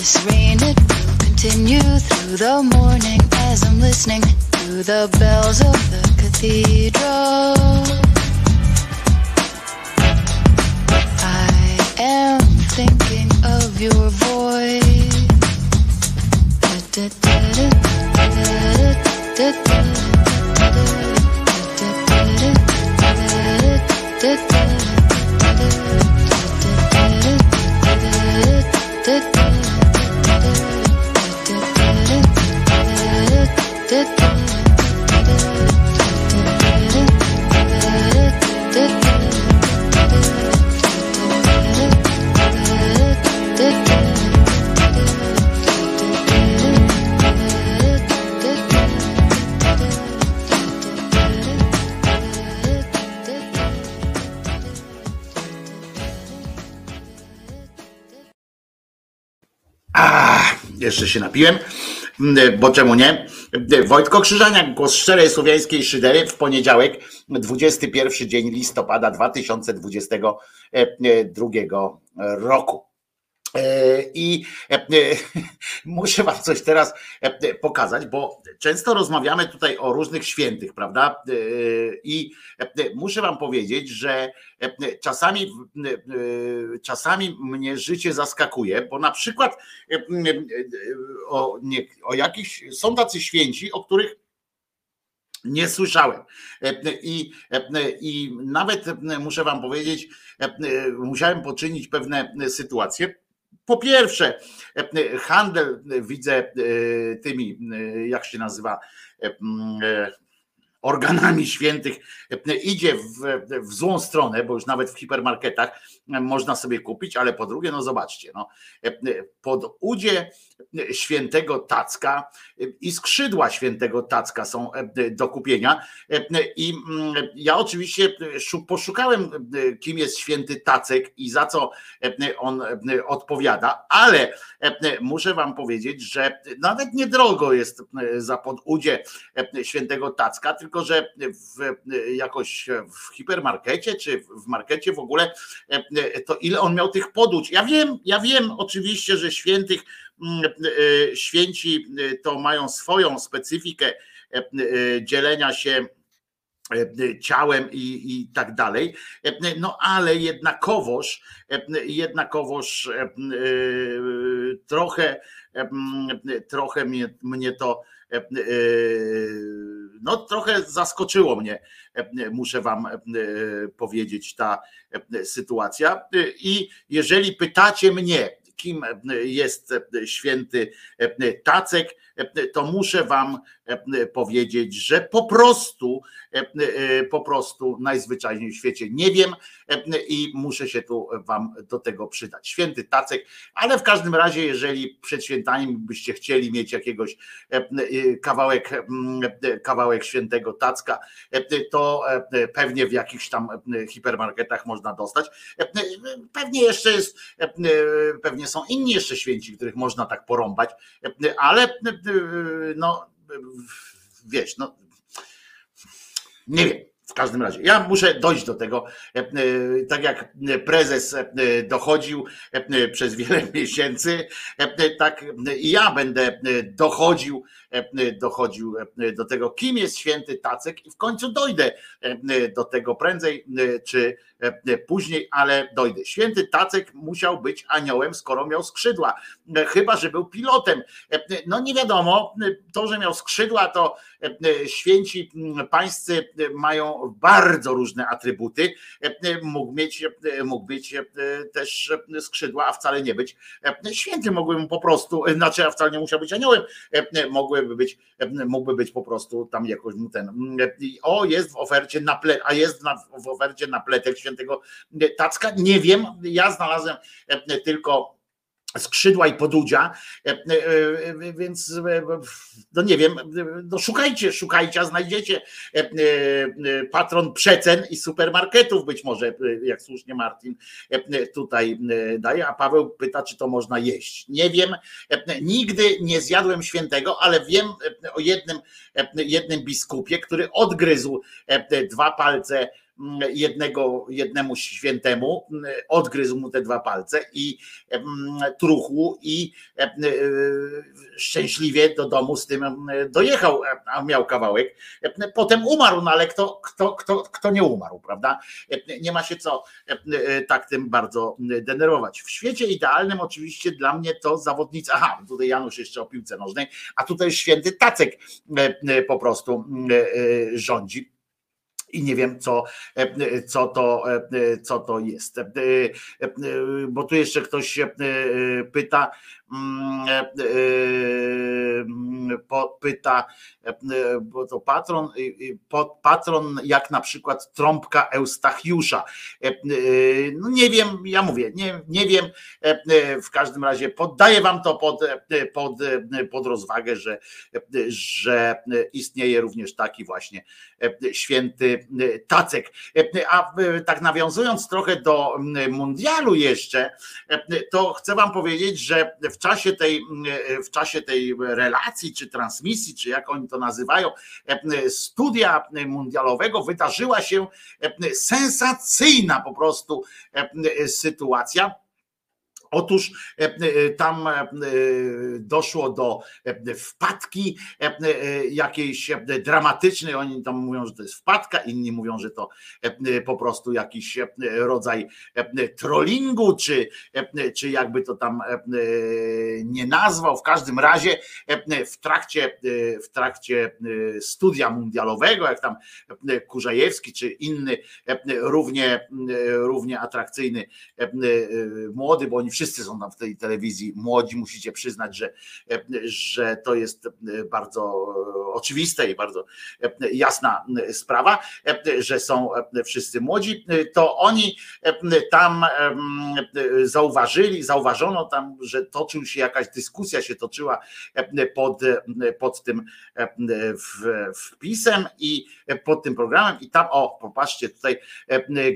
this rain, it will continue through the morning as I'm listening to the bells of the cathedral. I am thinking of your voice. Jeszcze się napiłem, mm, bo czemu nie? Wojtko Krzyżaniak, głos szczerej słowiańskiej szydery w poniedziałek, 21 dzień listopada 2022 roku. E, I e, muszę Wam coś teraz e, pokazać, bo często rozmawiamy tutaj o różnych świętych, prawda? I muszę Wam powiedzieć, że czasami, czasami mnie życie zaskakuje, bo na przykład o, nie, o jakichś są tacy święci, o których nie słyszałem. I, I nawet muszę Wam powiedzieć, musiałem poczynić pewne sytuacje. Po pierwsze, handel widzę tymi, jak się nazywa, organami świętych idzie w, w złą stronę, bo już nawet w hipermarketach można sobie kupić, ale po drugie, no zobaczcie, no, pod udzie świętego Tacka i skrzydła świętego Tacka są do kupienia. I ja oczywiście poszukałem kim jest święty Tacek i za co on odpowiada, ale muszę wam powiedzieć, że nawet niedrogo jest za podudzie świętego Tacka, tylko że w, jakoś w hipermarkecie czy w markecie w ogóle to ile on miał tych podłóż. Ja wiem, ja wiem oczywiście, że świętych święci to mają swoją specyfikę dzielenia się ciałem i, i tak dalej. No ale jednakowoż, jednakowoż trochę, trochę mnie, mnie to no trochę zaskoczyło mnie, muszę wam powiedzieć, ta sytuacja. I jeżeli pytacie mnie, kim jest święty Tacek, to muszę wam powiedzieć, że po prostu, po prostu najzwyczajniej w świecie nie wiem i muszę się tu wam do tego przydać. Święty Tacek, ale w każdym razie, jeżeli przed świętami byście chcieli mieć jakiegoś kawałek, kawałek świętego Tacka, to pewnie w jakichś tam hipermarketach można dostać. Pewnie jeszcze jest, pewnie są inni jeszcze święci, których można tak porąbać, ale no wiesz, no nie wiem. W każdym razie, ja muszę dojść do tego, tak jak prezes dochodził przez wiele miesięcy, tak i ja będę dochodził, dochodził e, do tego, kim jest święty Tacek i w końcu dojdę e, do tego prędzej e, czy e, później, ale dojdę. Święty Tacek musiał być aniołem, skoro miał skrzydła, E, chyba że był pilotem. E, No nie wiadomo, e, to, że miał skrzydła, to e, święci pańscy mają bardzo różne atrybuty. E, Mógł mieć, e, mógł być e, też e, skrzydła, a wcale nie być e, świętym. Mogły mu po prostu, e, znaczy, a wcale nie musiał być aniołem, e, mogłyby być, e, mógłby być po prostu tam jakoś mu ten. m, i O, jest w ofercie na ple, a jest na, w ofercie napletek świętego Tacka. Nie wiem, ja znalazłem e, tylko skrzydła i podudzia, e, e, e, więc no nie wiem, no szukajcie, szukajcie, a znajdziecie patron przecen i supermarketów być może, jak słusznie Martin tutaj daje, a Paweł pyta, czy to można jeść. Nie wiem, nigdy nie zjadłem świętego, ale wiem o jednym, jednym biskupie, który odgryzł dwa palce jednego, jednemu świętemu, odgryzł mu te dwa palce i truchł i e, szczęśliwie do domu z tym dojechał, a miał kawałek. Em, Potem umarł, no ale kto, kto, kto, kto nie umarł, prawda? Nie ma się co e, tak tym bardzo denerwować. W świecie idealnym oczywiście dla mnie to zawodnicy, aha, tutaj Janusz jeszcze o piłce nożnej, a tutaj święty Tacek po prostu e, rządzi i nie wiem, co, e, co, to, e, co to jest. E, e, Bo tu jeszcze ktoś się e, pyta, e, e, pyta, e, bo to patron, e, e, po- patron jak na przykład trąbka Eustachiusza. E, e, No nie wiem, ja mówię, nie, nie wiem, e, e, w każdym razie poddaję wam to pod, e, pod, e, pod rozwagę, że, e, że istnieje również taki właśnie e, święty e, Tacek. E, A e, tak nawiązując trochę do mundialu jeszcze, e, to chcę wam powiedzieć, że w czasie tej, w czasie tej relacji, czy transmisji, czy jak oni to nazywają, studia mundialowego wydarzyła się sensacyjna po prostu sytuacja. Otóż e, e, tam e, doszło do wpadki jakiejś dramatycznej. Oni tam mówią, że to jest wpadka, inni mówią, że to po prostu jakiś rodzaj trollingu, czy, czy jakby to tam nie nazwał. W każdym razie w trakcie, w trakcie studia mundialowego, jak tam Kurzajewski czy inny równie, równie atrakcyjny młody, bo oni wszyscy są tam w tej telewizji młodzi, musicie przyznać, że, że to jest bardzo oczywiste i bardzo jasna sprawa, że są wszyscy młodzi, to oni tam zauważyli, zauważono tam, że toczył się jakaś dyskusja się toczyła pod, pod tym wpisem i pod tym programem. I tam, o popatrzcie tutaj,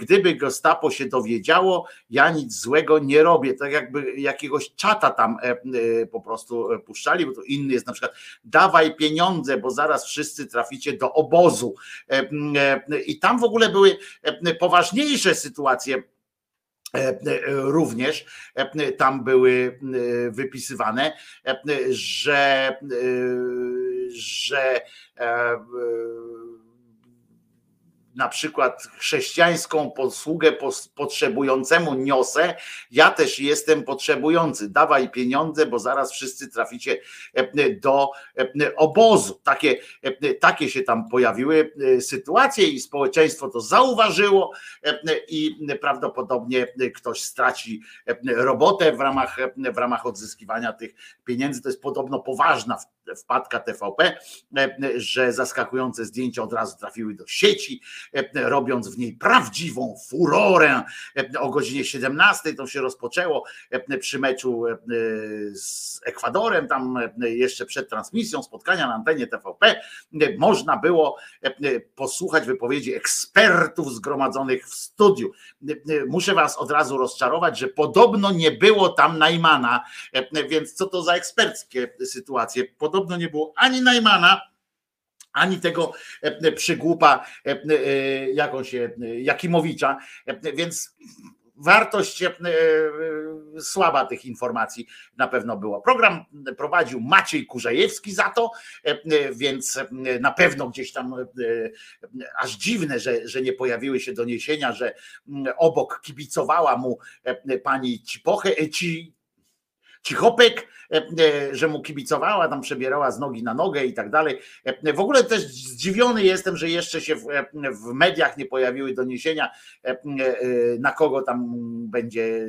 gdyby Gestapo się dowiedziało, ja nic złego nie robię, tak jakby jakiegoś czata tam e, e, po prostu e, puszczali, bo to inny jest na przykład dawaj pieniądze, bo zaraz wszyscy traficie do obozu. I tam w ogóle były poważniejsze sytuacje również tam były wypisywane, że, że na przykład chrześcijańską posługę pos- potrzebującemu niosę, ja też jestem potrzebujący. Dawaj pieniądze, bo zaraz wszyscy traficie e, do e, obozu. Takie, e, takie się tam pojawiły sytuacje i społeczeństwo to zauważyło i prawdopodobnie ktoś straci robotę w ramach, w ramach odzyskiwania tych pieniędzy. To jest podobno poważna wpadka TVP, e, że zaskakujące zdjęcia od razu trafiły do sieci, e, robiąc w niej prawdziwą furorę. E, O godzinie 17 to się rozpoczęło e, przy meczu e, z Ekwadorem, tam e, jeszcze przed transmisją spotkania na antenie TVP. e, Można było e, posłuchać wypowiedzi ekspertów zgromadzonych w studiu. E, e, Muszę was od razu rozczarować, że podobno nie było tam Najmana, e, więc co to za eksperckie sytuacje? Podobno nie było ani Najmana, ani tego e, przygłupa, e, się, e, Jakimowicza, e, więc wartość słaba tych informacji na pewno było. Program prowadził Maciej Kurzejewski za to, więc na pewno gdzieś tam aż dziwne, że, że nie pojawiły się doniesienia, że mm, obok kibicowała mu pani Cipoche, ci, Cichopek, e, e, że mu kibicowała, tam przebierała z nogi na nogę i tak dalej. E, W ogóle też zdziwiony jestem, że jeszcze się w, mediach nie pojawiły doniesienia, na kogo tam będzie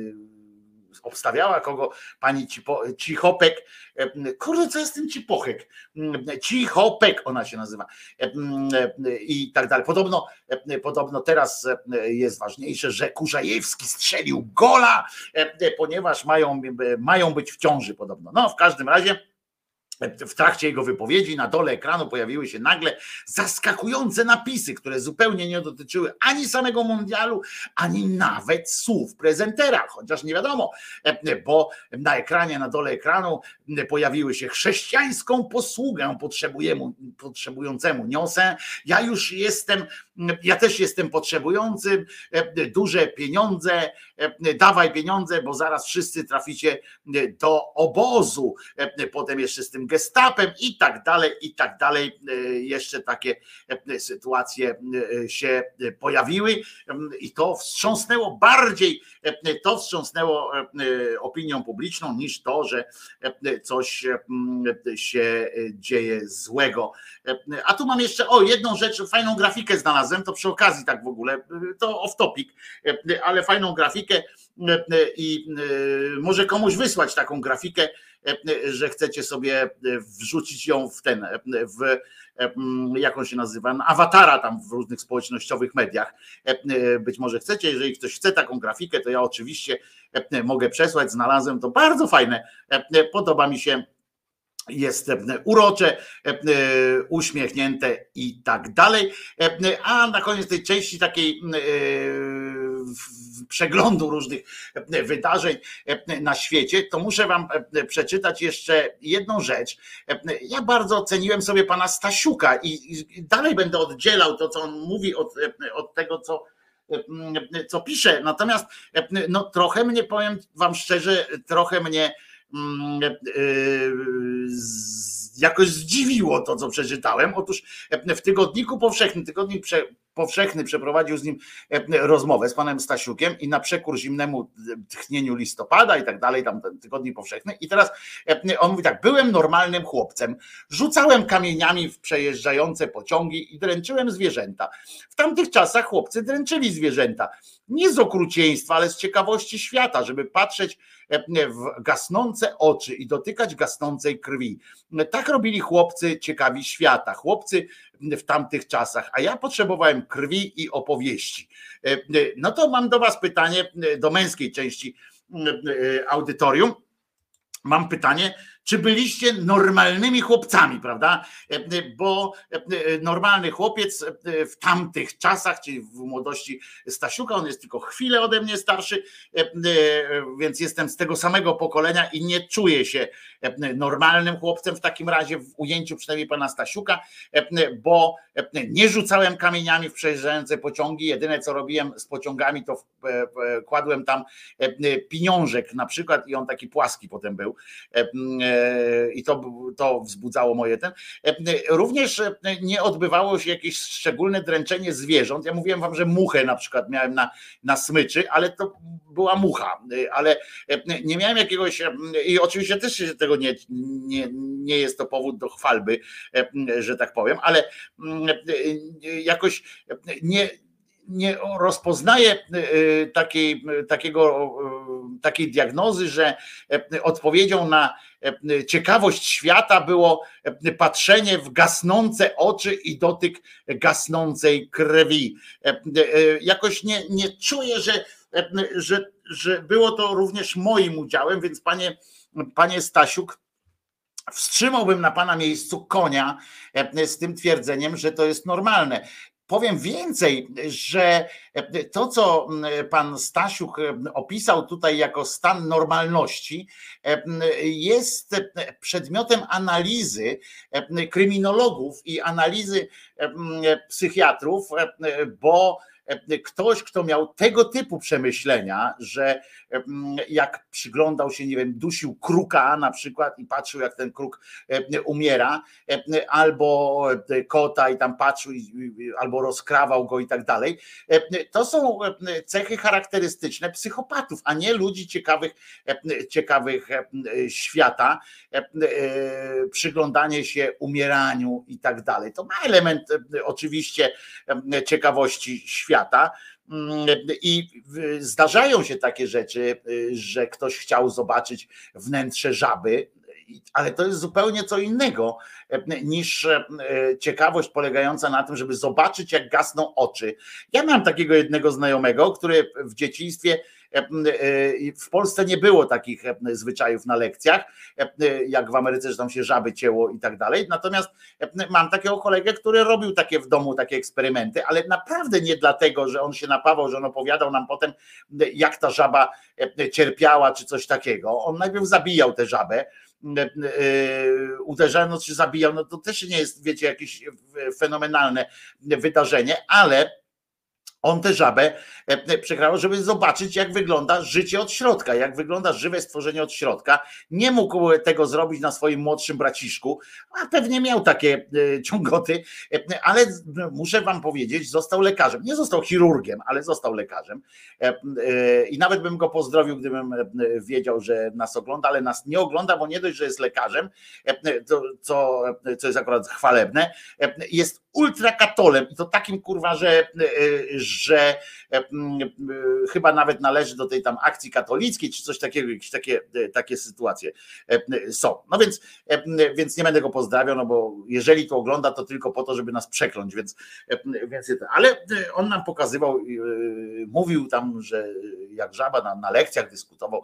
obstawiała, kogo pani Cipo, Cichopek. Kurde, co jest tym Cipochek? Cichopek ona się nazywa. I tak dalej. Podobno, podobno teraz jest ważniejsze, że Kurzajewski strzelił gola, ponieważ mają, mają być w ciąży podobno. No, w każdym razie w trakcie jego wypowiedzi na dole ekranu pojawiły się nagle zaskakujące napisy, które zupełnie nie dotyczyły ani samego mundialu, ani nawet słów prezentera, chociaż nie wiadomo, e, bo na ekranie, na dole ekranu pojawiły się chrześcijańską posługę potrzebującemu niosę. Ja już jestem, ja też jestem potrzebujący, e, duże pieniądze, e, dawaj pieniądze, bo zaraz wszyscy traficie do obozu, potem jeszcze z tym gestapem i tak dalej, i tak dalej. E, Jeszcze takie e, sytuacje e, się pojawiły i to wstrząsnęło bardziej, e, to wstrząsnęło e, opinią publiczną niż to, że e, coś się dzieje złego. E, A tu mam jeszcze, o jedną rzecz, fajną grafikę znalazłem, to przy okazji tak w ogóle, to off topic, ale fajną grafikę i może komuś wysłać taką grafikę, że chcecie sobie wrzucić ją w ten, w jak on się nazywa, awatara tam w różnych społecznościowych mediach. Być może chcecie, jeżeli ktoś chce taką grafikę, to ja oczywiście mogę przesłać, znalazłem to bardzo fajne, podoba mi się jest e, urocze, e, e, uśmiechnięte i tak dalej. A na koniec tej części takiej przeglądu różnych wydarzeń na świecie, to muszę wam przeczytać jeszcze jedną rzecz. Ja bardzo ceniłem sobie pana Stasiuka i, dalej będę oddzielał to, co on mówi od, od tego, co co pisze. Natomiast no, trochę mnie, powiem wam szczerze, trochę mnie jakoś zdziwiło to, co przeczytałem. Otóż w tygodniku powszechnym, tygodnik prze, powszechny przeprowadził z nim e, rozmowę z panem Stasiukiem i na przekór zimnemu tchnieniu listopada i tak dalej, tam ten tygodnik powszechny. I teraz e, on mówi tak, byłem normalnym chłopcem, rzucałem kamieniami w przejeżdżające pociągi i dręczyłem zwierzęta. W tamtych czasach chłopcy dręczyli zwierzęta. Nie z okrucieństwa, ale z ciekawości świata, żeby patrzeć e, w gasnące oczy i dotykać gasnącej krwi. Tak robili chłopcy ciekawi świata, chłopcy w tamtych czasach, a ja potrzebowałem krwi i opowieści. E, e, No to mam do Was pytanie, e, do męskiej części e, audytorium. Mam pytanie, czy byliście normalnymi chłopcami, prawda? E, Bo e, normalny chłopiec e, w tamtych czasach, czyli w młodości Stasiuka, on jest tylko chwilę ode mnie starszy, e, e, więc jestem z tego samego pokolenia i nie czuję się e, normalnym chłopcem w takim razie, w ujęciu przynajmniej pana Stasiuka, e, bo e, nie rzucałem kamieniami w przejeżdżające pociągi. Jedyne co robiłem z pociągami, to e, e, kładłem tam e, pieniążek na przykład i on taki płaski potem był. I to, to wzbudzało moje ten. E, Również e, nie odbywało się jakieś szczególne dręczenie zwierząt. Ja mówiłem wam, że muchę na przykład miałem na, na smyczy, ale to była mucha, E, ale nie miałem jakiegoś i oczywiście też się tego nie, nie, nie jest to powód do chwalby, że tak powiem, ale mm, jakoś nie, nie rozpoznaję takiej, takiego, takiej diagnozy, że e, odpowiedzią na e, ciekawość świata było e, patrzenie w gasnące oczy i dotyk gasnącej krwi. Jakoś nie, nie czuję, że, że, że było to również moim udziałem, więc panie, panie Stasiuk, wstrzymałbym na pana miejscu konia z tym twierdzeniem, że to jest normalne. Powiem więcej, że to, co pan Stasiuk opisał tutaj jako stan normalności, jest przedmiotem analizy kryminologów i analizy psychiatrów, bo ktoś, kto miał tego typu przemyślenia, że mm, jak przyglądał się, nie wiem, dusił kruka na przykład i patrzył, jak ten kruk e, umiera, e, albo kota i tam patrzył, albo rozkrawał go i tak dalej. E, to są cechy charakterystyczne psychopatów, a nie ludzi ciekawych, ciekawych świata, przyglądanie się umieraniu i tak dalej. To ma element oczywiście ciekawości świata świata. Mm, I zdarzają się takie rzeczy, y, że ktoś chciał zobaczyć wnętrze żaby, ale to jest zupełnie co innego y, niż y, ciekawość polegająca na tym, żeby zobaczyć, jak gasną oczy. Ja mam takiego jednego znajomego, który w dzieciństwie E, e, w Polsce nie było takich e, zwyczajów na lekcjach, jak w Ameryce, że tam się żaby cięło i tak dalej. Natomiast mam takiego kolegę, który robił takie w domu takie eksperymenty, ale naprawdę nie dlatego, że on się napawał, że on opowiadał nam potem, jak ta żaba cierpiała, czy coś takiego. On najpierw zabijał tę żabę uderzając czy zabijał, no to też nie jest, wiecie, jakieś fenomenalne wydarzenie, ale on tę żabę e, przegrał, żeby zobaczyć, jak wygląda życie od środka, jak wygląda żywe stworzenie od środka. Nie mógł tego zrobić na swoim młodszym braciszku, a pewnie miał takie e, ciągoty, e, ale muszę wam powiedzieć, został lekarzem. Nie został chirurgiem, ale został lekarzem. I nawet bym go pozdrowił, gdybym wiedział, że nas ogląda, ale nas nie ogląda, bo nie dość, że jest lekarzem, co, co jest akurat chwalebne, jest ultrakatolem i to takim kurwa, że, że e, chyba nawet należy do tej tam akcji katolickiej, czy coś takiego, jakieś takie, e, takie sytuacje e, są. No więc, więc nie będę go pozdrawiał, no bo jeżeli to ogląda, to tylko po to, żeby nas przekląć, więc, więc ale on nam pokazywał, mówił tam, że jak żaba na, na lekcjach dyskutował,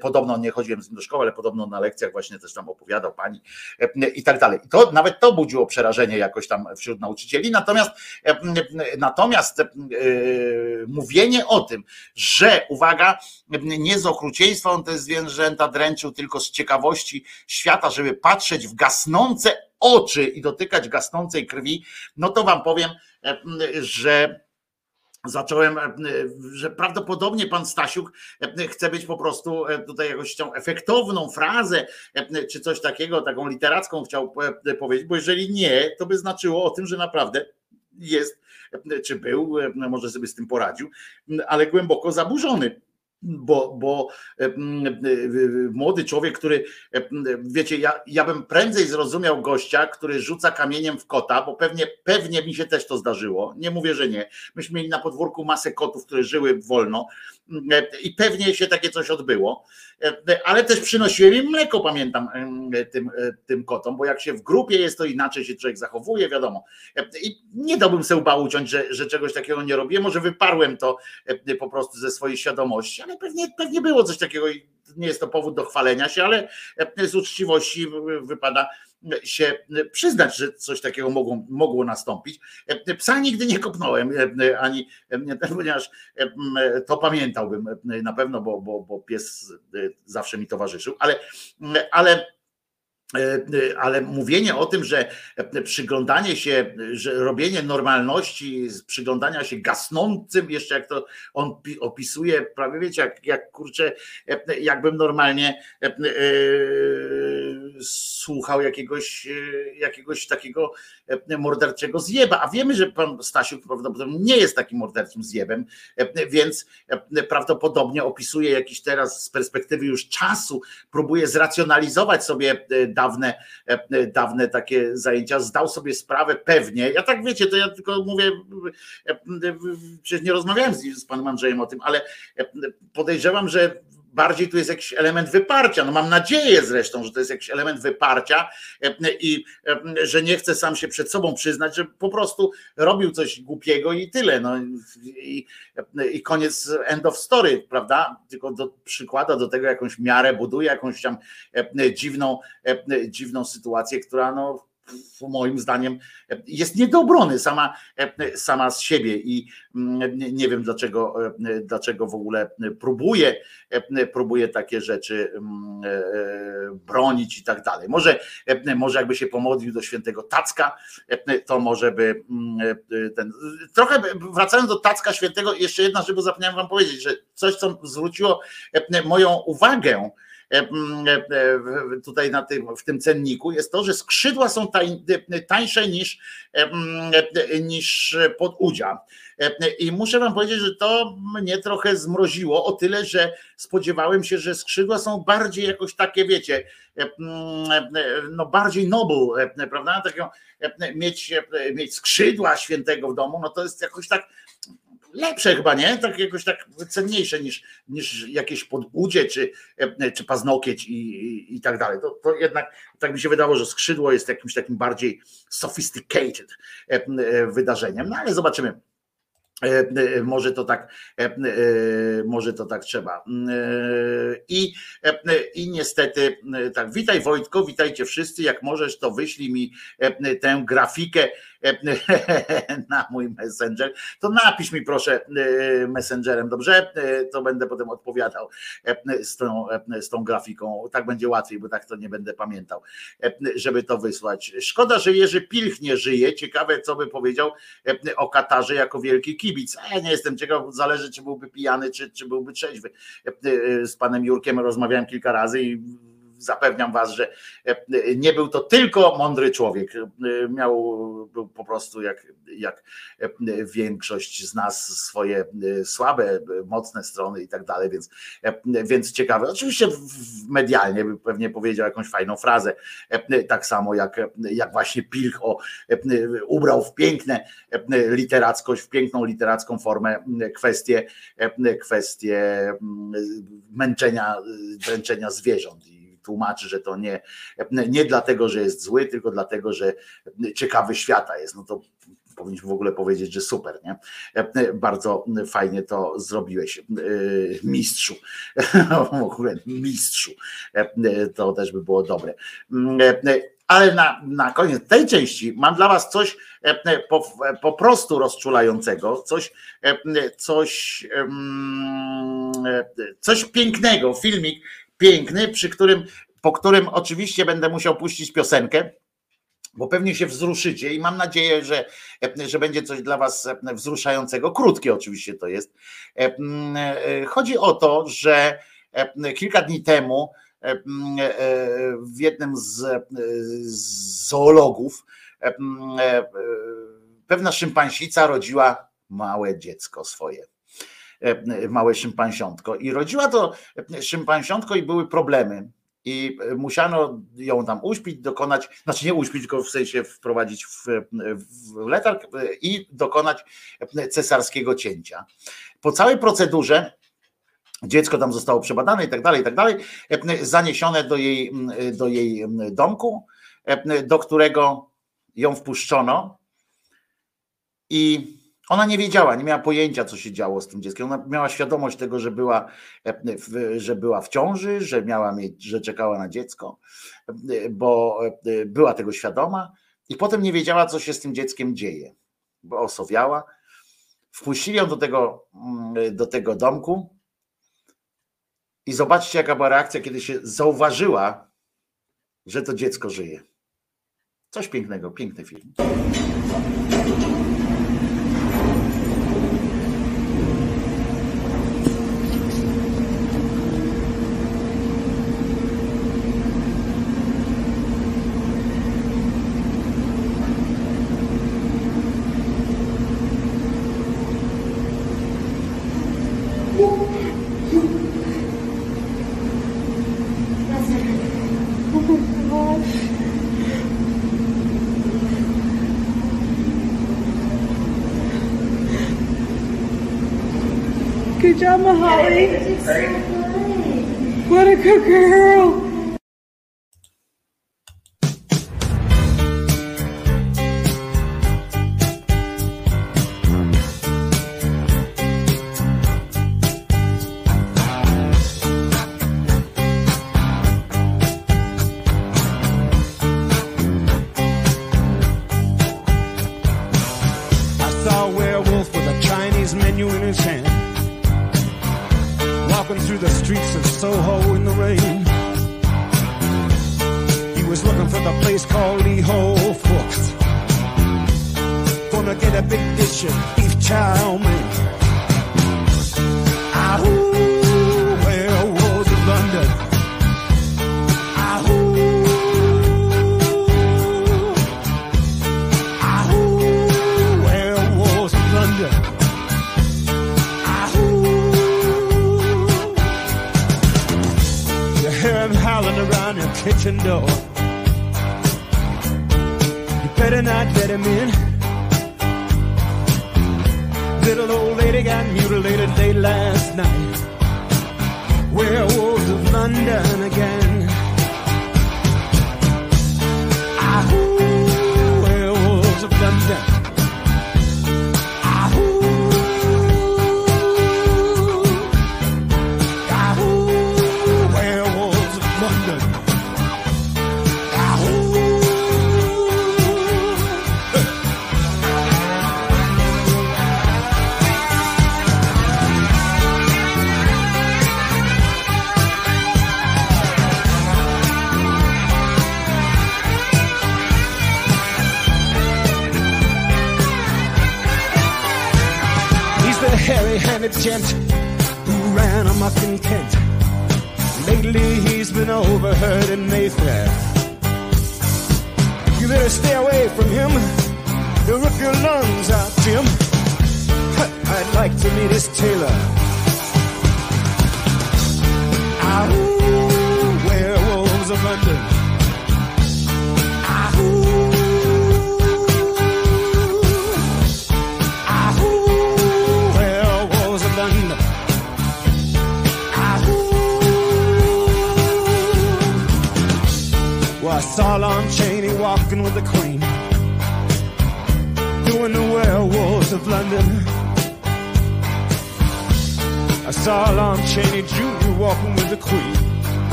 podobno nie chodziłem z nim do szkoły, ale podobno na lekcjach właśnie też tam opowiadał pani i tak dalej. I to nawet to budziło przerażenie jakoś tam wśród nauczycieli. Natomiast, natomiast mówienie o tym, że uwaga, nie z okrucieństwa on te zwierzęta dręczył, tylko z ciekawości świata, żeby patrzeć w gasnące oczy i dotykać gasnącej krwi, no to wam powiem, że zacząłem, że prawdopodobnie pan Stasiuk chce być po prostu tutaj jakąś tą efektowną frazę, czy coś takiego, taką literacką chciał powiedzieć, bo jeżeli nie, to by znaczyło o tym, że naprawdę jest, czy był, może sobie z tym poradził, ale głęboko zaburzony bo, bo młody człowiek, który, wiecie, ja, ja bym prędzej zrozumiał gościa, który rzuca kamieniem w kota, bo pewnie, pewnie mi się też to zdarzyło. Nie mówię, że nie. Myśmy mieli na podwórku masę kotów, które żyły wolno i pewnie się takie coś odbyło, ale też przynosiłem im mleko, pamiętam, tym, tym kotom, bo jak się w grupie jest, to inaczej się człowiek zachowuje, wiadomo. I nie dałbym sobie łba uciąć, że, że czegoś takiego nie robię. Może wyparłem to po prostu ze swojej świadomości, ale pewnie, pewnie było coś takiego i nie jest to powód do chwalenia się, ale z uczciwości wypada się przyznać, że coś takiego mogło, mogło nastąpić. Psa nigdy nie kopnąłem, ani ponieważ to pamiętałbym na pewno, bo, bo, bo pies zawsze mi towarzyszył, ale, ale ale mówienie o tym, że przyglądanie się, że robienie normalności, przyglądania się gasnącym, jeszcze jak to on opisuje, prawie wiecie, jak, jak kurczę, jakbym normalnie słuchał jakiegoś, e, jakiegoś takiego e, morderczego zjeba, a wiemy, że pan Stasiuk prawdopodobnie nie jest takim morderczym zjebem, e, więc prawdopodobnie opisuje jakiś teraz z perspektywy już czasu, próbuje zracjonalizować sobie dawne, dawne takie zajęcia, zdał sobie sprawę pewnie, ja tak wiecie, to ja tylko mówię, przecież nie rozmawiałem z, z panem Andrzejem o tym, ale podejrzewam, że bardziej tu jest jakiś element wyparcia. No mam nadzieję zresztą, że to jest jakiś element wyparcia e, i e, że nie chce sam się przed sobą przyznać, że po prostu robił coś głupiego i tyle. No i, i koniec end of story, prawda? Tylko do, przykłada do tego jakąś miarę, buduje jakąś tam e, dziwną, dziwną sytuację, która no moim zdaniem jest nie do obrony sama, sama z siebie i mm, nie wiem dlaczego, dlaczego w ogóle próbuje, próbuje takie rzeczy mm, e, bronić i tak dalej. Może, może jakby się pomodlił do świętego Tacka, to może by mm, ten. Trochę wracając do Tacka Świętego, jeszcze jedna rzecz, bo zapomniałem wam powiedzieć, że coś, co zwróciło moją uwagę, tutaj na tym, w tym cenniku jest to, że skrzydła są tań, tańsze niż, niż podudzia. I muszę wam powiedzieć, że to mnie trochę zmroziło o tyle, że spodziewałem się, że skrzydła są bardziej jakoś takie, wiecie, no bardziej noble, prawda? Taką, mieć, mieć skrzydła świętego w domu, no to jest jakoś tak lepsze chyba, nie? Tak jakoś tak cenniejsze niż, niż jakieś podbudzie czy, czy paznokieć i, i, i tak dalej. To, to jednak tak mi się wydało, że skrzydło jest jakimś takim bardziej sophisticated wydarzeniem, no ale zobaczymy. Może to tak, może to tak trzeba. I, I niestety, tak, witaj Wojtko, witajcie wszyscy. Jak możesz, to wyślij mi tę grafikę na mój messenger, to napisz mi proszę e, messengerem, dobrze? E, to będę potem odpowiadał e, z tą, z tą grafiką. Tak będzie łatwiej, bo tak to nie będę pamiętał, żeby to wysłać. Szkoda, że Jerzy Pilch nie żyje. Ciekawe, co by powiedział o Katarze jako wielki kibic. Ja nie jestem ciekaw, zależy, czy byłby pijany, czy, czy byłby trzeźwy. Z panem Jurkiem rozmawiałem kilka razy i zapewniam was, że e, nie był to tylko mądry człowiek. E, miał, był po prostu jak, jak e, większość z nas swoje słabe, mocne strony i tak dalej, więc, więc ciekawe. Oczywiście medialnie by pewnie powiedział jakąś fajną frazę, tak samo jak, jak właśnie Pilch o, ubrał w piękne literackość, w piękną literacką formę kwestię, kwestię męczenia, dręczenia zwierząt tłumaczy, że to nie, nie dlatego, że jest zły, tylko dlatego, że ciekawy świata jest. No to powinniśmy w ogóle powiedzieć, że super, nie? Bardzo fajnie to zrobiłeś, mistrzu. W ogóle mistrzu. To też by było dobre. Ale na, na koniec tej części mam dla Was coś po, po prostu rozczulającego, coś, coś, coś pięknego. Filmik piękny, przy którym, po którym oczywiście będę musiał puścić piosenkę, bo pewnie się wzruszycie i mam nadzieję, że, że będzie coś dla Was wzruszającego. Krótkie oczywiście to jest. Chodzi o to, że kilka dni temu w jednym z, zoologów pewna szympansica rodziła małe dziecko swoje. E, małe szympansiątko. I rodziła to szympansiątko i były problemy. I musiano ją tam uśpić, dokonać, znaczy nie uśpić, tylko w sensie wprowadzić w, w letarg i dokonać cesarskiego cięcia. Po całej procedurze dziecko tam zostało przebadane i tak dalej, i tak dalej, zaniesione do jej, do jej domku, do którego ją wpuszczono i ona nie wiedziała, nie miała pojęcia, co się działo z tym dzieckiem. Ona miała świadomość tego, że była, że była w ciąży, że miała mieć, że czekała na dziecko, bo była tego świadoma i potem nie wiedziała, co się z tym dzieckiem dzieje, bo osowiała. Wpuścili ją do tego, do tego domku i zobaczcie, jaka była reakcja, kiedy się zauważyła, że to dziecko żyje. Coś pięknego, piękny film.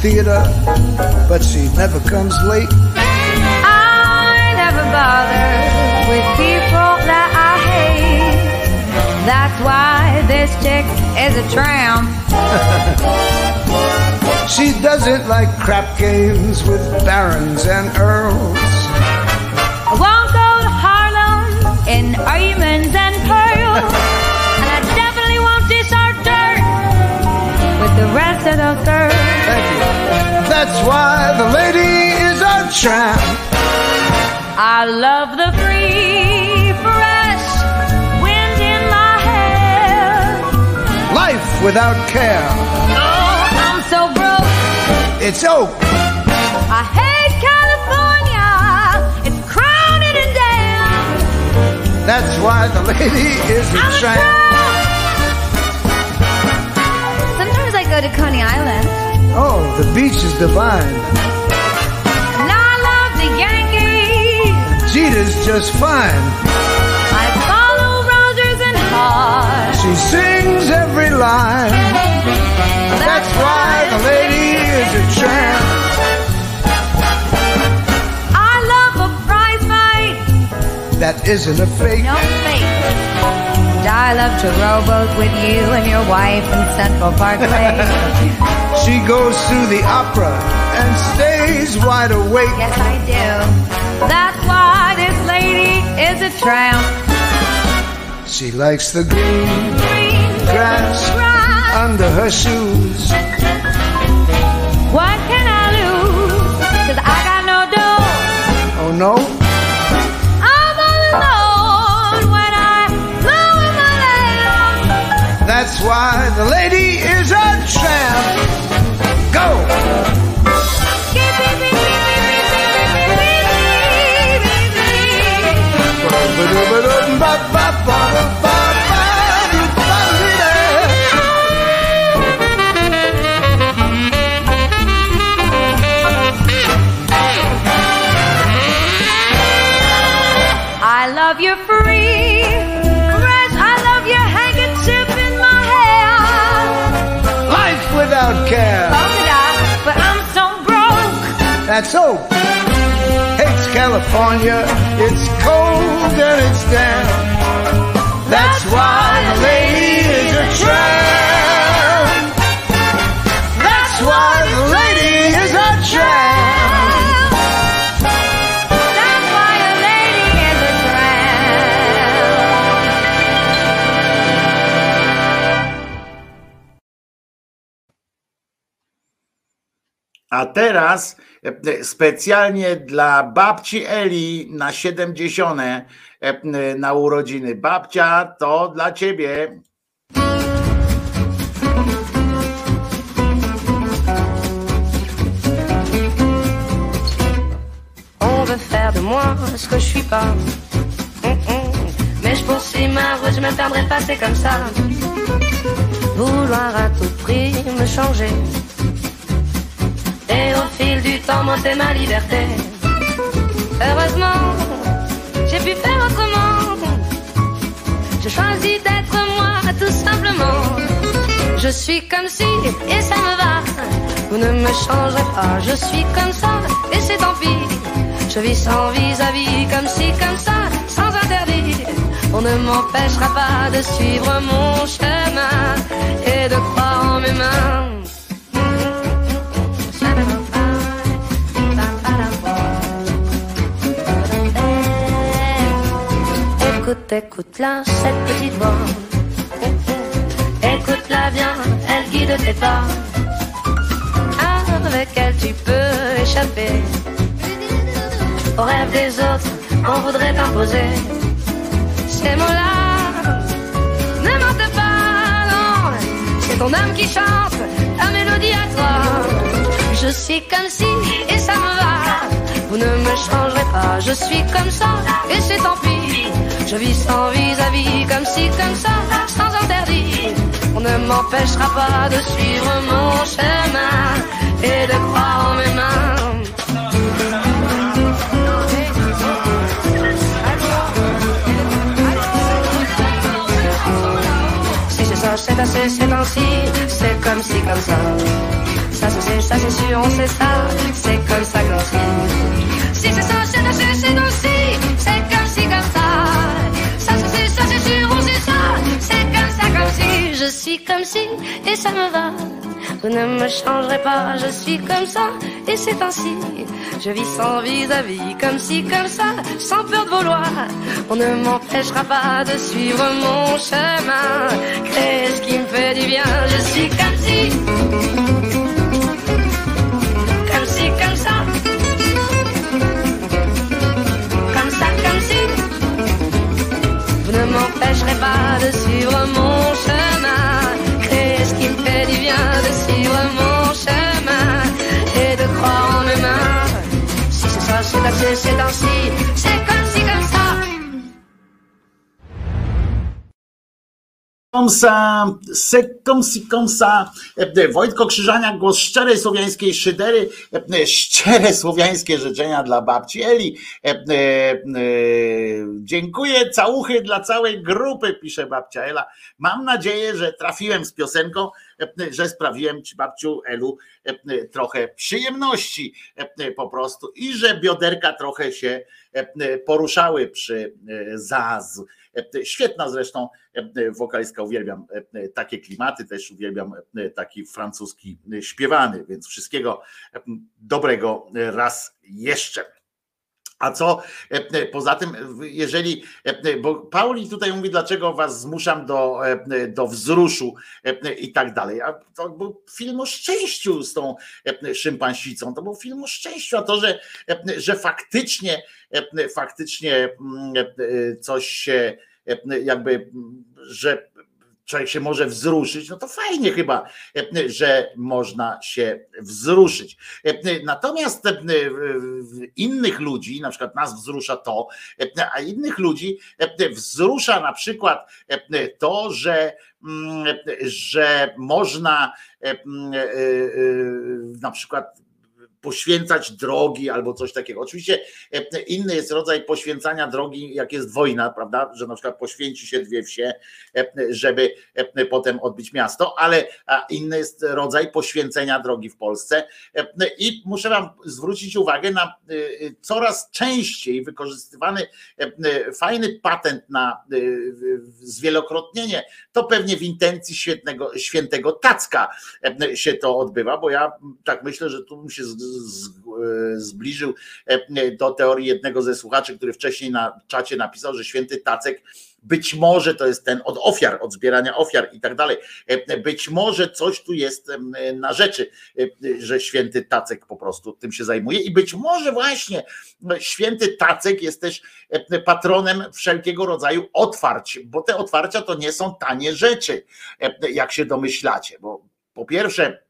theater, but she never comes late. I never bother with people that I hate. That's why this chick is a tramp. she doesn't like crap games with barons and earls. I won't go to Harlem in diamonds and pearls. and I definitely won't dish our dirt with the rest of the. girls. That's why the lady is a tramp. I love the free, fresh wind in my hair. Life without care. Oh, I'm so broke. It's oak. I hate California. It's crowded and damn. That's why the lady is a tramp. Sometimes I go to Coney Island. Oh, the beach is divine. And I love the Yankees. Jeter's just fine. I follow Rogers and Hart. She sings every line. That's, why the lady is a champ. I love a prize fight. That isn't a fake. No fake. And I love to rowboat with you and your wife in Central Parkway. She goes through the opera and stays wide awake. yes, I do. That's why this lady is a tramp. She likes the green Green grass grass. under her shoes. What can I lose? Cause I got no dough. Oh no, I'm alone when I lower my lamp. that's why the lady is a tramp. Go! So. Hates California. It's cold and it's damp. That's why the lady is a tramp. That's why the lady is a tramp. That's why a lady is a A teraz specjalnie dla babci Eli na 70 e, na urodziny. Babcia, to dla ciebie. On veut faire de moi ce que je suis pas. Hum, hum. Mais je poursuis ma route, je me perdrai pas, c'est comme ça. Vouloir à tout prix me changer. Et au fil du temps, monter ma liberté. Heureusement, j'ai pu faire autrement. J'ai choisi d'être moi, tout simplement. Je suis comme si, et ça me va. Vous ne me changerez pas, je suis comme ça, et c'est tant pis. Je vis sans vis-à-vis, comme si, comme ça, sans interdit. On ne m'empêchera pas de suivre mon chemin et de croire en mes mains. Écoute, écoute-la, cette petite voix. Écoute-la bien, elle guide tes pas. Avec elle tu peux échapper aux rêves des autres. On voudrait t'imposer ces mots-là. Ne mentent pas, non. C'est ton âme qui chante ta mélodie à toi. Je suis comme si et ça me va. Vous ne me changerez pas. Je suis comme ça et c'est tant pis. Je vis sans vis-à-vis, comme si, comme ça, sans interdit. On ne m'empêchera pas de suivre mon chemin et de croire en mes mains. Si c'est ça, c'est assez, c'est ainsi, c'est comme si, comme ça. Ça, c'est, ça, c'est sûr, on sait ça, c'est comme ça, comme si. Si c'est ça, c'est assez, suis comme si, et ça me va. Vous ne me changerez pas, je suis comme ça, et c'est ainsi. Je vis sans vis-à-vis, comme si, comme ça, sans peur de vos lois. On ne m'empêchera pas de suivre mon chemin. Créer ce qui me fait du bien, je suis comme si. Comme si, ça. Comme ça, comme si. Vous ne m'empêcherez pas de suivre mon chemin. C'est assez, c'est ainsi, c'est comme Komsa, sekomsi komsa, E, Wojtko Krzyżania, głos szczerej słowiańskiej szydery, E, szczere słowiańskie życzenia dla babci Eli. E, e, e, Dziękuję, całuchy dla całej grupy, pisze babcia Ela. Mam nadzieję, że trafiłem z piosenką, e, że sprawiłem ci babciu Elu e, trochę przyjemności e, po prostu i że bioderka trochę się e, poruszały przy e, zaz. E, Świetna zresztą e, wokalistka, uwielbiam e, takie klimaty, też uwielbiam e, taki francuski e, śpiewany, więc wszystkiego e, dobrego raz jeszcze. A co e, poza tym, jeżeli, e, bo Pauli tutaj mówi, dlaczego was zmuszam do, e, do wzruszu e, i tak dalej. A to był film o szczęściu z tą e, szympansicą. To był film o szczęściu, a to, że, e, że faktycznie, e, faktycznie mm, e, coś się e, jakby, mm, że człowiek się może wzruszyć, no to fajnie chyba, e, że można się wzruszyć. E, Natomiast e, innych ludzi, na przykład nas wzrusza to, e, a innych ludzi e, wzrusza na przykład e, to, że, mm, że można e, mm, e, e, na przykład poświęcać drogi albo coś takiego. Oczywiście e, inny jest rodzaj poświęcania drogi, jak jest wojna, prawda, że na przykład poświęci się dwie wsie, e, żeby e, potem odbić miasto, ale inny jest rodzaj poświęcenia drogi w Polsce. E, i muszę wam zwrócić uwagę na e, coraz częściej wykorzystywany e, fajny patent na e, zwielokrotnienie, to pewnie w intencji świetnego, świętego Tacka e, się to odbywa, bo ja tak myślę, że tu bym się e, zbliżył e, do teorii jednego ze słuchaczy, który wcześniej na czacie napisał, że święty Tacek być może to jest ten od ofiar, od zbierania ofiar i tak dalej. E, Być może coś tu jest na rzeczy, e, że święty Tacek po prostu tym się zajmuje i być może właśnie no, święty Tacek jest też e, patronem wszelkiego rodzaju otwarć, bo te otwarcia to nie są tanie rzeczy, e, jak się domyślacie, bo po pierwsze E,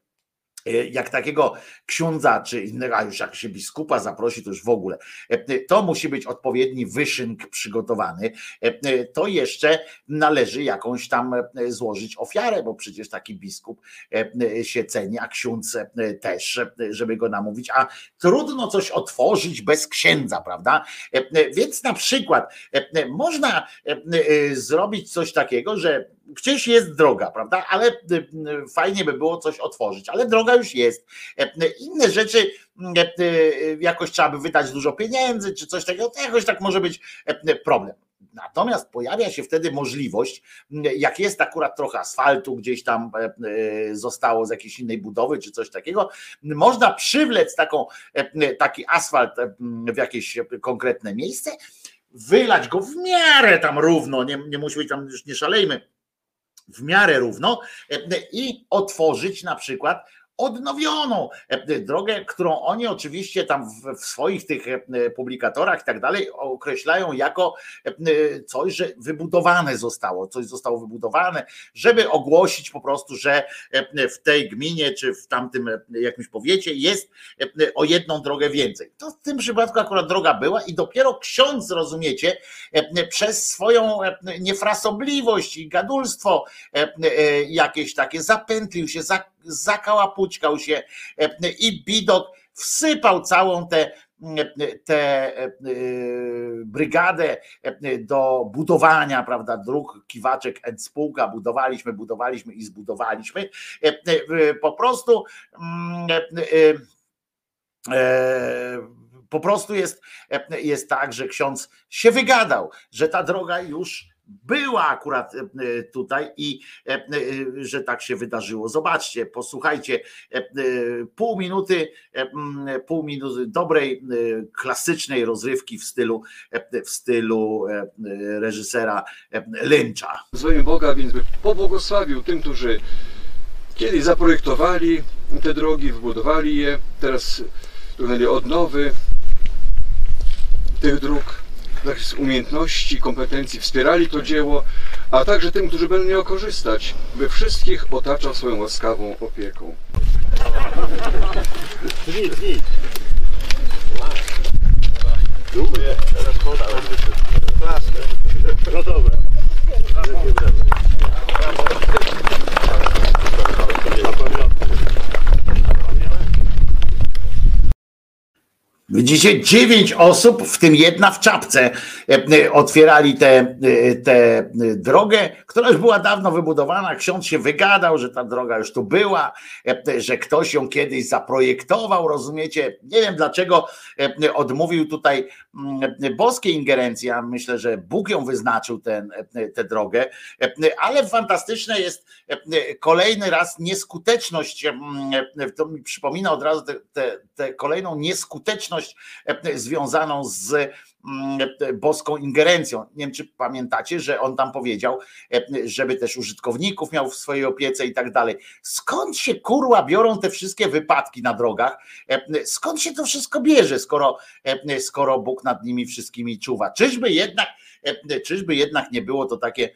jak takiego księdza czy innego, a już jak się biskupa zaprosi, to już w ogóle, e, to musi być odpowiedni wyszynk przygotowany, E, to jeszcze należy jakąś tam e, złożyć ofiarę, bo przecież taki biskup e, się ceni, a ksiądz e, też, e, żeby go namówić, a trudno coś otworzyć bez księdza, prawda? E, Więc na przykład e, można e, e, zrobić coś takiego, że gdzieś jest droga, prawda? Ale e, fajnie by było coś otworzyć, ale droga już jest. E, Inne rzeczy jakoś trzeba by wydać dużo pieniędzy, czy coś takiego, to jakoś tak może być e, problem. Natomiast pojawia się wtedy możliwość, jak jest akurat trochę asfaltu gdzieś tam e, zostało z jakiejś innej budowy czy coś takiego, można przywlec taką, taki asfalt w jakieś konkretne miejsce, wylać go w miarę tam równo, nie, nie musi być tam, już nie szalejmy, w miarę równo e, i otworzyć na przykład odnowioną e, drogę, którą oni oczywiście tam w, swoich tych e, publikatorach i tak dalej określają jako e, coś, że wybudowane zostało, coś zostało wybudowane, żeby ogłosić po prostu, że e, w tej gminie czy w tamtym e, jakimś powiecie jest e, o jedną drogę więcej. To w tym przypadku akurat droga była i dopiero ksiądz, rozumiecie, e, przez swoją e, niefrasobliwość i gadulstwo e, e, jakieś takie zapętlił się, za- zakałapućkał się e, i bidok wsypał całą tę tę e, brygadę e, do budowania, prawda, dróg, kiwaczek spółka, budowaliśmy, budowaliśmy i zbudowaliśmy. E, e, Po prostu mm, e, e, po prostu jest, e, jest tak, że ksiądz się wygadał, że ta droga już była akurat e, tutaj i e, e, że tak się wydarzyło. Zobaczcie, posłuchajcie, e, e, pół minuty, e, pół minuty dobrej, e, klasycznej rozrywki w stylu, e, w stylu e, e, reżysera e, Lyncha. Zwojem Boga, więc by pobłogosławił tym, którzy kiedyś zaprojektowali te drogi, wybudowali je, teraz dokonali odnowy tych dróg, z umiejętności, kompetencji, wspierali to dzieło, a także tym, którzy będą miał korzystać, by wszystkich otaczał swoją łaskawą opieką. No dobra. Widzicie, dziewięć osób, w tym jedna w czapce, e, e, otwierali tę te, te e, drogę, która już była dawno wybudowana. Ksiądz się wygadał, że ta droga już tu była, że ktoś ją kiedyś zaprojektował, rozumiecie? Nie wiem dlaczego odmówił tutaj mm, boskiej ingerencji. Ja myślę, że Bóg ją wyznaczył tę tę drogę, ale fantastyczne jest kolejny raz nieskuteczność. mm, To mi przypomina od razu te, te kolejną nieskuteczność e, związaną z mm, boską ingerencją. Nie wiem, czy pamiętacie, że on tam powiedział, e, żeby też użytkowników miał w swojej opiece i tak dalej. Skąd się kurła biorą te wszystkie wypadki na drogach? E, Skąd się to wszystko bierze, skoro, e, skoro Bóg nad nimi wszystkimi czuwa? Czyżby jednak, e, czyżby jednak nie było to takie e,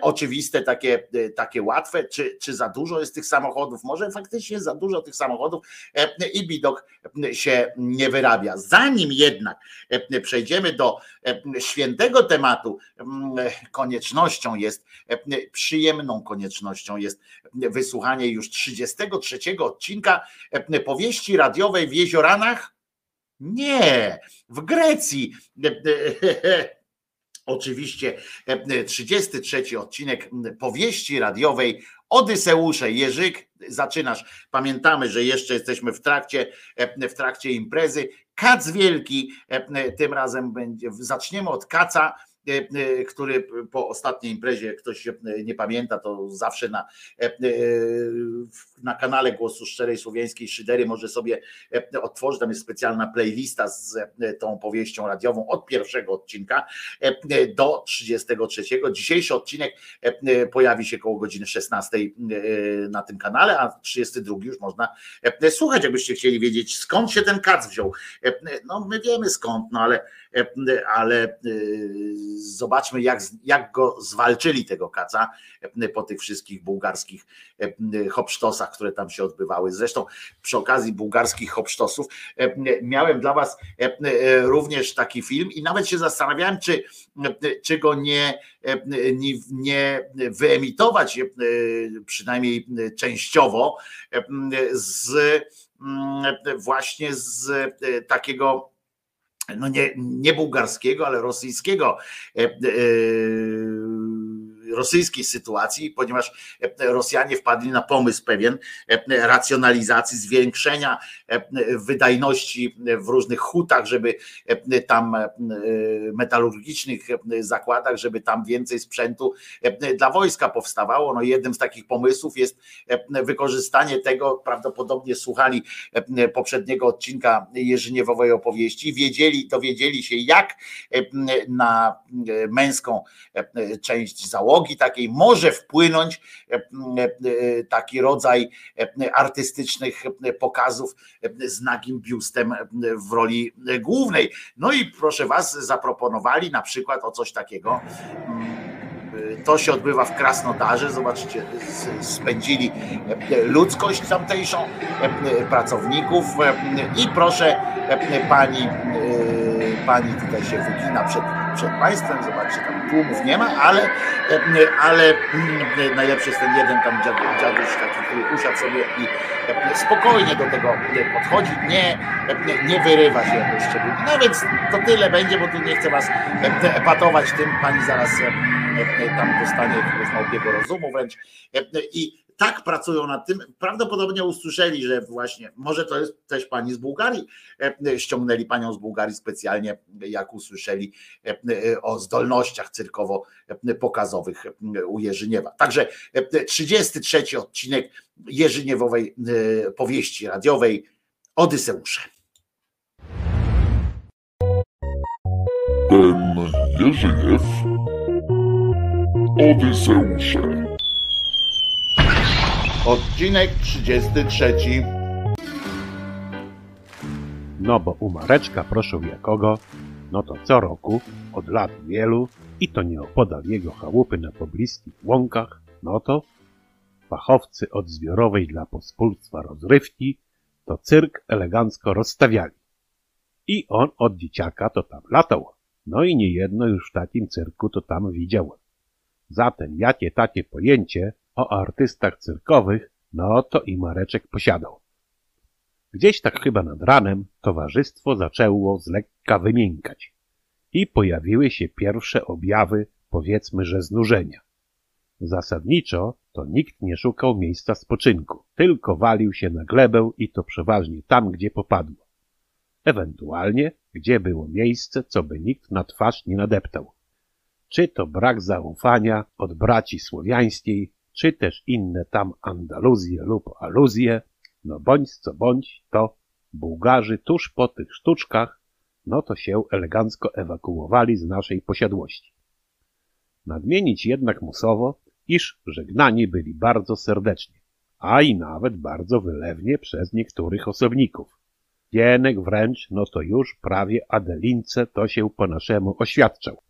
oczywiste, takie, e, takie łatwe, czy, czy za dużo jest tych samochodów? Może faktycznie za dużo tych samochodów e, i bidok się nie wyrabia. Zanim jednak e, przejdziemy do e, świętego tematu, m, koniecznością jest, e, przyjemną koniecznością jest wysłuchanie już 33 odcinka e, powieści radiowej w Jezioranach? Nie, w Grecji. Oczywiście e, 33 odcinek powieści radiowej Odyseusze. Jerzyk, zaczynasz. Pamiętamy, że jeszcze jesteśmy w trakcie, e, w trakcie imprezy. Kac Wielki, e, tym razem będzie, zaczniemy od kaca, e, e, który po ostatniej imprezie, ktoś e, nie pamięta, to zawsze na, e, e, na kanale Głosu Szczerej Słowiańskiej Szydery może sobie e, otworzyć, tam jest specjalna playlista z e, tą powieścią radiową od pierwszego odcinka e, e, do 33. Dzisiejszy odcinek e, e, pojawi się koło godziny 16 e, na tym kanale, a 32 już można e, słuchać, jakbyście chcieli wiedzieć skąd się ten kac wziął. E, No my wiemy skąd, no ale, e, ale zobaczmy jak, jak go zwalczyli tego kaca e, po tych wszystkich bułgarskich e, hopsztosach, które tam się odbywały. Zresztą przy okazji bułgarskich hopsztosów e, miałem dla was również taki film i nawet się zastanawiałem, czy, czy go nie, nie, nie wyemitować przynajmniej częściowo z właśnie z takiego no nie, nie bułgarskiego, ale rosyjskiego, e, e, rosyjskiej sytuacji, ponieważ e, Rosjanie wpadli na pomysł pewien e, racjonalizacji, zwiększenia e, wydajności w różnych hutach, żeby tam metalurgicznych zakładach, żeby tam więcej sprzętu dla wojska powstawało. No jednym z takich pomysłów jest wykorzystanie tego, prawdopodobnie słuchali poprzedniego odcinka Jerzyniewowej opowieści, wiedzieli, dowiedzieli się jak na męską część załogi takiej może wpłynąć e, e, taki rodzaj e, artystycznych pokazów z nagim biustem w roli głównej. No i proszę was, zaproponowali na przykład o coś takiego. To się odbywa w Krasnodarze. Zobaczcie, spędzili ludzkość tamtejszą, pracowników i proszę pani, pani tutaj się wygina przed, przed państwem. Zobaczcie, tam tłumów nie ma, ale, e, ale mm, najlepszy jest ten jeden tam dziad- dziaduś taki, który usiadł sobie i e, spokojnie do tego e, podchodzi, nie, nie wyrywa się jakoś szczególnie. No więc to tyle będzie, bo tu nie chcę was epatować tym, pani zaraz tam dostanie jakiegoś małpiego rozumu wręcz i tak pracują nad tym. Prawdopodobnie usłyszeli, że właśnie, może to jest też pani z Bułgarii, e, e, ściągnęli panią z Bułgarii specjalnie, jak usłyszeli e, o zdolnościach cyrkowo-pokazowych u Jerzyniewa. Także e, 33 odcinek Jerzyniewowej powieści radiowej Odyseusze. Ten Jerzyjew Odyseusze Odcinek 33. No bo u Mareczka proszę jakogo, no to co roku, od lat wielu, i to nieopodal jego chałupy na pobliskich łąkach, no to fachowcy od zbiorowej dla pospólstwa rozrywki to cyrk elegancko rozstawiali. I on od dzieciaka to tam latał, no i niejedno już w takim cyrku to tam widział. Zatem jakie takie pojęcie o artystach cyrkowych, no to i Mareczek posiadał. Gdzieś tak chyba nad ranem towarzystwo zaczęło z lekka wymiękać i pojawiły się pierwsze objawy, powiedzmy, że znużenia. Zasadniczo to nikt nie szukał miejsca spoczynku, tylko walił się na glebę i to przeważnie tam, gdzie popadło. Ewentualnie, gdzie było miejsce, co by nikt na twarz nie nadeptał. Czy to brak zaufania od braci słowiańskiej, czy też inne tam Andaluzje lub aluzje, no bądź co bądź, to Bułgarzy tuż po tych sztuczkach, no to się elegancko ewakuowali z naszej posiadłości. Nadmienić jednak musowo, iż żegnani byli bardzo serdecznie, a i nawet bardzo wylewnie przez niektórych osobników. Gienek wręcz, no to już prawie Adelince to się po naszemu oświadczał.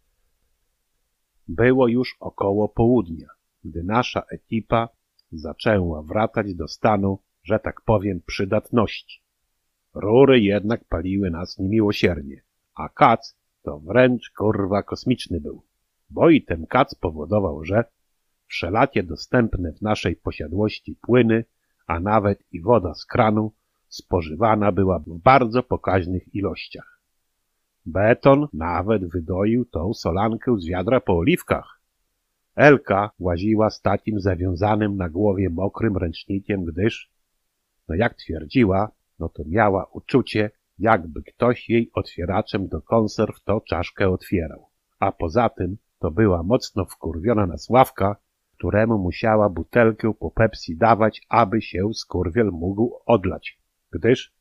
Było już około południa, gdy nasza ekipa zaczęła wracać do stanu, że tak powiem, przydatności. Rury jednak paliły nas niemiłosiernie, a kac to wręcz kurwa kosmiczny był, bo i ten kac powodował, że wszelakie dostępne w naszej posiadłości płyny, a nawet i woda z kranu spożywana była w bardzo pokaźnych ilościach. Beton nawet wydoił tą solankę z wiadra po oliwkach. Elka łaziła z takim zawiązanym na głowie mokrym ręcznikiem, gdyż, no jak twierdziła, no to miała uczucie, jakby ktoś jej otwieraczem do konserw to czaszkę otwierał. A poza tym to była mocno wkurwiona na Sławka, któremu musiała butelkę po Pepsi dawać, aby się skurwiel mógł odlać, gdyż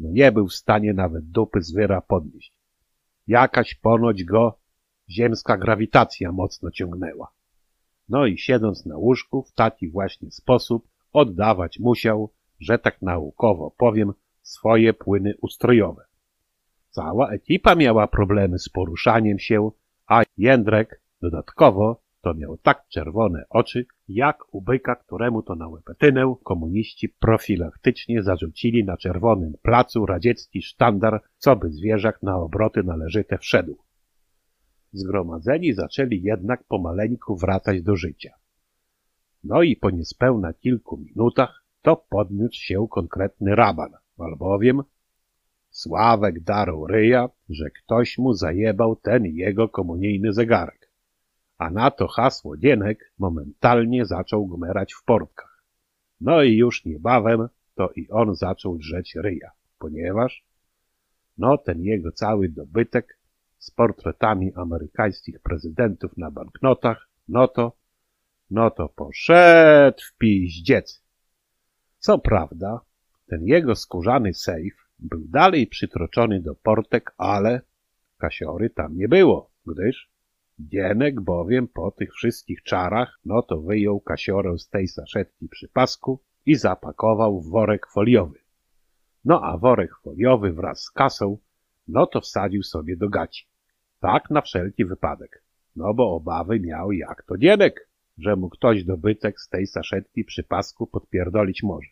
no nie był w stanie nawet dupy zwyra podnieść. Jakaś ponoć go ziemska grawitacja mocno ciągnęła. No i siedząc na łóżku w taki właśnie sposób oddawać musiał, że tak naukowo powiem, swoje płyny ustrojowe. Cała ekipa miała problemy z poruszaniem się, a Jędrek dodatkowo to miał tak czerwone oczy, jak u byka, któremu to na łepetynę komuniści profilaktycznie zarzucili na czerwonym placu radziecki sztandar, co by zwierzak na obroty należyte wszedł. Zgromadzeni zaczęli jednak pomaleńku wracać do życia. No i po niespełna kilku minutach to podniósł się konkretny raban, albowiem Sławek darł ryja, że ktoś mu zajebał ten jego komunijny zegarek. A na to hasło Dienek momentalnie zaczął gmerać w portkach. No i już niebawem to i on zaczął drzeć ryja, ponieważ no ten jego cały dobytek z portretami amerykańskich prezydentów na banknotach, no to, no to poszedł w piździec. Co prawda, ten jego skórzany sejf był dalej przytroczony do portek, ale kasiory tam nie było, gdyż Dienek bowiem po tych wszystkich czarach, no to wyjął kasiorę z tej saszetki przy pasku i zapakował w worek foliowy. No a worek foliowy wraz z kasą, no to wsadził sobie do gaci. Tak na wszelki wypadek. No bo obawy miał jak to Dienek, że mu ktoś dobytek z tej saszetki przy pasku podpierdolić może.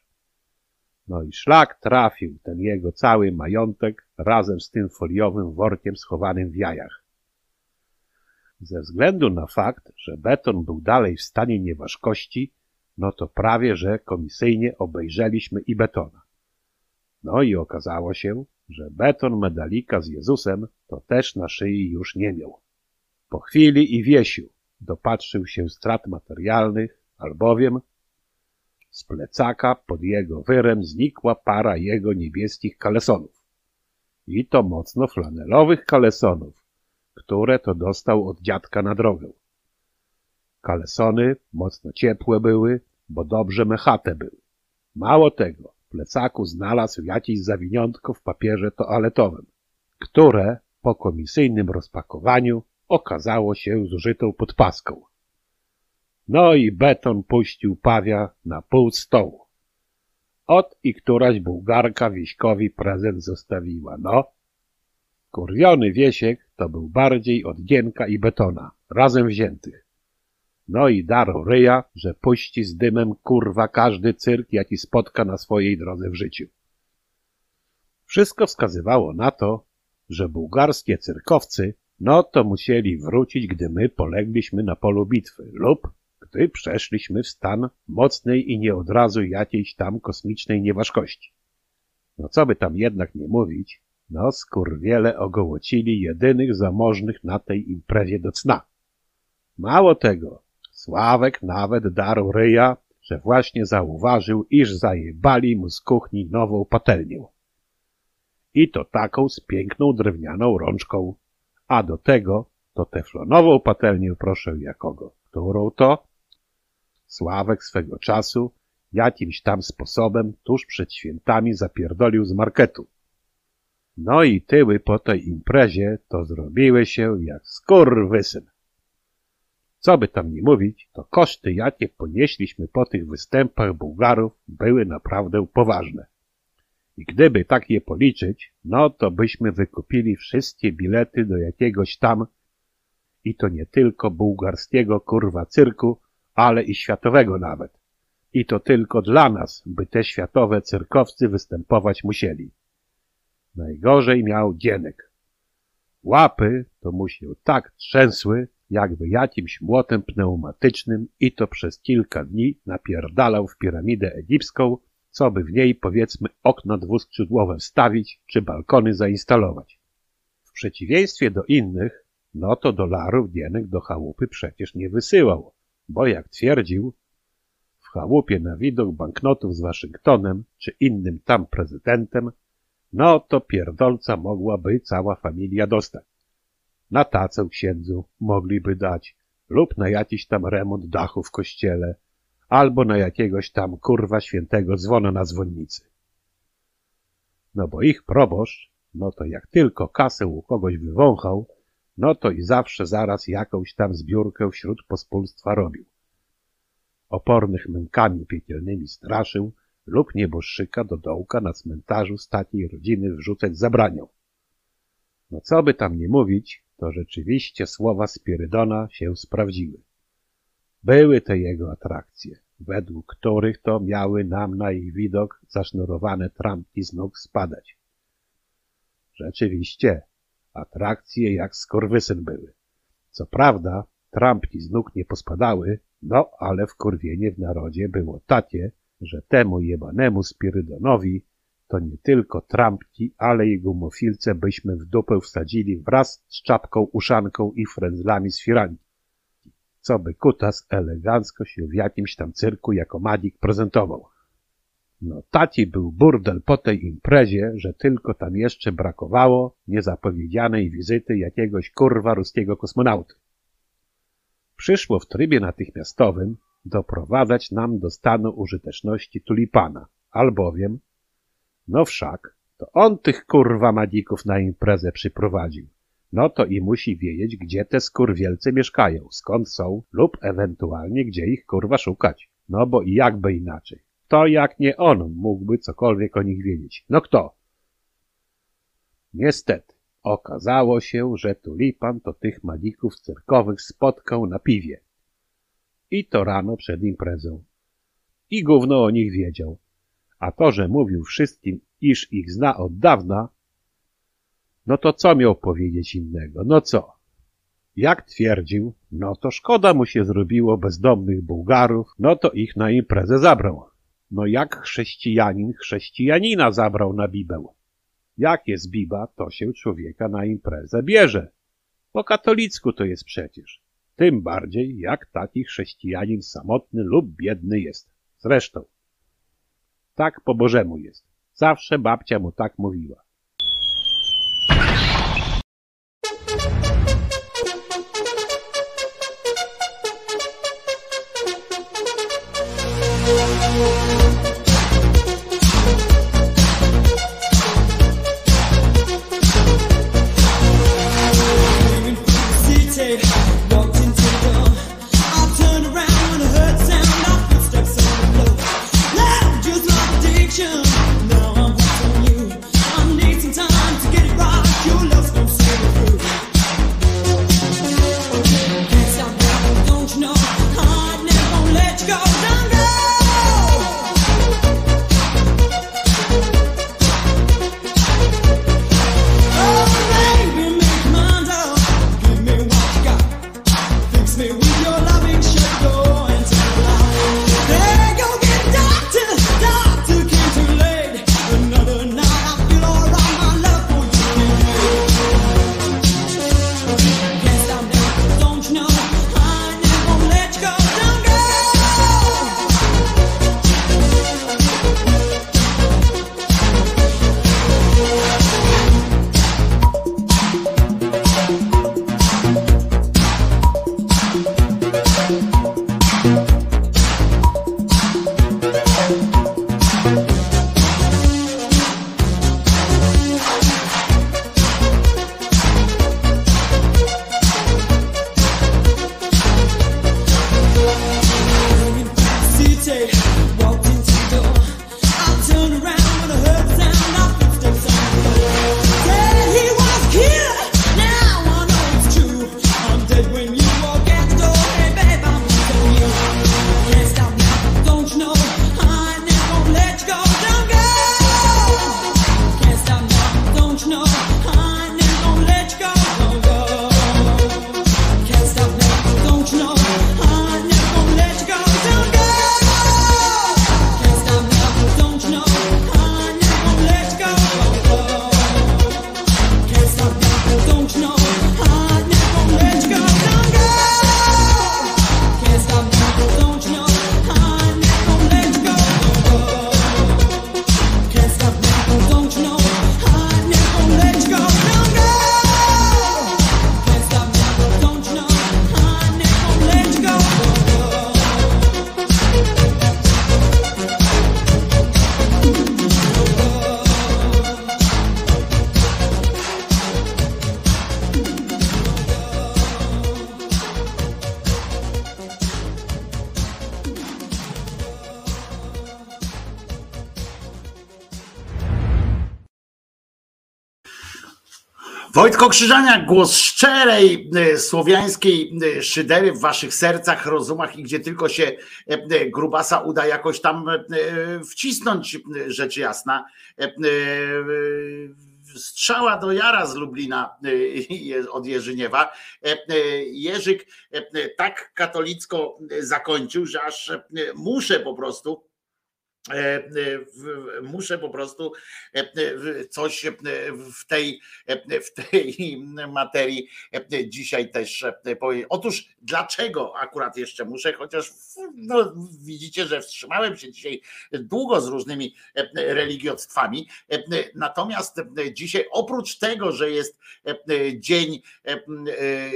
No i szlak trafił ten jego cały majątek razem z tym foliowym workiem schowanym w jajach. Ze względu na fakt, że beton był dalej w stanie nieważkości, no to prawie, że komisyjnie obejrzeliśmy i betona. No i okazało się, że beton medalika z Jezusem to też na szyi już nie miał. Po chwili i wiesiu dopatrzył się strat materialnych, albowiem z plecaka pod jego wyrem znikła para jego niebieskich kalesonów. I to mocno flanelowych kalesonów, które to dostał od dziadka na drogę. Kalesony mocno ciepłe były, bo dobrze mechate były. Mało tego, plecaku znalazł jakieś zawiniątko w papierze toaletowym, które po komisyjnym rozpakowaniu okazało się zużytą podpaską. No i beton puścił pawia na pół stołu. Ot i któraś bułgarka wieśkowi prezent zostawiła, no. Kurwiony wiesiek to był bardziej od gienka i betona, razem wziętych. No i darł ryja, że puści z dymem kurwa każdy cyrk, jaki spotka na swojej drodze w życiu. Wszystko wskazywało na to, że bułgarskie cyrkowcy no to musieli wrócić, gdy my polegliśmy na polu bitwy lub gdy przeszliśmy w stan mocnej i nie od razu jakiejś tam kosmicznej nieważkości. No co by tam jednak nie mówić, no skurwiele ogołocili jedynych zamożnych na tej imprezie do cna. Mało tego, Sławek nawet darł ryja, że właśnie zauważył, iż zajebali mu z kuchni nową patelnię. I to taką z piękną drewnianą rączką, a do tego to teflonową patelnię proszę jakogo. Którą to? Sławek swego czasu jakimś tam sposobem tuż przed świętami zapierdolił z marketu. No i tyły po tej imprezie to zrobiły się jak skurwysyn. Co by tam nie mówić, to koszty, jakie ponieśliśmy po tych występach Bułgarów, były naprawdę poważne. I gdyby tak je policzyć, no to byśmy wykupili wszystkie bilety do jakiegoś tam, i to nie tylko bułgarskiego kurwa cyrku, ale i światowego nawet. I to tylko dla nas, by te światowe cyrkowcy występować musieli. Najgorzej miał Gienek. Łapy to mu się tak trzęsły, jakby jakimś młotem pneumatycznym i to przez kilka dni napierdalał w piramidę egipską, co by w niej powiedzmy okna dwuskrzydłowe wstawić czy balkony zainstalować. W przeciwieństwie do innych, no to dolarów Gienek do chałupy przecież nie wysyłał, bo jak twierdził, w chałupie na widok banknotów z Waszyngtonem czy innym tam prezydentem, no to pierdolca mogłaby cała familia dostać. Na tacę księdzu mogliby dać lub na jakiś tam remont dachu w kościele, albo na jakiegoś tam kurwa świętego dzwona na dzwonnicy. No bo ich proboszcz, no to jak tylko kasę u kogoś wywąchał, no to i zawsze zaraz jakąś tam zbiórkę wśród pospólstwa robił. Opornych mękami piekielnymi straszył lub nieboszczyka do dołka na cmentarzu takiej rodziny wrzucać zabraniał. No co by tam nie mówić, to rzeczywiście słowa Spirydona się sprawdziły. Były te jego atrakcje, według których to miały nam na ich widok zasznurowane trampki z nóg spadać. Rzeczywiście, atrakcje jak skorwysyn były. Co prawda, trampki z nóg nie pospadały, no ale wkurwienie w narodzie było takie, że temu jebanemu Spirydonowi to nie tylko trampki, ale i gumofilce byśmy w dupę wsadzili wraz z czapką, uszanką i frędzlami z firanki. Co by kutas elegancko się w jakimś tam cyrku jako madik prezentował. No taki był burdel po tej imprezie, że tylko tam jeszcze brakowało niezapowiedzianej wizyty jakiegoś kurwa ruskiego kosmonauty. Przyszło w trybie natychmiastowym doprowadzać nam do stanu użyteczności tulipana, albowiem, no wszak, to on tych kurwa madików na imprezę przyprowadził. No to i musi wiedzieć, gdzie te skurwielce mieszkają, skąd są lub ewentualnie gdzie ich kurwa szukać. No bo i jakby inaczej. To jak nie on mógłby cokolwiek o nich wiedzieć. No kto? Niestety, okazało się, że tulipan to tych madików cyrkowych spotkał na piwie. I to rano przed imprezą. I gówno o nich wiedział. A to, że mówił wszystkim, iż ich zna od dawna, no to co miał powiedzieć innego? No co? Jak twierdził, no to szkoda mu się zrobiło bezdomnych Bułgarów, no to ich na imprezę zabrał. No jak chrześcijanin chrześcijanina zabrał na bibę? Jak jest biba, to się człowieka na imprezę bierze. Po katolicku to jest przecież. Tym bardziej, jak taki chrześcijanin samotny lub biedny jest. Zresztą, tak po Bożemu jest. Zawsze babcia mu tak mówiła. Wojtko Krzyżaniak, głos szczerej e, słowiańskiej e, szydery w waszych sercach, rozumach i gdzie tylko się e, grubasa uda jakoś tam wcisnąć, rzecz jasna. Strzała do Jara z Lublina od Jerzyniewa. Jerzyk tak katolicko zakończył, że aż muszę po prostu muszę po prostu e, e, coś e, w tej, e, w tej materii e, dzisiaj też e, powiedzieć. Otóż dlaczego akurat jeszcze muszę, chociaż no, widzicie, że wstrzymałem się dzisiaj długo z różnymi e, religiostwami. E, Natomiast e, dzisiaj oprócz tego, że jest e, dzień, e, e,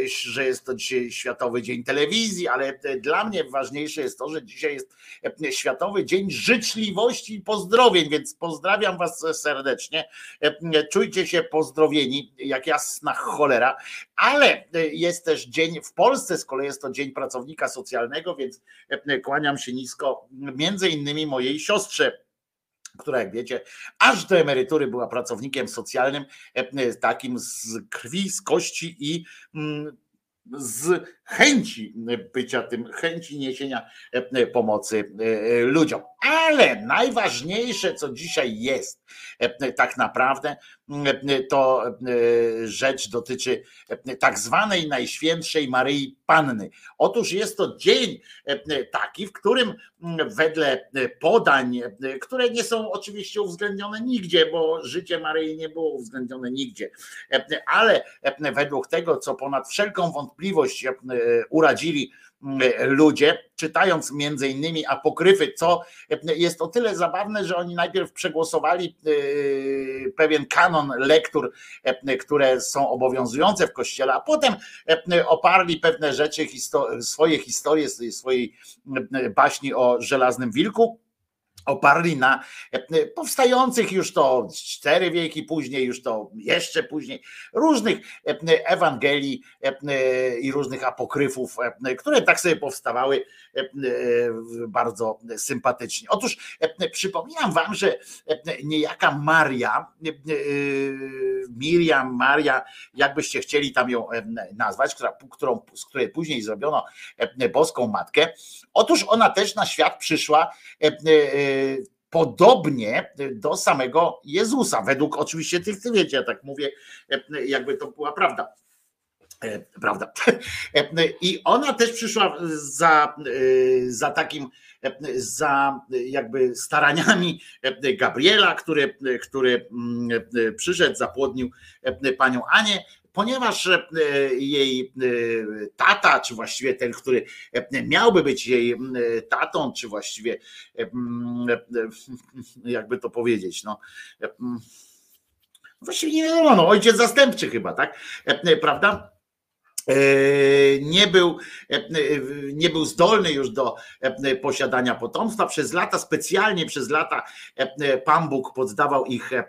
że jest to dzisiaj Światowy Dzień Telewizji, ale e, dla mnie ważniejsze jest to, że dzisiaj jest e, Światowy Dzień Życzliwości i Pozdrowień, więc pozdrawiam Was serdecznie. E, Czujcie się pozdrowieni, jak jasna cholera, ale e, jest też dzień w Polsce, z kolei jest to Dzień Pracownika Socjalnego, więc e, kłaniam się nisko między innymi mojej siostrze która jak wiecie, aż do emerytury była pracownikiem socjalnym, e, takim z krwi, z kości i z chęci bycia tym, chęci niesienia e, pomocy e, ludziom. Ale najważniejsze, co dzisiaj jest, e, tak naprawdę, e, to e, rzecz dotyczy tak zwanej Najświętszej Maryi Panny. Otóż jest to dzień taki, w którym wedle podań, które nie są oczywiście uwzględnione nigdzie, bo życie Maryi nie było uwzględnione nigdzie, ale według tego, co ponad wszelką wątpliwość uradzili ludzie, czytając między innymi apokryfy, co jest o tyle zabawne, że oni najpierw przegłosowali e, pewien kanon lektur, które są obowiązujące w kościele, a potem oparli pewne rzeczy, swoje historie, swojej baśni o żelaznym wilku oparli na e, powstających już to cztery wieki później, już to jeszcze później, różnych e, Ewangelii e, i różnych apokryfów, e, które tak sobie powstawały e, e, bardzo sympatycznie. Otóż e, przypominam wam, że e, niejaka Maria, e, e, Miriam, Maria, jakbyście chcieli tam ją e, nazwać, która, którą, z której później zrobiono e, boską matkę, otóż ona też na świat przyszła e, e, podobnie do samego Jezusa, według oczywiście tych, ty wiecie, ja tak mówię, e, jakby to była prawda. E, Prawda. E, I ona też przyszła za, e, za takim, e, za jakby staraniami e, Gabriela, który, który mm, e, przyszedł, zapłodnił e, panią Anię, ponieważ e, jej e, tata, czy właściwie ten, który e, miałby być jej tatą, czy właściwie e, e, jakby to powiedzieć, no e, właściwie nie wiadomo, no, ojciec zastępczy chyba, tak, E, prawda? E, Nie był, e, nie był zdolny już do e, posiadania potomstwa. Przez lata, specjalnie przez lata, e, Pan Bóg poddawał ich e,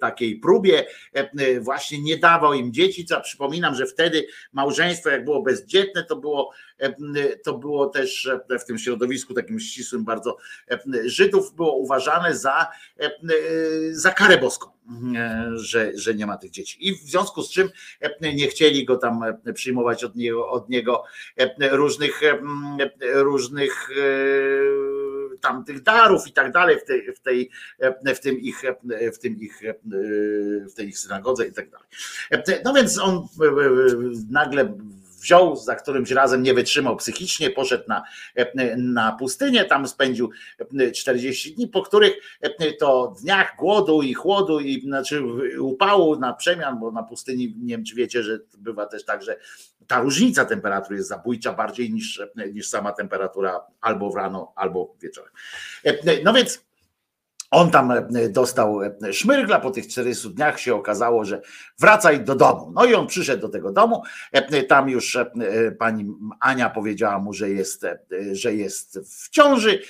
takiej próbie, e, właśnie nie dawał im dzieci. Co przypominam, że wtedy małżeństwo, jak było bezdzietne, to było, e, to było też w tym środowisku takim ścisłym bardzo e, Żydów, było uważane za, e, za karę boską, e, że, że nie ma tych dzieci. I w związku z czym e, nie chcieli go tam e, przyjmować od niego, od niego e, różnych, e, różnych e, tam tych darów i tak dalej w tej, w tej, e, w tym ich, e, w tym ich, e, w tej ich synagodze i tak dalej. E, No więc on e, e, nagle wziął, za którymś razem nie wytrzymał psychicznie, poszedł na, e, na pustynię, tam spędził e, 40 dni, po których e, to dniach głodu i chłodu i znaczy upału na przemian, bo na pustyni nie wiem czy wiecie, że bywa też tak, że ta różnica temperatury jest zabójcza bardziej niż, niż sama temperatura albo w rano, albo wieczorem. E, No więc on tam e, dostał e, szmyrgla, po tych 40 dniach się okazało, że wracaj do domu. No i on przyszedł do tego domu, e, tam już pani Ania powiedziała mu, że jest, że jest w ciąży,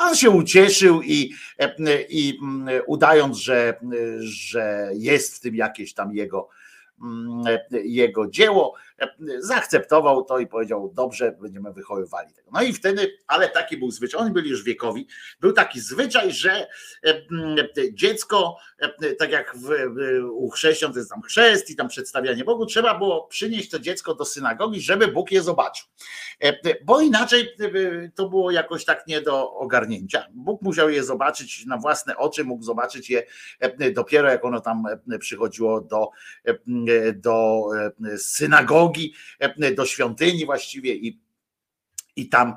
on się ucieszył i, i mm, udając, że, że jest w tym jakieś tam jego mm, jego dzieło, zaakceptował to i powiedział, dobrze, będziemy wychowywali tego. No i wtedy, ale taki był zwyczaj, oni byli już wiekowi, był taki zwyczaj, że mm, dziecko, tak jak w, u chrześcijan to jest tam chrzest i tam przedstawianie Bogu, trzeba było przynieść to dziecko do synagogi, żeby Bóg je zobaczył. Bo inaczej to było jakoś tak nie do ogarnięcia. Bóg musiał je zobaczyć na własne oczy, mógł zobaczyć je dopiero jak ono tam przychodziło do, do synagogi, do świątyni właściwie i i tam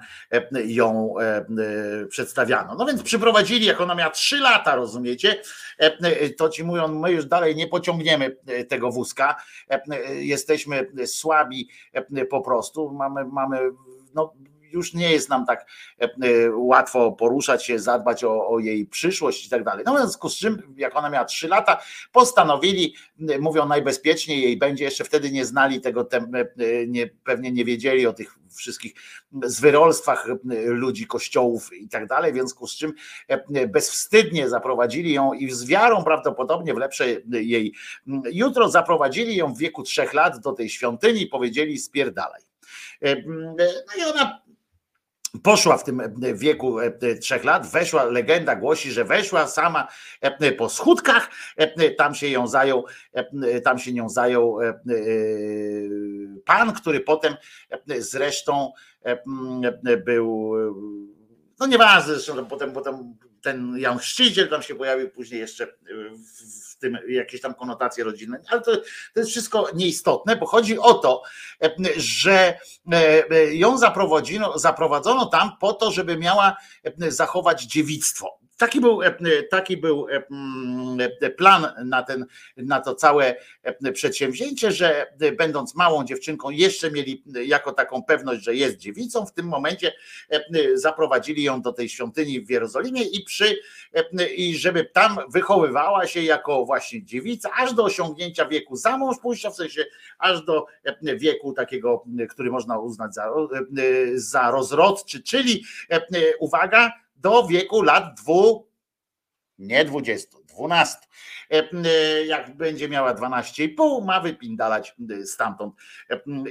ją przedstawiano. No więc przyprowadzili, jak ona miała trzy lata, rozumiecie, to ci mówią, my już dalej nie pociągniemy tego wózka, jesteśmy słabi po prostu, mamy, mamy no, już nie jest nam tak łatwo poruszać się, zadbać o, o, jej przyszłość i tak dalej. No w związku z czym, jak ona miała trzy lata, postanowili, mówią najbezpieczniej jej będzie, jeszcze wtedy nie znali tego, nie, pewnie nie wiedzieli o tych wszystkich zwyrolstwach ludzi, kościołów i tak dalej, w związku z czym bezwstydnie zaprowadzili ją i z wiarą prawdopodobnie w lepsze jej jutro zaprowadzili ją w wieku trzech lat do tej świątyni i powiedzieli spierdalaj. No i ona Poszła w tym wieku trzech lat, weszła, legenda głosi, że weszła sama po schódkach, tam się ją zajął, tam się nią zajął pan, który potem zresztą był, no nieważne, zresztą potem, potem ten Jan Chrzciciel tam się pojawił później jeszcze w tym jakieś tam konotacje rodzinne, ale to, to jest wszystko nieistotne, bo chodzi o to, że ją zaprowadzono, zaprowadzono tam po to, żeby miała zachować dziewictwo. Taki był, taki był plan na, ten, na to całe przedsięwzięcie, że będąc małą dziewczynką, jeszcze mieli jako taką pewność, że jest dziewicą. W tym momencie zaprowadzili ją do tej świątyni w Jerozolimie i, przy, i żeby tam wychowywała się jako właśnie dziewica, aż do osiągnięcia wieku za mąż pójścia, w sensie aż do wieku takiego, który można uznać za, za rozrodczy, czyli uwaga, do wieku lat dwu, nie 20, 12. Jak będzie miała 12,5, ma wypindalać stamtąd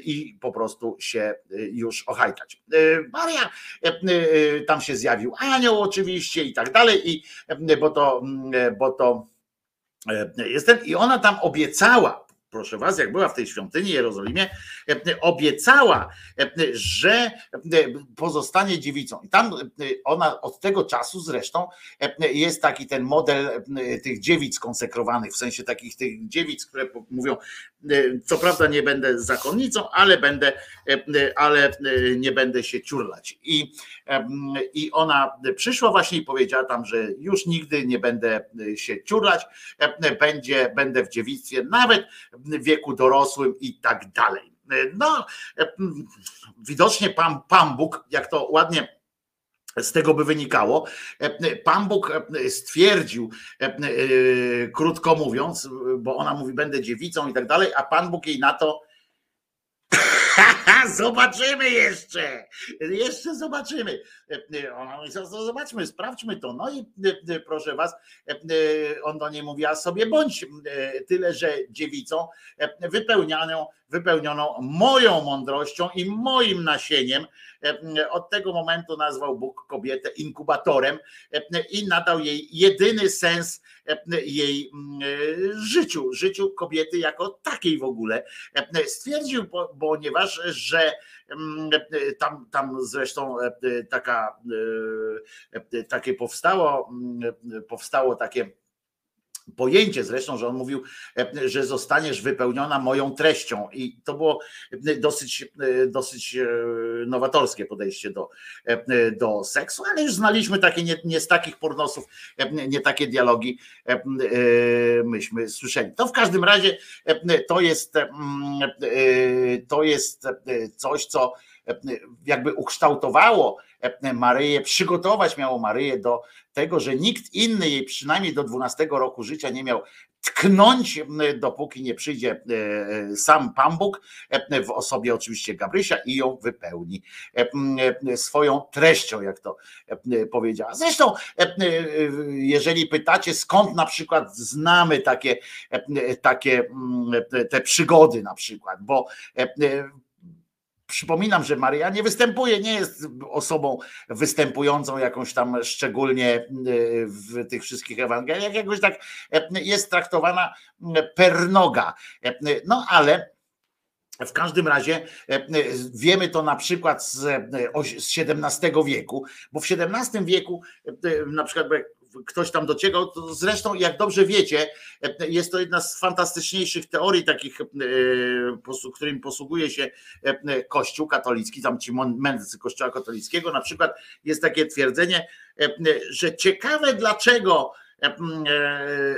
i po prostu się już ochajtać. Maria, tam się zjawił anioł oczywiście i tak dalej, i bo to, bo to jestem i ona tam obiecała, proszę was, jak była w tej świątyni Jerozolimie, obiecała, że pozostanie dziewicą. I tam ona od tego czasu zresztą jest taki ten model tych dziewic konsekrowanych, w sensie takich tych dziewic, które mówią, co prawda nie będę zakonnicą, ale będę, ale nie będę się ciurlać. I, I ona przyszła właśnie i powiedziała tam, że już nigdy nie będę się ciurlać, będzie, będę w dziewictwie, nawet w wieku dorosłym i tak dalej. No, widocznie Pan, Pan Bóg, jak to ładnie z tego by wynikało. Pan Bóg stwierdził, krótko mówiąc, bo ona mówi, będę dziewicą i tak dalej, a Pan Bóg jej na to zobaczymy jeszcze, jeszcze zobaczymy. Ona mówi, zobaczmy, sprawdźmy to. No i proszę was, on do niej mówi, a sobie bądź tyle, że dziewicą wypełnioną, wypełnioną moją mądrością i moim nasieniem. Od tego momentu nazwał Bóg kobietę inkubatorem i nadał jej jedyny sens jej życiu, życiu kobiety jako takiej w ogóle. Stwierdził, ponieważ, że tam, tam zresztą taka, takie powstało, powstało takie pojęcie zresztą, że on mówił, że zostaniesz wypełniona moją treścią i to było dosyć, dosyć nowatorskie podejście do, do seksu, ale już znaliśmy takie, nie, nie z takich pornosów, nie takie dialogi myśmy słyszeli. To w każdym razie to jest to jest coś, co jakby ukształtowało Maryję, przygotować miało Maryję do tego, że nikt inny jej przynajmniej do 12 roku życia nie miał tknąć, dopóki nie przyjdzie sam Pan Bóg, w osobie oczywiście Gabrysia i ją wypełni swoją treścią, jak to powiedziała. Zresztą, jeżeli pytacie, skąd na przykład znamy takie, takie te przygody na przykład, bo Przypominam, że Maria nie występuje, nie jest osobą występującą jakąś tam szczególnie e, w tych wszystkich Ewangeliach, jakoś tak e, jest traktowana per noga. E, no ale w każdym razie wiemy to na przykład z, z XVII wieku, bo w XVII wieku na przykład ktoś tam dociekał. Zresztą, jak dobrze wiecie, jest to jedna z fantastyczniejszych teorii takich, e, którym posługuje się e, Kościół katolicki, tam ci mędrcy Kościoła katolickiego, na przykład jest takie twierdzenie, e, że ciekawe dlaczego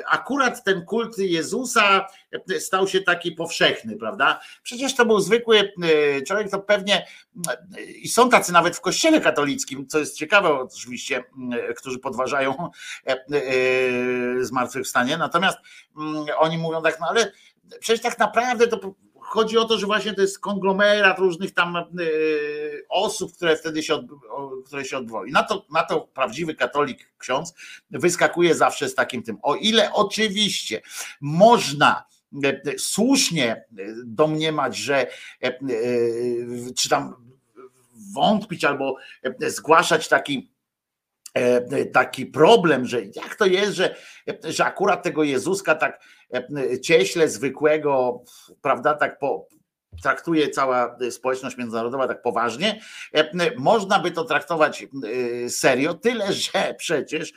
akurat ten kult Jezusa stał się taki powszechny, prawda? Przecież to był zwykły człowiek, to pewnie i są tacy nawet w kościele katolickim, co jest ciekawe oczywiście, którzy podważają zmartwychwstanie, natomiast oni mówią tak, no ale przecież tak naprawdę to chodzi o to, że właśnie to jest konglomerat różnych tam osób, które wtedy się, które się odwołują. Na to, na to prawdziwy katolik ksiądz wyskakuje zawsze z takim tym. O ile oczywiście można słusznie domniemać, że czy tam wątpić albo zgłaszać taki taki problem, że jak to jest, że, że akurat tego Jezuska tak cieśle zwykłego, prawda, tak po, traktuje cała społeczność międzynarodowa tak poważnie, można by to traktować serio, tyle że przecież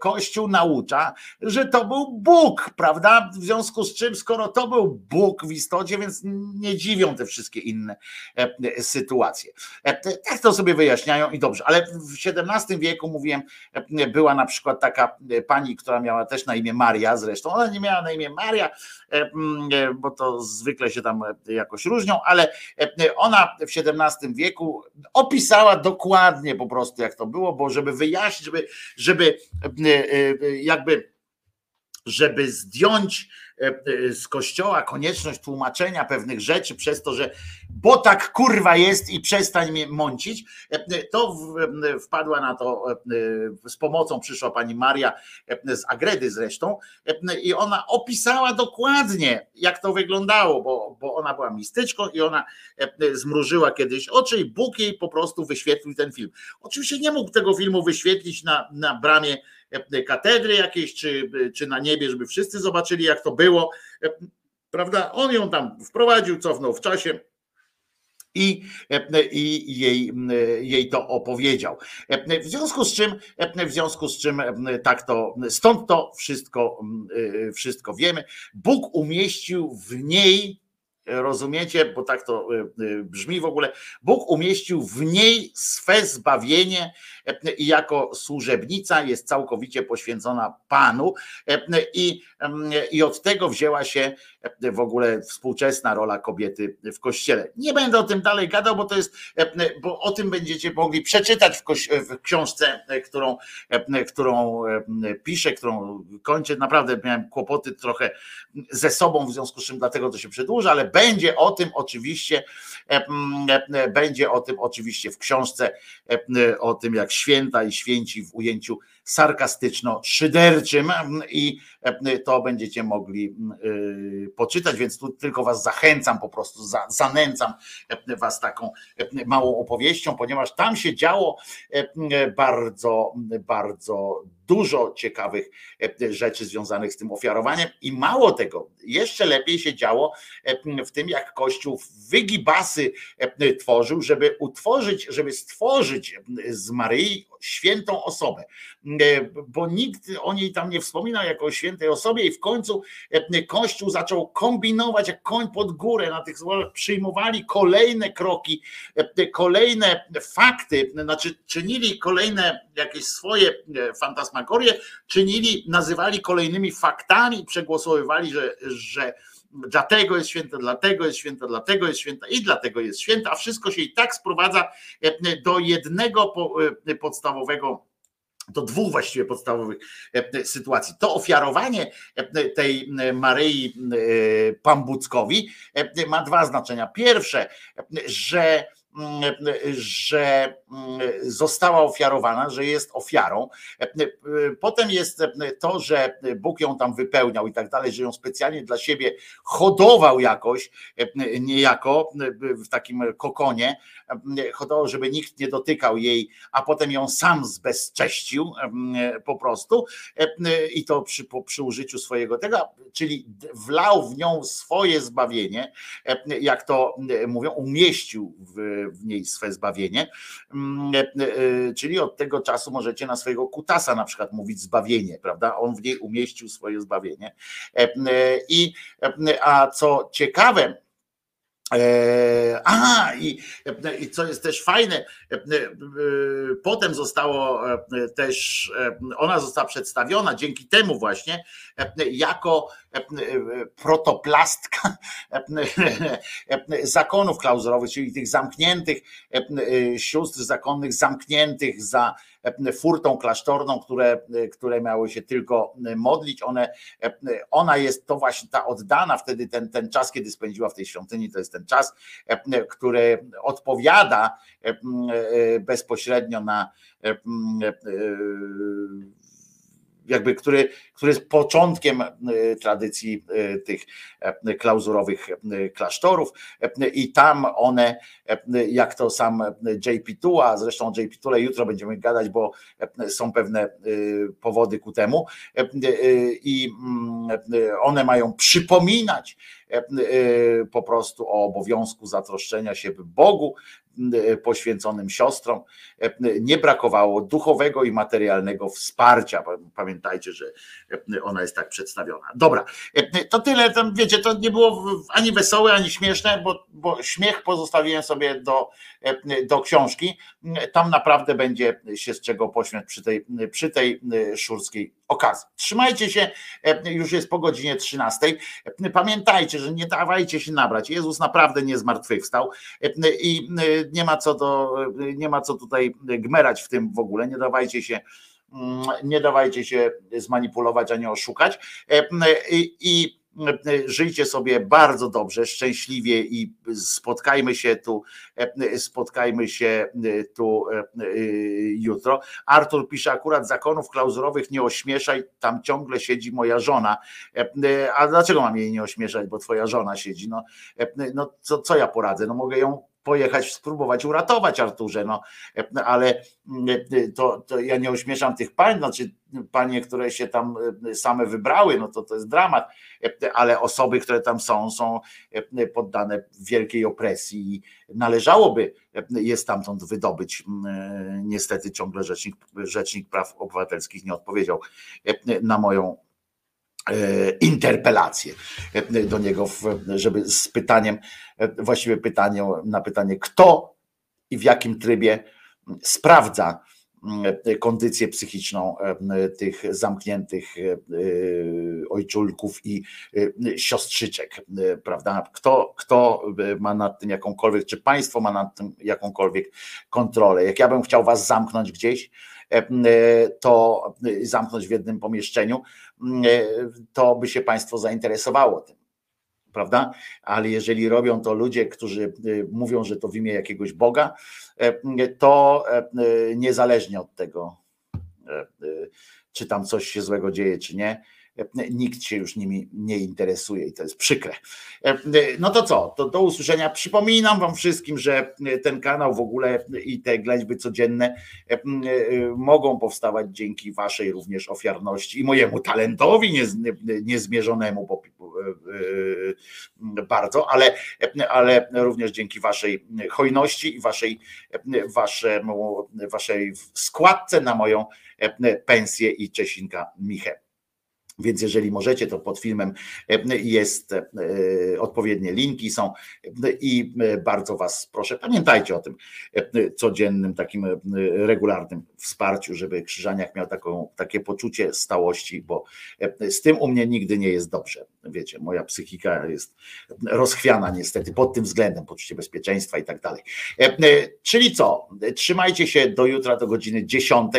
Kościół naucza, że to był Bóg, prawda? W związku z czym, skoro to był Bóg w istocie, więc nie dziwią te wszystkie inne sytuacje. Tak to sobie wyjaśniają i dobrze, ale w XVII wieku, mówiłem, była na przykład taka pani, która miała też na imię Maria zresztą, ona nie miała na imię Maria, bo to zwykle się tam jakoś różnią, ale ona w XVII wieku opisała dokładnie po prostu, jak to było, bo żeby wyjaśnić, żeby, żeby jakby żeby zdjąć z kościoła konieczność tłumaczenia pewnych rzeczy przez to, że bo tak kurwa jest i przestań mnie mącić, to wpadła na to z pomocą przyszła pani Maria z Agredy zresztą i ona opisała dokładnie jak to wyglądało, bo, bo ona była mistyczką i ona zmrużyła kiedyś oczy i Bóg jej po prostu wyświetlił ten film. Oczywiście nie mógł tego filmu wyświetlić na, na bramie katedry jakiejś, czy, czy na niebie, żeby wszyscy zobaczyli, jak to było. Prawda? On ją tam wprowadził, cofnął w czasie. I, i jej, jej to opowiedział. W związku z czym, w związku z czym tak to, stąd to wszystko, wszystko wiemy. Bóg umieścił w niej Rozumiecie, bo tak to brzmi w ogóle. Bóg umieścił w niej swe zbawienie i jako służebnica jest całkowicie poświęcona Panu i, i od tego wzięła się w ogóle współczesna rola kobiety w kościele. Nie będę o tym dalej gadał, bo to jest, bo o tym będziecie mogli przeczytać w, w książce, którą, którą piszę, którą kończę. Naprawdę miałem kłopoty trochę ze sobą, w związku z czym dlatego to się przedłuża, ale będzie o tym oczywiście, będzie o tym oczywiście w książce, o tym jak święta i święci w ujęciu sarkastyczno-szyderczym i to będziecie mogli poczytać, więc tu tylko was zachęcam po prostu, zanęcam was taką małą opowieścią, ponieważ tam się działo bardzo, bardzo dużo ciekawych rzeczy związanych z tym ofiarowaniem. I mało tego, jeszcze lepiej się działo w tym, jak Kościół wygibasy tworzył, żeby utworzyć, żeby stworzyć z Maryi świętą osobę, bo nikt o niej tam nie wspominał jako o świętej osobie i w końcu Kościół zaczął kombinować jak koń pod górę na tych przyjmowali kolejne kroki, kolejne fakty, znaczy czynili kolejne jakieś swoje fantasmagorie, czynili, nazywali kolejnymi faktami, przegłosowywali, że, że dlatego jest święta, dlatego jest święta, dlatego jest święta i dlatego jest święta, a wszystko się i tak sprowadza do jednego podstawowego do dwóch właściwie podstawowych e, sytuacji. To ofiarowanie e, tej e, Maryi e, Pambuckowi e, ma dwa znaczenia. Pierwsze, e, że że mm, została ofiarowana, że jest ofiarą. Potem jest to, że Bóg ją tam wypełniał i tak dalej, że ją specjalnie dla siebie hodował jakoś, niejako w takim kokonie, hodował, żeby nikt nie dotykał jej, a potem ją sam zbezcześcił po prostu i to przy, przy użyciu swojego tego, czyli wlał w nią swoje zbawienie, jak to mówią, umieścił w, w niej swe zbawienie, Mm, e, e, czyli od tego czasu możecie na swojego kutasa na przykład mówić zbawienie, prawda? On w niej umieścił swoje zbawienie. E, I a co ciekawe, E, Aha, i, i co jest też fajne, e, e, potem zostało też, ona została przedstawiona dzięki temu właśnie jako protoplastka zakonów klauzurowych, czyli tych zamkniętych sióstr zakonnych, zamkniętych za furtą klasztorną, które, które miały się tylko modlić. One, e, ona jest to właśnie ta oddana wtedy, ten, ten czas, kiedy spędziła w tej świątyni, to jest ten czas, e, który odpowiada e, e, bezpośrednio na e, e, jakby, który, który jest początkiem e, tradycji e, tych e, klauzurowych klasztorów. I tam one, jak to sam JP Tua, zresztą JP Tule jutro będziemy gadać, bo są pewne powody ku temu. I mm, one mają przypominać po prostu o obowiązku zatroszczenia się Bogu, poświęconym siostrom. E, Nie brakowało duchowego i materialnego wsparcia. Pamiętajcie, że e, ona jest tak przedstawiona. Dobra, e, to tyle. Tam, wiecie, to nie było ani wesołe, ani śmieszne, bo, bo śmiech pozostawiłem sobie do, e, do książki. Tam naprawdę będzie się z czego pośmiać przy tej, przy tej e, szurskiej okazji. Trzymajcie się, e, już jest po godzinie 13. E, Pamiętajcie, że nie dawajcie się nabrać. Jezus naprawdę nie zmartwychwstał e, i nie ma co do, nie ma co tutaj gmerać w tym w ogóle. Nie dawajcie się mm, nie dawajcie się zmanipulować ani oszukać i, i żyjcie sobie bardzo dobrze, szczęśliwie i spotkajmy się tu, e, spotkajmy się e, tu e, e, jutro. Artur pisze akurat zakonów klauzurowych nie ośmieszaj, tam ciągle siedzi moja żona. E, e, A dlaczego mam jej nie ośmieszać, bo twoja żona siedzi? No, e, no co, co ja poradzę? No mogę ją pojechać, spróbować uratować Arturze, no e, ale mm, e, to, to ja nie ośmieszam tych pań, znaczy panie, które się tam e, same wybrały, no to to jest dramat, E, ale osoby, które tam są, są e, poddane wielkiej opresji i należałoby e, je stamtąd wydobyć. E, Niestety ciągle rzecznik, rzecznik praw obywatelskich nie odpowiedział e, na moją e, interpelację e, do niego, żeby z pytaniem, e, właściwie pytanie na pytanie, kto i w jakim trybie sprawdza kondycję psychiczną e, tych zamkniętych e, e, ojczulków i e, siostrzyczek, e, prawda? Kto, kto e, ma nad tym jakąkolwiek, czy państwo ma nad tym jakąkolwiek kontrolę? Jak ja bym chciał was zamknąć gdzieś, e, to zamknąć w jednym pomieszczeniu, to by się państwo zainteresowało tym. Prawda? Ale jeżeli robią to ludzie, którzy mówią, że to w imię jakiegoś Boga, e, to e, niezależnie od tego, e, czy tam coś się złego dzieje, czy nie, e, nikt się już nimi nie interesuje i to jest przykre. E, y, No to co? To do usłyszenia. Przypominam Wam wszystkim, że ten kanał w ogóle i te ględźby codzienne e, mogą powstawać dzięki Waszej również ofiarności i mojemu talentowi niez- niezmierzonemu bardzo, ale, ale również dzięki Waszej hojności i Waszej, waszemu, Waszej składce na moją pensję i Czesinka Michę. Więc jeżeli możecie, to pod filmem e, jest e, odpowiednie linki są e, i bardzo Was proszę, pamiętajcie o tym codziennym, takim regularnym wsparciu, żeby Krzyżaniak miał taką, takie poczucie stałości, bo z tym u mnie nigdy nie jest dobrze. Wiecie, moja psychika jest rozchwiana niestety pod tym względem, poczucie bezpieczeństwa i tak dalej. Czyli co? Trzymajcie się do jutra do godziny 10.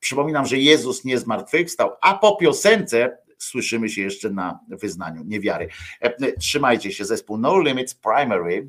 Przypominam, że Jezus nie zmartwychwstał, a po piosence słyszymy się jeszcze na wyznaniu niewiary. E, trzymajcie się, zespół No Limits primary.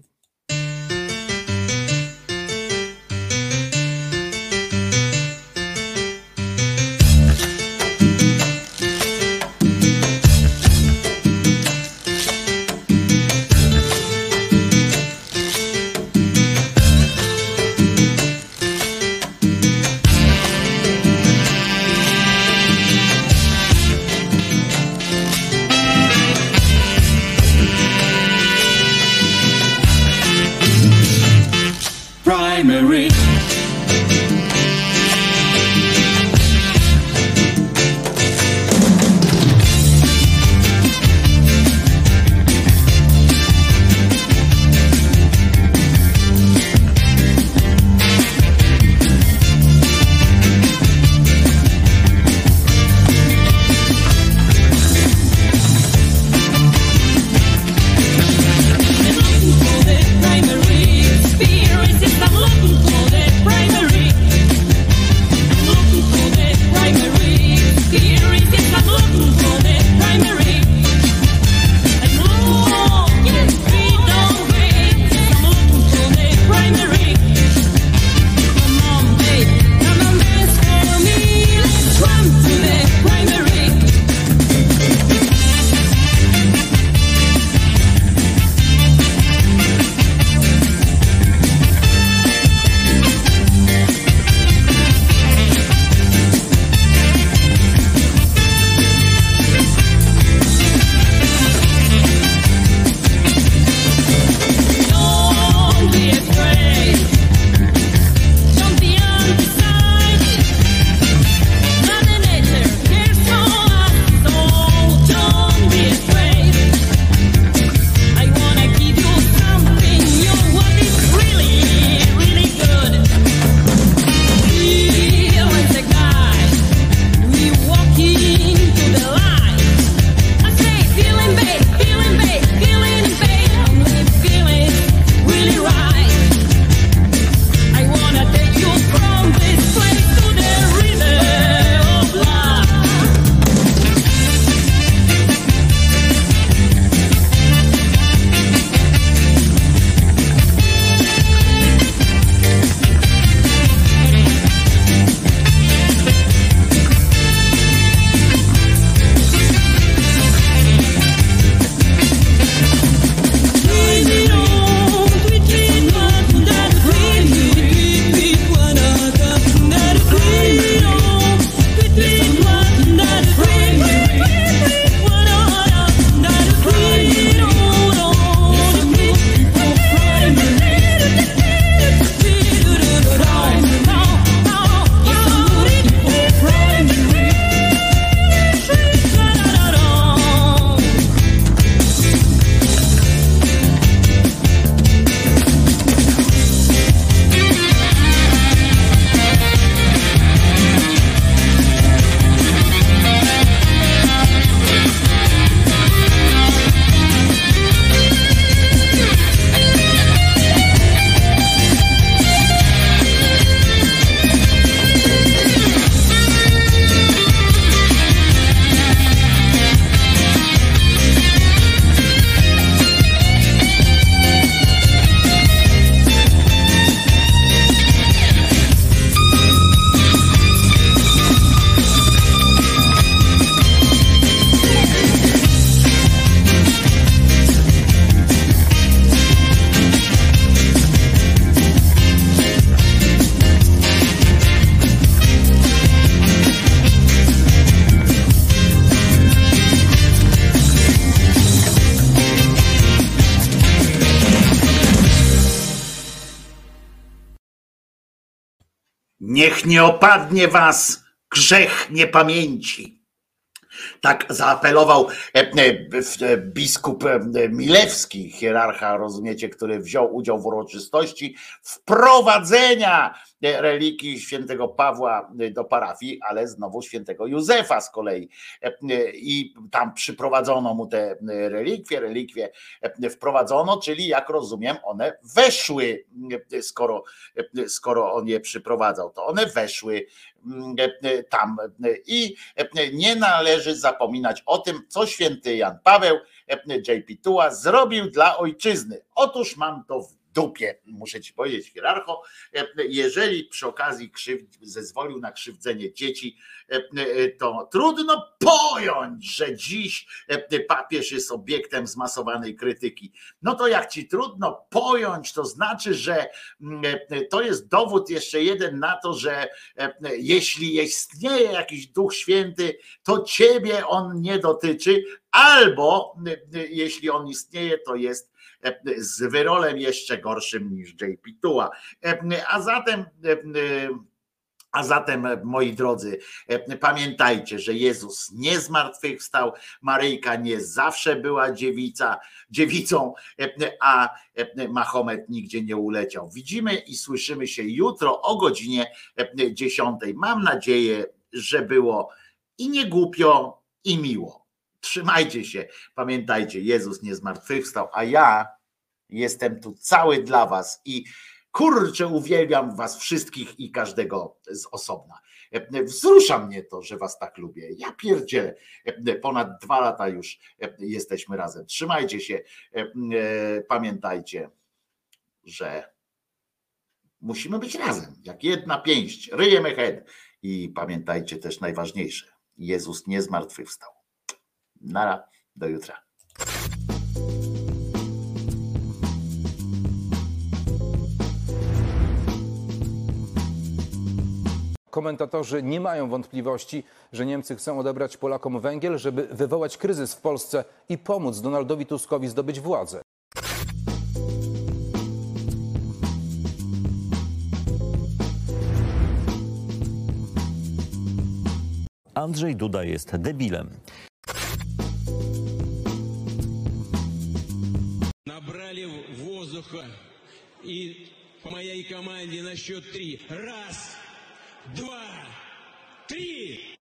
Nie opadnie was grzech niepamięci. Tak zaapelował biskup e, Milewski, hierarcha, rozumiecie, który wziął udział w uroczystości wprowadzenia e, relikii świętego Pawła e, do parafii, ale znowu świętego Józefa z kolei. E, e, I tam przyprowadzono mu te e, relikwie, relikwie e, wprowadzono, czyli jak rozumiem, one weszły, e, skoro, e, skoro on je przyprowadzał, to one weszły e, e, tam i nie należy zapominać o tym, co święty Jan Paweł JP Tuła zrobił dla ojczyzny. Otóż mam to w dupie, muszę ci powiedzieć, hierarcho, e, jeżeli przy okazji krzywd, zezwolił na krzywdzenie dzieci, e, e, to trudno pojąć, że dziś papież jest obiektem zmasowanej krytyki. No to jak ci trudno pojąć, to znaczy, że mm, to jest dowód jeszcze jeden na to, że jeśli istnieje jakiś Duch Święty, to ciebie on nie dotyczy, albo e, jeśli on istnieje, to jest z wyrolem jeszcze gorszym niż JP Tuła. E, A zatem e, e, a zatem, moi drodzy, e, pamiętajcie, że Jezus nie zmartwychwstał, Maryjka nie zawsze była dziewica, dziewicą, e, a e, Mahomet nigdzie nie uleciał. Widzimy i słyszymy się jutro o godzinie 10. Mam nadzieję, że było i nie głupio, i miło. Trzymajcie się, pamiętajcie, Jezus nie zmartwychwstał, a ja jestem tu cały dla was i kurczę, uwielbiam was wszystkich i każdego z osobna. Wzrusza mnie to, że was tak lubię. Ja pierdzielę. Ponad dwa lata już jesteśmy razem. Trzymajcie się. Pamiętajcie, że musimy być razem, jak jedna pięść, ryjemy head. I pamiętajcie też najważniejsze. Jezus nie zmartwychwstał. Nara, do jutra. Komentatorzy nie mają wątpliwości, że Niemcy chcą odebrać Polakom węgiel, żeby wywołać kryzys w Polsce i pomóc Donaldowi Tuskowi zdobyć władzę. Andrzej Duda jest debilem. Набрали воздуха и по моей команде на счет три. Раз, Два, три.